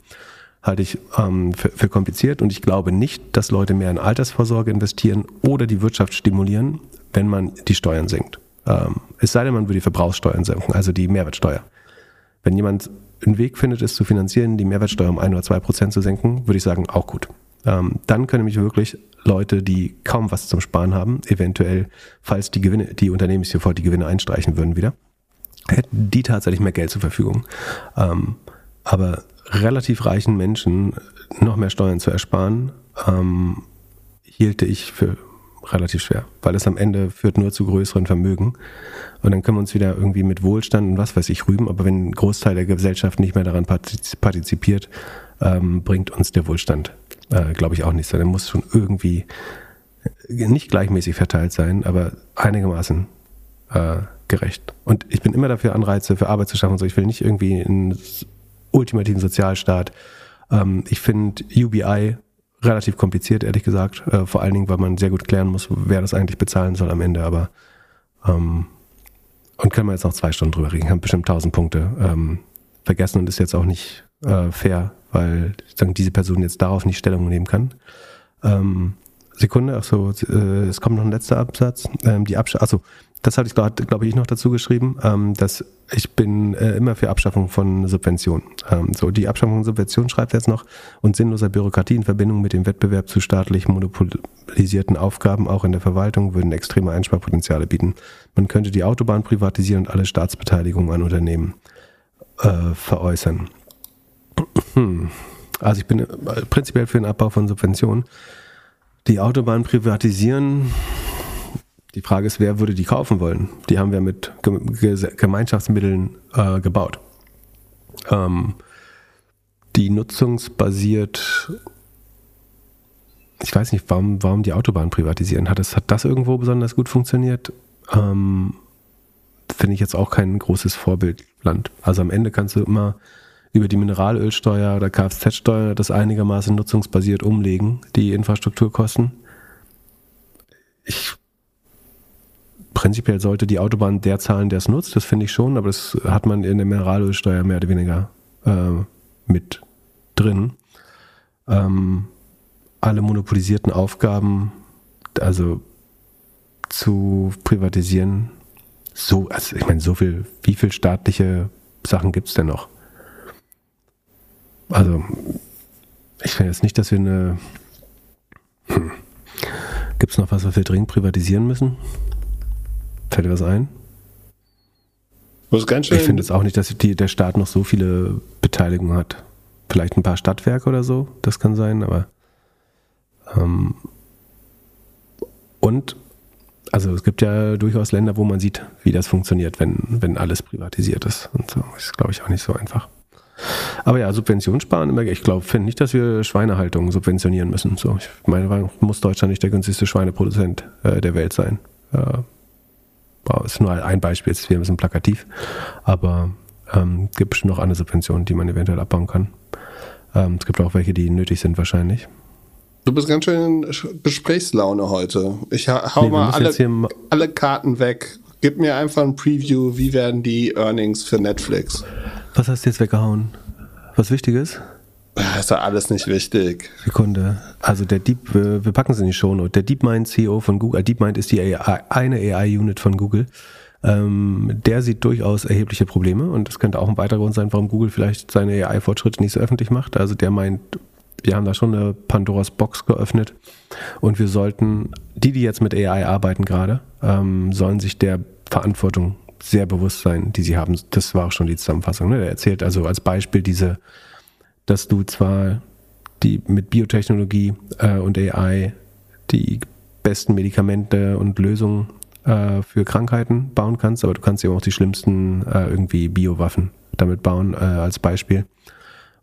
halte ich ähm, für, für kompliziert. Und ich glaube nicht, dass Leute mehr in Altersvorsorge investieren oder die Wirtschaft stimulieren, wenn man die Steuern senkt. Ähm, es sei denn, man würde die Verbrauchssteuern senken, also die Mehrwertsteuer. Wenn jemand einen Weg findet, es zu finanzieren, die Mehrwertsteuer um ein oder zwei Prozent zu senken, würde ich sagen, auch gut. Ähm, dann können nämlich wirklich Leute, die kaum was zum Sparen haben, eventuell, falls die Gewinne, die Unternehmen sofort die Gewinne einstreichen würden wieder, hätten die tatsächlich mehr Geld zur Verfügung. Ähm, aber relativ reichen Menschen noch mehr Steuern zu ersparen, ähm, hielte ich für relativ schwer, weil es am Ende führt nur zu größeren Vermögen. Und dann können wir uns wieder irgendwie mit Wohlstand und was weiß ich rühmen, aber wenn ein Großteil der Gesellschaft nicht mehr daran partizipiert, ähm, bringt uns der Wohlstand, äh, glaube ich, auch nichts. Der muss schon irgendwie nicht gleichmäßig verteilt sein, aber einigermaßen äh, gerecht. Und ich bin immer dafür, Anreize für Arbeit zu schaffen. So, ich will nicht irgendwie einen ultimativen Sozialstaat. Ähm, ich finde UBI relativ kompliziert, ehrlich gesagt. Äh, vor allen Dingen, weil man sehr gut klären muss, wer das eigentlich bezahlen soll am Ende. Aber ähm, und können wir jetzt noch zwei Stunden drüber reden. Haben bestimmt tausend Punkte ähm, vergessen und ist jetzt auch nicht äh, fair, weil sagen, diese Person jetzt darauf nicht Stellung nehmen kann. Ähm, Sekunde, ach so, äh, es kommt noch ein letzter Absatz. Ähm, die Absch also das hatte ich glaube glaub ich noch dazu geschrieben, ähm, dass ich bin äh, immer für Abschaffung von Subventionen. Ähm, so die Abschaffung von Subventionen schreibt er jetzt noch und sinnloser Bürokratie in Verbindung mit dem Wettbewerb zu staatlich monopolisierten Aufgaben auch in der Verwaltung würden extreme Einsparpotenziale bieten. Man könnte die Autobahn privatisieren und alle Staatsbeteiligungen an Unternehmen äh, veräußern. Hm. Also ich bin äh, prinzipiell für den Abbau von Subventionen. Die Autobahn privatisieren die Frage ist, wer würde die kaufen wollen? Die haben wir mit Gemeinschaftsmitteln äh, gebaut. Ähm, die nutzungsbasiert, ich weiß nicht, warum, warum die Autobahn privatisieren. Hat das, hat das irgendwo besonders gut funktioniert? Ähm, Finde ich jetzt auch kein großes Vorbildland. Also am Ende kannst du immer über die Mineralölsteuer oder Kfz-Steuer das einigermaßen nutzungsbasiert umlegen, die Infrastrukturkosten. Ich prinzipiell sollte die Autobahn der zahlen, der es nutzt, das finde ich schon, aber das hat man in der Mineralölsteuer mehr oder weniger äh, mit drin. Ähm, alle monopolisierten Aufgaben, also zu privatisieren, so, also ich meine, so viel, wie viel staatliche Sachen gibt es denn noch? Also, ich finde jetzt nicht, dass wir eine. Hm, gibt es noch was, was wir dringend privatisieren müssen? Fällt dir was ein? Was ganz schön ich finde es auch nicht, dass die, der Staat noch so viele Beteiligungen hat. Vielleicht ein paar Stadtwerke oder so, das kann sein, aber. Ähm, und, also es gibt ja durchaus Länder, wo man sieht, wie das funktioniert, wenn, wenn alles privatisiert ist. Und so ist, glaube ich, auch nicht so einfach. Aber ja, Subventionen sparen Ich glaube, finde nicht, dass wir Schweinehaltung subventionieren müssen. So, ich meine, muss Deutschland nicht der günstigste Schweineproduzent äh, der Welt sein. Äh, ist nur ein Beispiel, jetzt ist wieder ein bisschen plakativ, aber ähm, gibt schon noch andere Subventionen, die man eventuell abbauen kann. Ähm, es gibt auch welche, die nötig sind wahrscheinlich. Du bist ganz schön in Gesprächslaune heute. Ich hau nee, mal alle, alle Karten weg. Gib mir einfach ein Preview, wie werden die Earnings für Netflix? Was hast du jetzt weggehauen? Was Wichtiges? Ja, ist ja alles nicht wichtig. Sekunde. Also der Deep, wir, wir packen es in die Shownote. Der DeepMind CEO von Google, äh, DeepMind ist die AI, eine AI-Unit von Google. Ähm, der sieht durchaus erhebliche Probleme und das könnte auch ein weiterer Grund sein, warum Google vielleicht seine AI-Fortschritte nicht so öffentlich macht. Also der meint, wir haben da schon eine Pandoras Box geöffnet und wir sollten, die, die jetzt mit AI arbeiten gerade, ähm, sollen sich der Verantwortung sehr bewusst sein, die sie haben. Das war auch schon die Zusammenfassung. Ne? Er erzählt also als Beispiel diese, dass du zwar die mit Biotechnologie äh, und AI die besten Medikamente und Lösungen äh, für Krankheiten bauen kannst, aber du kannst eben auch die schlimmsten äh, irgendwie Biowaffen damit bauen, äh, als Beispiel.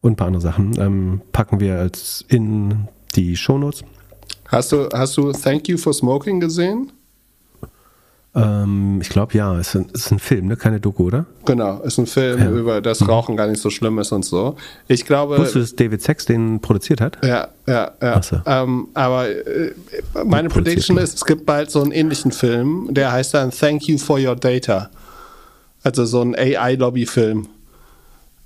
Und ein paar andere Sachen ähm, packen wir als in die Shownotes. Hast du, hast du Thank You for Smoking gesehen? Ähm, ich glaube ja, es ist, ist, ein Film, ne? keine Doku, oder? Genau, ist ein Film ja. über das mhm. Rauchen gar nicht so schlimm ist und so. Ich glaube. Wusstest du, dass David Sachs den produziert hat? Ja, ja, ja. So. Ähm, aber äh, meine Prediction ist, es gibt bald so einen ähnlichen Film, der heißt dann Thank You for Your Data. Also so ein AI-Lobby-Film.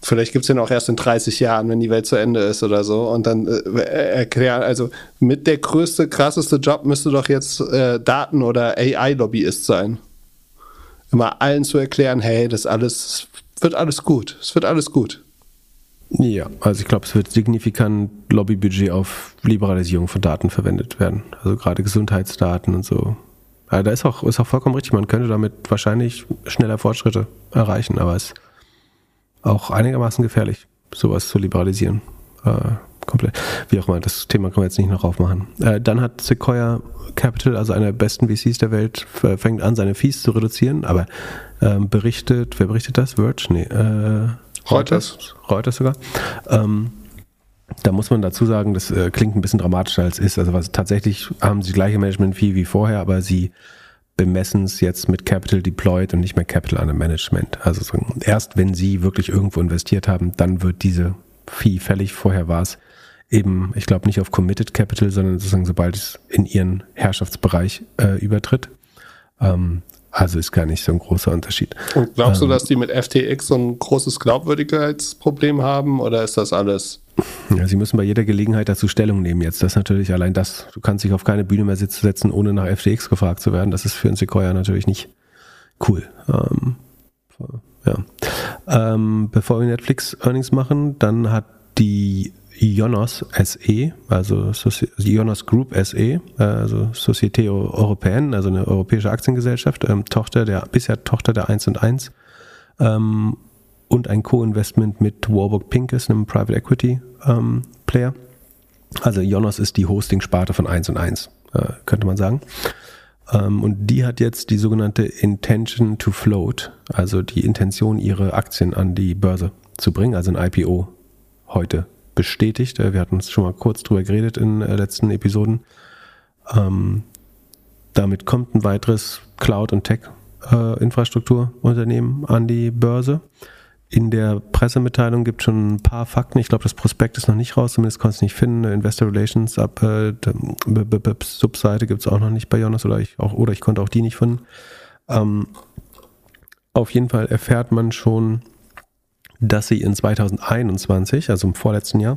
Vielleicht gibt es den auch erst in 30 Jahren, wenn die Welt zu Ende ist oder so. Und dann äh, erklären, also mit der größte, krasseste Job müsste doch jetzt äh, Daten- oder AI-Lobbyist sein. Immer allen zu erklären, hey, das alles wird alles gut. Es wird alles gut. Ja, also ich glaube, es wird signifikant Lobbybudget auf Liberalisierung von Daten verwendet werden. Also gerade Gesundheitsdaten und so. Ja, da ist auch, ist auch vollkommen richtig, man könnte damit wahrscheinlich schneller Fortschritte erreichen, aber es auch einigermaßen gefährlich, sowas zu liberalisieren. Äh, komplett. Wie auch immer, das Thema können wir jetzt nicht noch aufmachen. Äh, dann hat Sequoia Capital, also einer der besten VCs der Welt, fängt an, seine Fees zu reduzieren, aber ähm, berichtet, wer berichtet das? Verge? Nee, äh, Reuters. Reuters sogar. Ähm, da muss man dazu sagen, das äh, klingt ein bisschen dramatischer als ist. Also was, tatsächlich haben sie die gleiche Management-Fee wie vorher, aber sie bemessen es jetzt mit Capital Deployed und nicht mehr Capital Under Management. Also so, erst wenn Sie wirklich irgendwo investiert haben, dann wird diese Fee fällig. Vorher war es eben, ich glaube, nicht auf Committed Capital, sondern sozusagen sobald es in Ihren Herrschaftsbereich äh, übertritt. Ähm, also ist gar nicht so ein großer Unterschied. Und glaubst ähm, du, dass die mit FTX so ein großes Glaubwürdigkeitsproblem haben oder ist das alles ja, Sie müssen bei jeder Gelegenheit dazu Stellung nehmen jetzt. Das ist natürlich allein das. Du kannst dich auf keine Bühne mehr setzen, ohne nach FTX gefragt zu werden. Das ist für einen Sequoia natürlich nicht cool. Ähm, ja. Ähm, bevor wir Netflix Earnings machen, dann hat die Ionos SE, also Ionos Group SE, also Société Européenne, also eine europäische Aktiengesellschaft, ähm, Tochter der, bisher Tochter der 1 und 1, ähm, und ein Co-Investment mit Warburg Pincus, einem Private Equity ähm, Player. Also Jonas ist die Hosting-Sparte von 1 und 1, äh, könnte man sagen. Ähm, und die hat jetzt die sogenannte Intention to Float, also die Intention, ihre Aktien an die Börse zu bringen, also ein IPO heute bestätigt. Äh, wir hatten uns schon mal kurz drüber geredet in äh, letzten Episoden. Ähm, damit kommt ein weiteres Cloud- und Tech-Infrastrukturunternehmen äh, an die Börse. In der Pressemitteilung gibt es schon ein paar Fakten. Ich glaube, das Prospekt ist noch nicht raus, zumindest konnte es nicht finden. Investor Relations ab äh, Subseite gibt es auch noch nicht bei Jonas oder ich auch, oder ich konnte auch die nicht finden. Ähm, auf jeden Fall erfährt man schon, dass sie in 2021, also im vorletzten Jahr,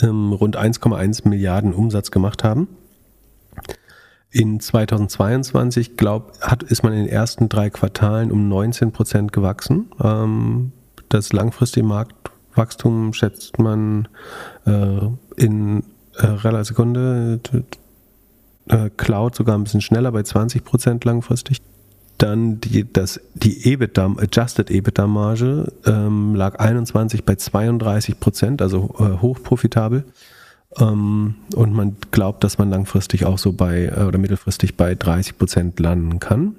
ähm, rund 1,1 Milliarden Umsatz gemacht haben. In 2022, glaub, hat, ist man in den ersten drei Quartalen um 19 Prozent gewachsen. Ähm, das langfristige Marktwachstum schätzt man äh, in äh, Sekunde äh, Cloud sogar ein bisschen schneller bei 20 Prozent langfristig. Dann die, das, die EBITDA, Adjusted EBITDA-Marge ähm, lag 21 bei 32 Prozent, also äh, hochprofitabel. Ähm, und man glaubt, dass man langfristig auch so bei äh, oder mittelfristig bei 30 Prozent landen kann.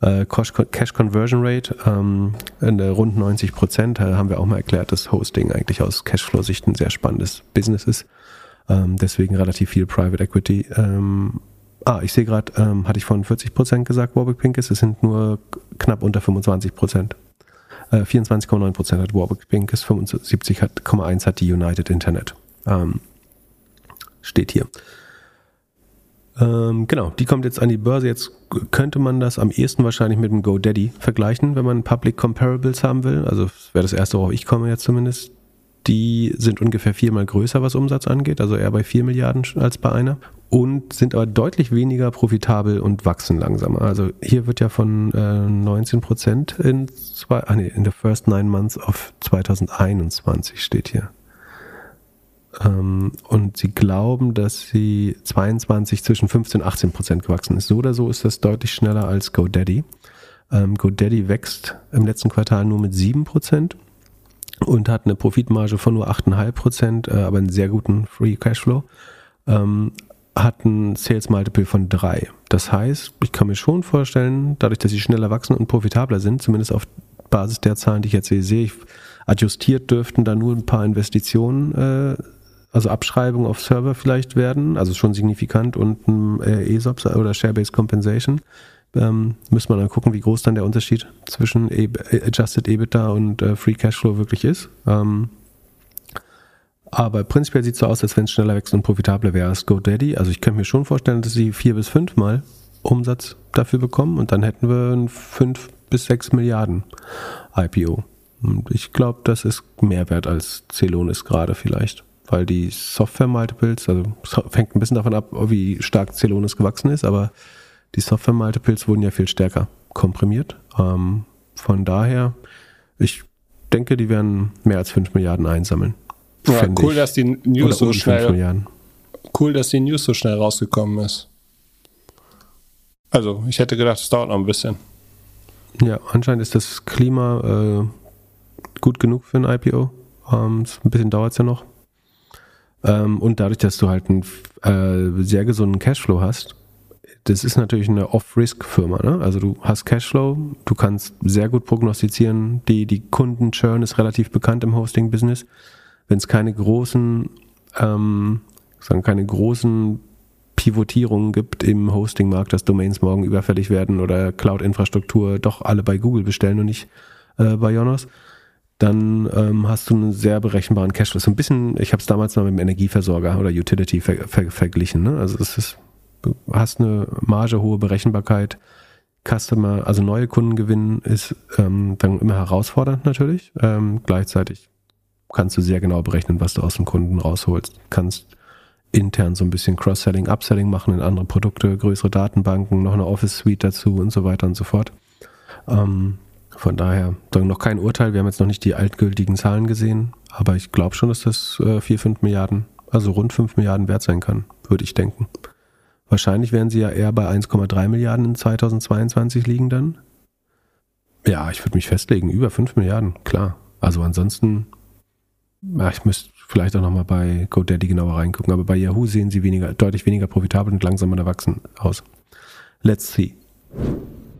Äh, Cash Conversion Rate ähm, rund 90 Prozent haben wir auch mal erklärt, dass Hosting eigentlich aus Cashflow-Sicht ein sehr spannendes Business ist. Ähm, deswegen relativ viel Private Equity. Ähm, ah, ich sehe gerade, ähm, hatte ich von 40 Prozent gesagt, Warburg Pincus, es sind nur knapp unter 25 Prozent. Äh, 24,9 Prozent hat Warburg Pincus, 75,1 hat die United Internet. Steht hier. Ähm, genau, die kommt jetzt an die Börse. Jetzt könnte man das am ehesten wahrscheinlich mit dem GoDaddy vergleichen, wenn man Public Comparables haben will. Also wäre das erste, worauf ich komme jetzt zumindest. die sind ungefähr viermal größer, was Umsatz angeht, also eher bei vier Milliarden als bei einer und sind aber deutlich weniger profitabel und wachsen langsamer. Also hier wird ja von äh, 19 Prozent in zwei, ah nee, in the first nine months of 2021 steht hier. Ähm, und sie glauben, dass sie 22 zwischen 15 und 18 Prozent gewachsen ist. So oder so ist das deutlich schneller als GoDaddy. Ähm, GoDaddy wächst im letzten Quartal nur mit 7 Prozent und hat eine Profitmarge von nur 8,5 Prozent, äh, aber einen sehr guten Free Cashflow. Ähm, hat ein Sales Multiple von 3. Das heißt, ich kann mir schon vorstellen, dadurch, dass sie schneller wachsen und profitabler sind, zumindest auf Basis der Zahlen, die ich jetzt sehe, sehe ich, adjustiert dürften da nur ein paar Investitionen, äh, also Abschreibungen auf Server vielleicht werden, also schon signifikant und ein äh, ESOP oder Share-Based Compensation. Ähm, müssen wir dann gucken, wie groß dann der Unterschied zwischen e Adjusted EBITDA und äh, Free Cashflow wirklich ist. Ähm, aber prinzipiell sieht es so aus, als wenn es schneller wächst und profitabler wäre als GoDaddy. Also ich könnte mir schon vorstellen, dass sie vier bis fünfmal Umsatz dafür bekommen und dann hätten wir ein fünf bis sechs Milliarden IPO. Und ich glaube, das ist mehr wert als Celonis gerade vielleicht. Weil die Software-Multiples, also fängt ein bisschen davon ab, wie stark Celonis gewachsen ist, aber die Software-Multiples wurden ja viel stärker komprimiert. Ähm, von daher, ich denke, die werden mehr als 5 Milliarden einsammeln. Ja, cool, ich. dass die News so schnell. Cool, dass die News so schnell rausgekommen ist. Also, ich hätte gedacht, es dauert noch ein bisschen. Ja, anscheinend ist das Klima äh, gut genug für ein IPO. Ähm, ein bisschen dauert es ja noch. Ähm, und dadurch, dass du halt einen äh, sehr gesunden Cashflow hast, das ist natürlich eine Off-Risk-Firma. Ne? Also du hast Cashflow, du kannst sehr gut prognostizieren, die, die Kunden-Churn ist relativ bekannt im Hosting-Business wenn es keine großen, ähm, sagen keine großen Pivotierungen gibt im Hosting-Markt, dass Domains morgen überfällig werden oder Cloud-Infrastruktur doch alle bei Google bestellen und nicht äh, bei Jonas, dann ähm, hast du einen sehr berechenbaren Cashflow. So ein bisschen, ich habe es damals mal mit dem Energieversorger oder Utility ver ver verglichen. Ne? Also es ist, du hast eine Marge, hohe Berechenbarkeit, Customer, also neue Kunden gewinnen ist ähm, dann immer herausfordernd natürlich. Ähm, gleichzeitig kannst du sehr genau berechnen, was du aus dem Kunden rausholst. Kannst intern so ein bisschen Cross-Selling, Upselling machen in andere Produkte, größere Datenbanken, noch eine Office-Suite dazu und so weiter und so fort. Ähm, von daher noch kein Urteil. Wir haben jetzt noch nicht die altgültigen Zahlen gesehen, aber ich glaube schon, dass das äh, 4, 5 Milliarden, also rund 5 Milliarden wert sein kann, würde ich denken. Wahrscheinlich werden sie ja eher bei 1,3 Milliarden in 2022 liegen dann. Ja, ich würde mich festlegen, über 5 Milliarden, klar. Also ansonsten ja, ich müsste vielleicht auch nochmal bei GoDaddy genauer reingucken, aber bei Yahoo sehen sie weniger, deutlich weniger profitabel und langsamer erwachsen aus. Let's see.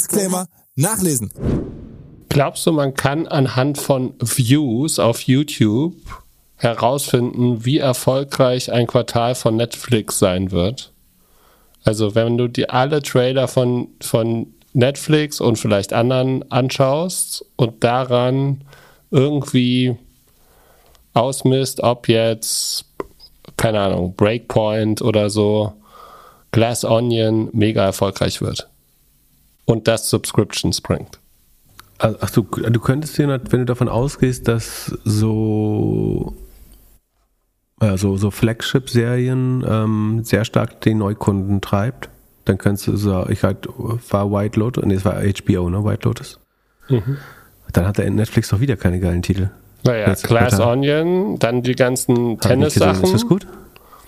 Disclaimer nachlesen. Glaubst du, man kann anhand von Views auf YouTube herausfinden, wie erfolgreich ein Quartal von Netflix sein wird? Also, wenn du dir alle Trailer von, von Netflix und vielleicht anderen anschaust und daran irgendwie ausmisst, ob jetzt, keine Ahnung, Breakpoint oder so, Glass Onion mega erfolgreich wird und das Subscriptions bringt. Ach du, du könntest dir, wenn du davon ausgehst, dass so also so Flagship-Serien ähm, sehr stark den Neukunden treibt, dann könntest du so, ich halt, war White Lotus, nee, es war HBO, ne, White Lotus. Mhm. Dann hat der Netflix doch wieder keine geilen Titel. Naja, Jetzt Glass Quartal. Onion, dann die ganzen Tennis-Sachen. Ist das gut?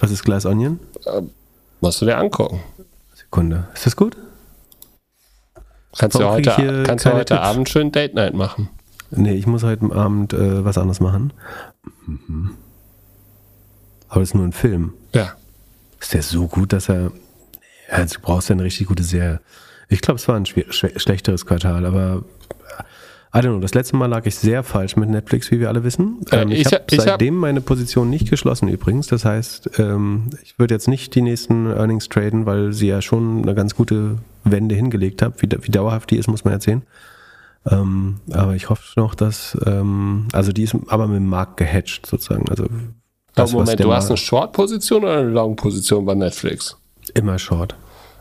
Was ist Glass Onion? Äh, musst du dir angucken. Sekunde. Ist das gut? Kannst du heute, kannst du heute Abend schön Date Night machen? Nee, ich muss heute Abend äh, was anderes machen. Mhm. Aber das ist nur ein Film. Ja. Ist der so gut, dass er. Also du brauchst ja eine richtig gute Serie. Ich glaube, es war ein schlechteres Quartal, aber I don't know, das letzte Mal lag ich sehr falsch mit Netflix, wie wir alle wissen. Äh, Ähm, ich ich habe hab- ich hab- seitdem meine Position nicht geschlossen übrigens. Das heißt, ähm, ich würde jetzt nicht die nächsten Earnings traden, weil sie ja schon eine ganz gute Wende hingelegt hat. Wie, wie dauerhaft die ist, muss man erzählen. Ähm, aber ich hoffe noch, dass, ähm, also die ist aber mit dem Markt gehatcht sozusagen. Also das, Moment, du hast eine Short-Position oder eine Long-Position bei Netflix? immer short.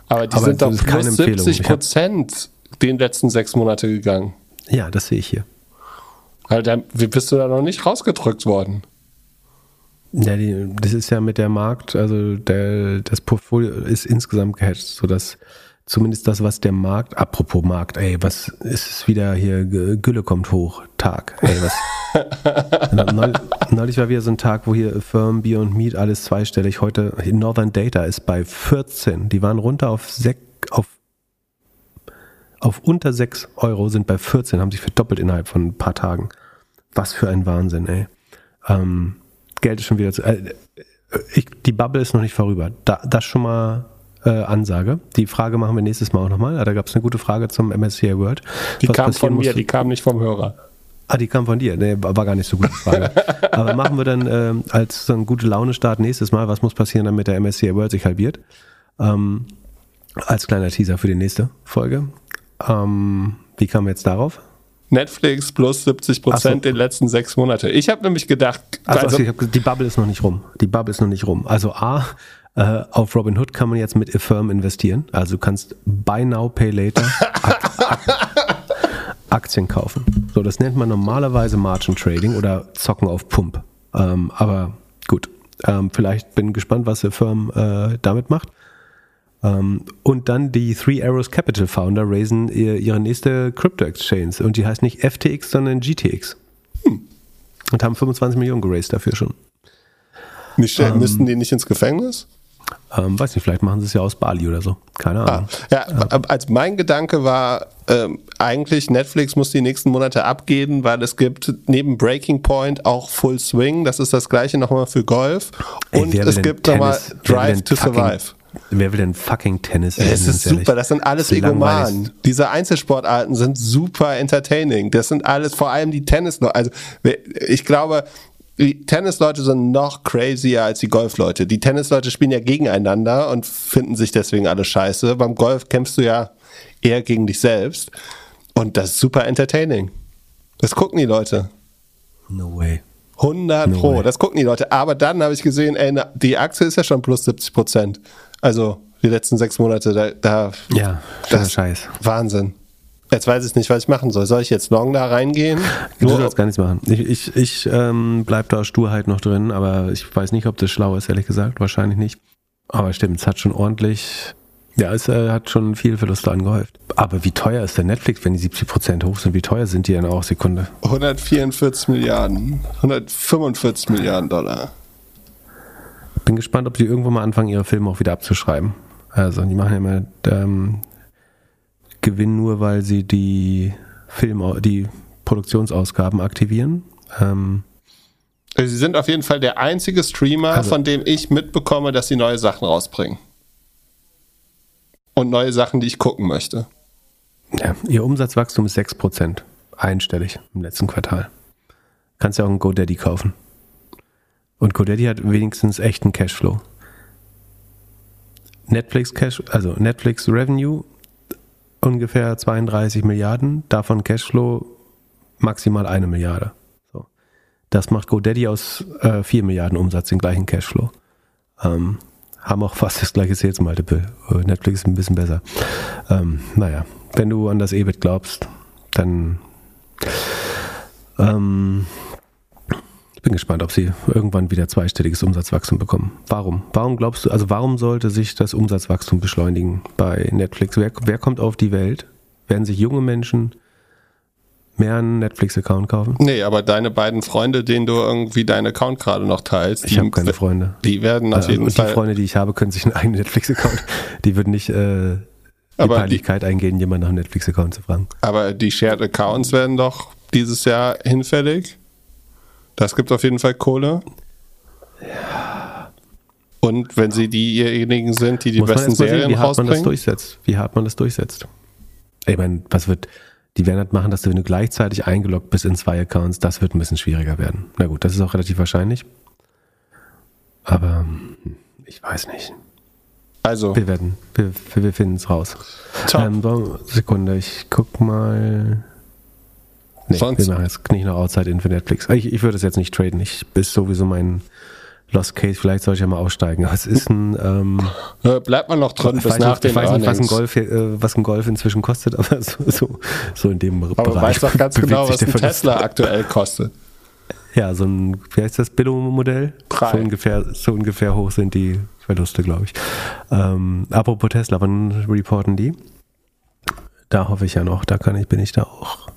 Aber die Aber sind doch plus Empfehlung. 70 Ich hab- Prozent den letzten sechs Monate gegangen. Ja, das sehe ich hier. Dann, wie bist du da noch nicht rausgedrückt worden? Ja, die, das ist ja mit der Markt, also der, das Portfolio ist insgesamt gehatcht, sodass zumindest das, was der Markt, apropos Markt, ey, was ist es wieder hier, Gülle kommt hoch, Tag, ey, was. Neul- Neulich war wieder so ein Tag, wo hier Firm, Bier und Meat alles zweistellig. Heute, Northern Data ist bei 14. Die waren runter auf, sek, auf, auf unter 6 Euro, sind bei 14, haben sich verdoppelt innerhalb von ein paar Tagen. Was für ein Wahnsinn, ey. Ähm, Geld ist schon wieder zu. Äh, ich, die Bubble ist noch nicht vorüber. Da, das schon mal äh, Ansage. Die Frage machen wir nächstes Mal auch nochmal. Da gab es eine gute Frage zum MSCI World. Die Was kam von mir, die kam nicht vom Hörer. Ah, die kam von dir. Nee, war gar nicht so gute Frage. Aber machen wir dann ähm, als so ein gute Laune-Start nächstes Mal. Was muss passieren, damit der MSCI World sich halbiert? Ähm, als kleiner Teaser für die nächste Folge. Ähm, wie wir jetzt darauf? Netflix plus 70 Prozent so. den letzten sechs Monate. Ich habe nämlich gedacht, Also, also, ich hab, die Bubble ist noch nicht rum. Die Bubble ist noch nicht rum. Also A, äh, auf Robinhood kann man jetzt mit Affirm investieren. Also du kannst Buy Now, Pay Later Ak Ak Aktien kaufen. So, das nennt man normalerweise Margin Trading oder Zocken auf Pump. Ähm, aber gut, ähm, vielleicht bin gespannt, was Affirm äh, damit macht. Ähm, und dann die Three Arrows Capital Founder raisen ihr, ihre nächste Crypto Exchange und die heißt nicht FTX, sondern GTX. Und haben 25 Millionen geraced dafür schon. nicht, ähm, müssten die nicht ins Gefängnis? Ähm, weiß nicht, vielleicht machen sie es ja aus Bali oder so. Keine Ah, Ahnung. ja, als mein Gedanke war, ähm, eigentlich Netflix muss die nächsten Monate abgehen, weil es gibt neben Breaking Point auch Full Swing. Das ist das gleiche nochmal für Golf. Ey, Und will es gibt nochmal Drive to fucking- Survive. Wer will denn fucking Tennis sehen, Es ist super, das sind alles. Egomanen. Diese Einzelsportarten sind super entertaining. Das sind alles, vor allem die Tennisleute. Also ich glaube, die Tennisleute sind noch crazier als die Golfleute. Die Tennisleute spielen ja gegeneinander und finden sich deswegen alle scheiße. Beim Golf kämpfst du ja eher gegen dich selbst. Und das ist super entertaining. Das gucken die Leute. No way. 100 No Pro, way. das gucken die Leute. Aber dann habe ich gesehen, ey, die Aktie ist ja schon plus 70 Prozent. Also die letzten sechs Monate, da, da Ja, das Scheiß. Wahnsinn. Jetzt weiß ich nicht, was ich machen soll. Soll ich jetzt long da reingehen? Du Nur, sollst gar nichts machen. Ich, ich, ich ähm, bleib da Sturheit noch drin, aber ich weiß nicht, ob das schlau ist, ehrlich gesagt. Wahrscheinlich nicht. Aber stimmt, es hat schon ordentlich, ja, es äh, hat schon viel Verluste angehäuft. Aber wie teuer ist der Netflix, wenn die 70% hoch sind? Wie teuer sind die denn auch Sekunde? 144 Milliarden, 145 Milliarden Dollar. Bin gespannt, ob die irgendwann mal anfangen, ihre Filme auch wieder abzuschreiben. Also, die machen ja immer ähm, Gewinn nur, weil sie die Film, die Produktionsausgaben aktivieren. Ähm, Also Sie sind auf jeden Fall der einzige Streamer, Also- von dem ich mitbekomme, dass sie neue Sachen rausbringen. Und neue Sachen, die ich gucken möchte. ja, ihr Umsatzwachstum ist 6%. Einstellig im letzten Quartal. Kannst ja auch einen GoDaddy kaufen. Und GoDaddy hat wenigstens echten Cashflow. Netflix Cash, also Netflix Revenue ungefähr 32 Milliarden, davon Cashflow maximal eine Milliarde. So. Das macht GoDaddy aus äh, 4 Milliarden Umsatz den gleichen Cashflow. Ähm, haben auch fast das gleiche Sales Multiple. Äh, Netflix ist ein bisschen besser. Ähm, naja, wenn du an das EBIT glaubst, dann ähm, ich bin gespannt, ob sie irgendwann wieder zweistelliges Umsatzwachstum bekommen. Warum? Warum glaubst du, also warum sollte sich das Umsatzwachstum beschleunigen bei Netflix? Wer, wer kommt auf die Welt? Werden sich junge Menschen mehr einen Netflix-Account kaufen? Nee, aber deine beiden Freunde, denen du irgendwie deinen Account gerade noch teilst, Ich habe keine Freunde. die werden auf Äh, jeden und die Fall. Freunde, die ich habe, können sich einen eigenen Netflix-Account. Die würden nicht äh, die Aber die- Peinlichkeit eingehen, jemanden nach einem Netflix-Account zu fragen. Aber die Shared Accounts werden doch dieses Jahr hinfällig. Das gibt auf jeden Fall Kohle. Und wenn sie diejenigen sind, die die Muss besten mal sehen, Serien wie hart man das durchsetzt. Wie hart man das durchsetzt. Ich meine, was wird Die werden halt machen, dass du, wenn du gleichzeitig eingeloggt bist in zwei Accounts, das wird ein bisschen schwieriger werden. Na gut, das ist auch relativ wahrscheinlich. Aber hm, ich weiß nicht. Also, Wir werden, wir, wir, finden es raus. Top. Ähm, Sekunde, ich guck mal. Nee, Sonst- machen jetzt nicht noch Outside in für Netflix. Ich, ich würde es jetzt nicht traden. Ich ist sowieso mein Lost Case. Vielleicht soll ich ja mal aussteigen. Aber es ist ein, ähm, äh, bleibt man noch drin ich bis weiß, nach nicht, den ich weiß nicht, was ein Earnings. Golf, äh, was ein Golf inzwischen kostet, aber so, so, so in dem Aber Bereich. weißt doch ganz genau, was der ein. Tesla aktuell kostet. Ja, so ein, wie heißt das, Billo-Modell? Drei. So ungefähr, so ungefähr hoch sind die Verluste, glaube ich. Ähm, apropos Tesla, wann reporten die? Da hoffe ich ja noch, da kann ich, bin ich da auch.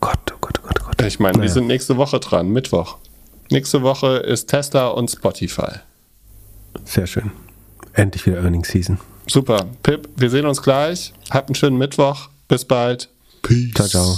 Gott, oh Gott, oh Gott, oh Gott. Ich meine, wir sind nächste Woche dran, Mittwoch. Nächste Woche ist Tesla und Spotify. Sehr schön. Endlich wieder Earnings Season. Super. Pip, wir sehen uns gleich. Habt einen schönen Mittwoch. Bis bald. Peace. Ciao, ciao.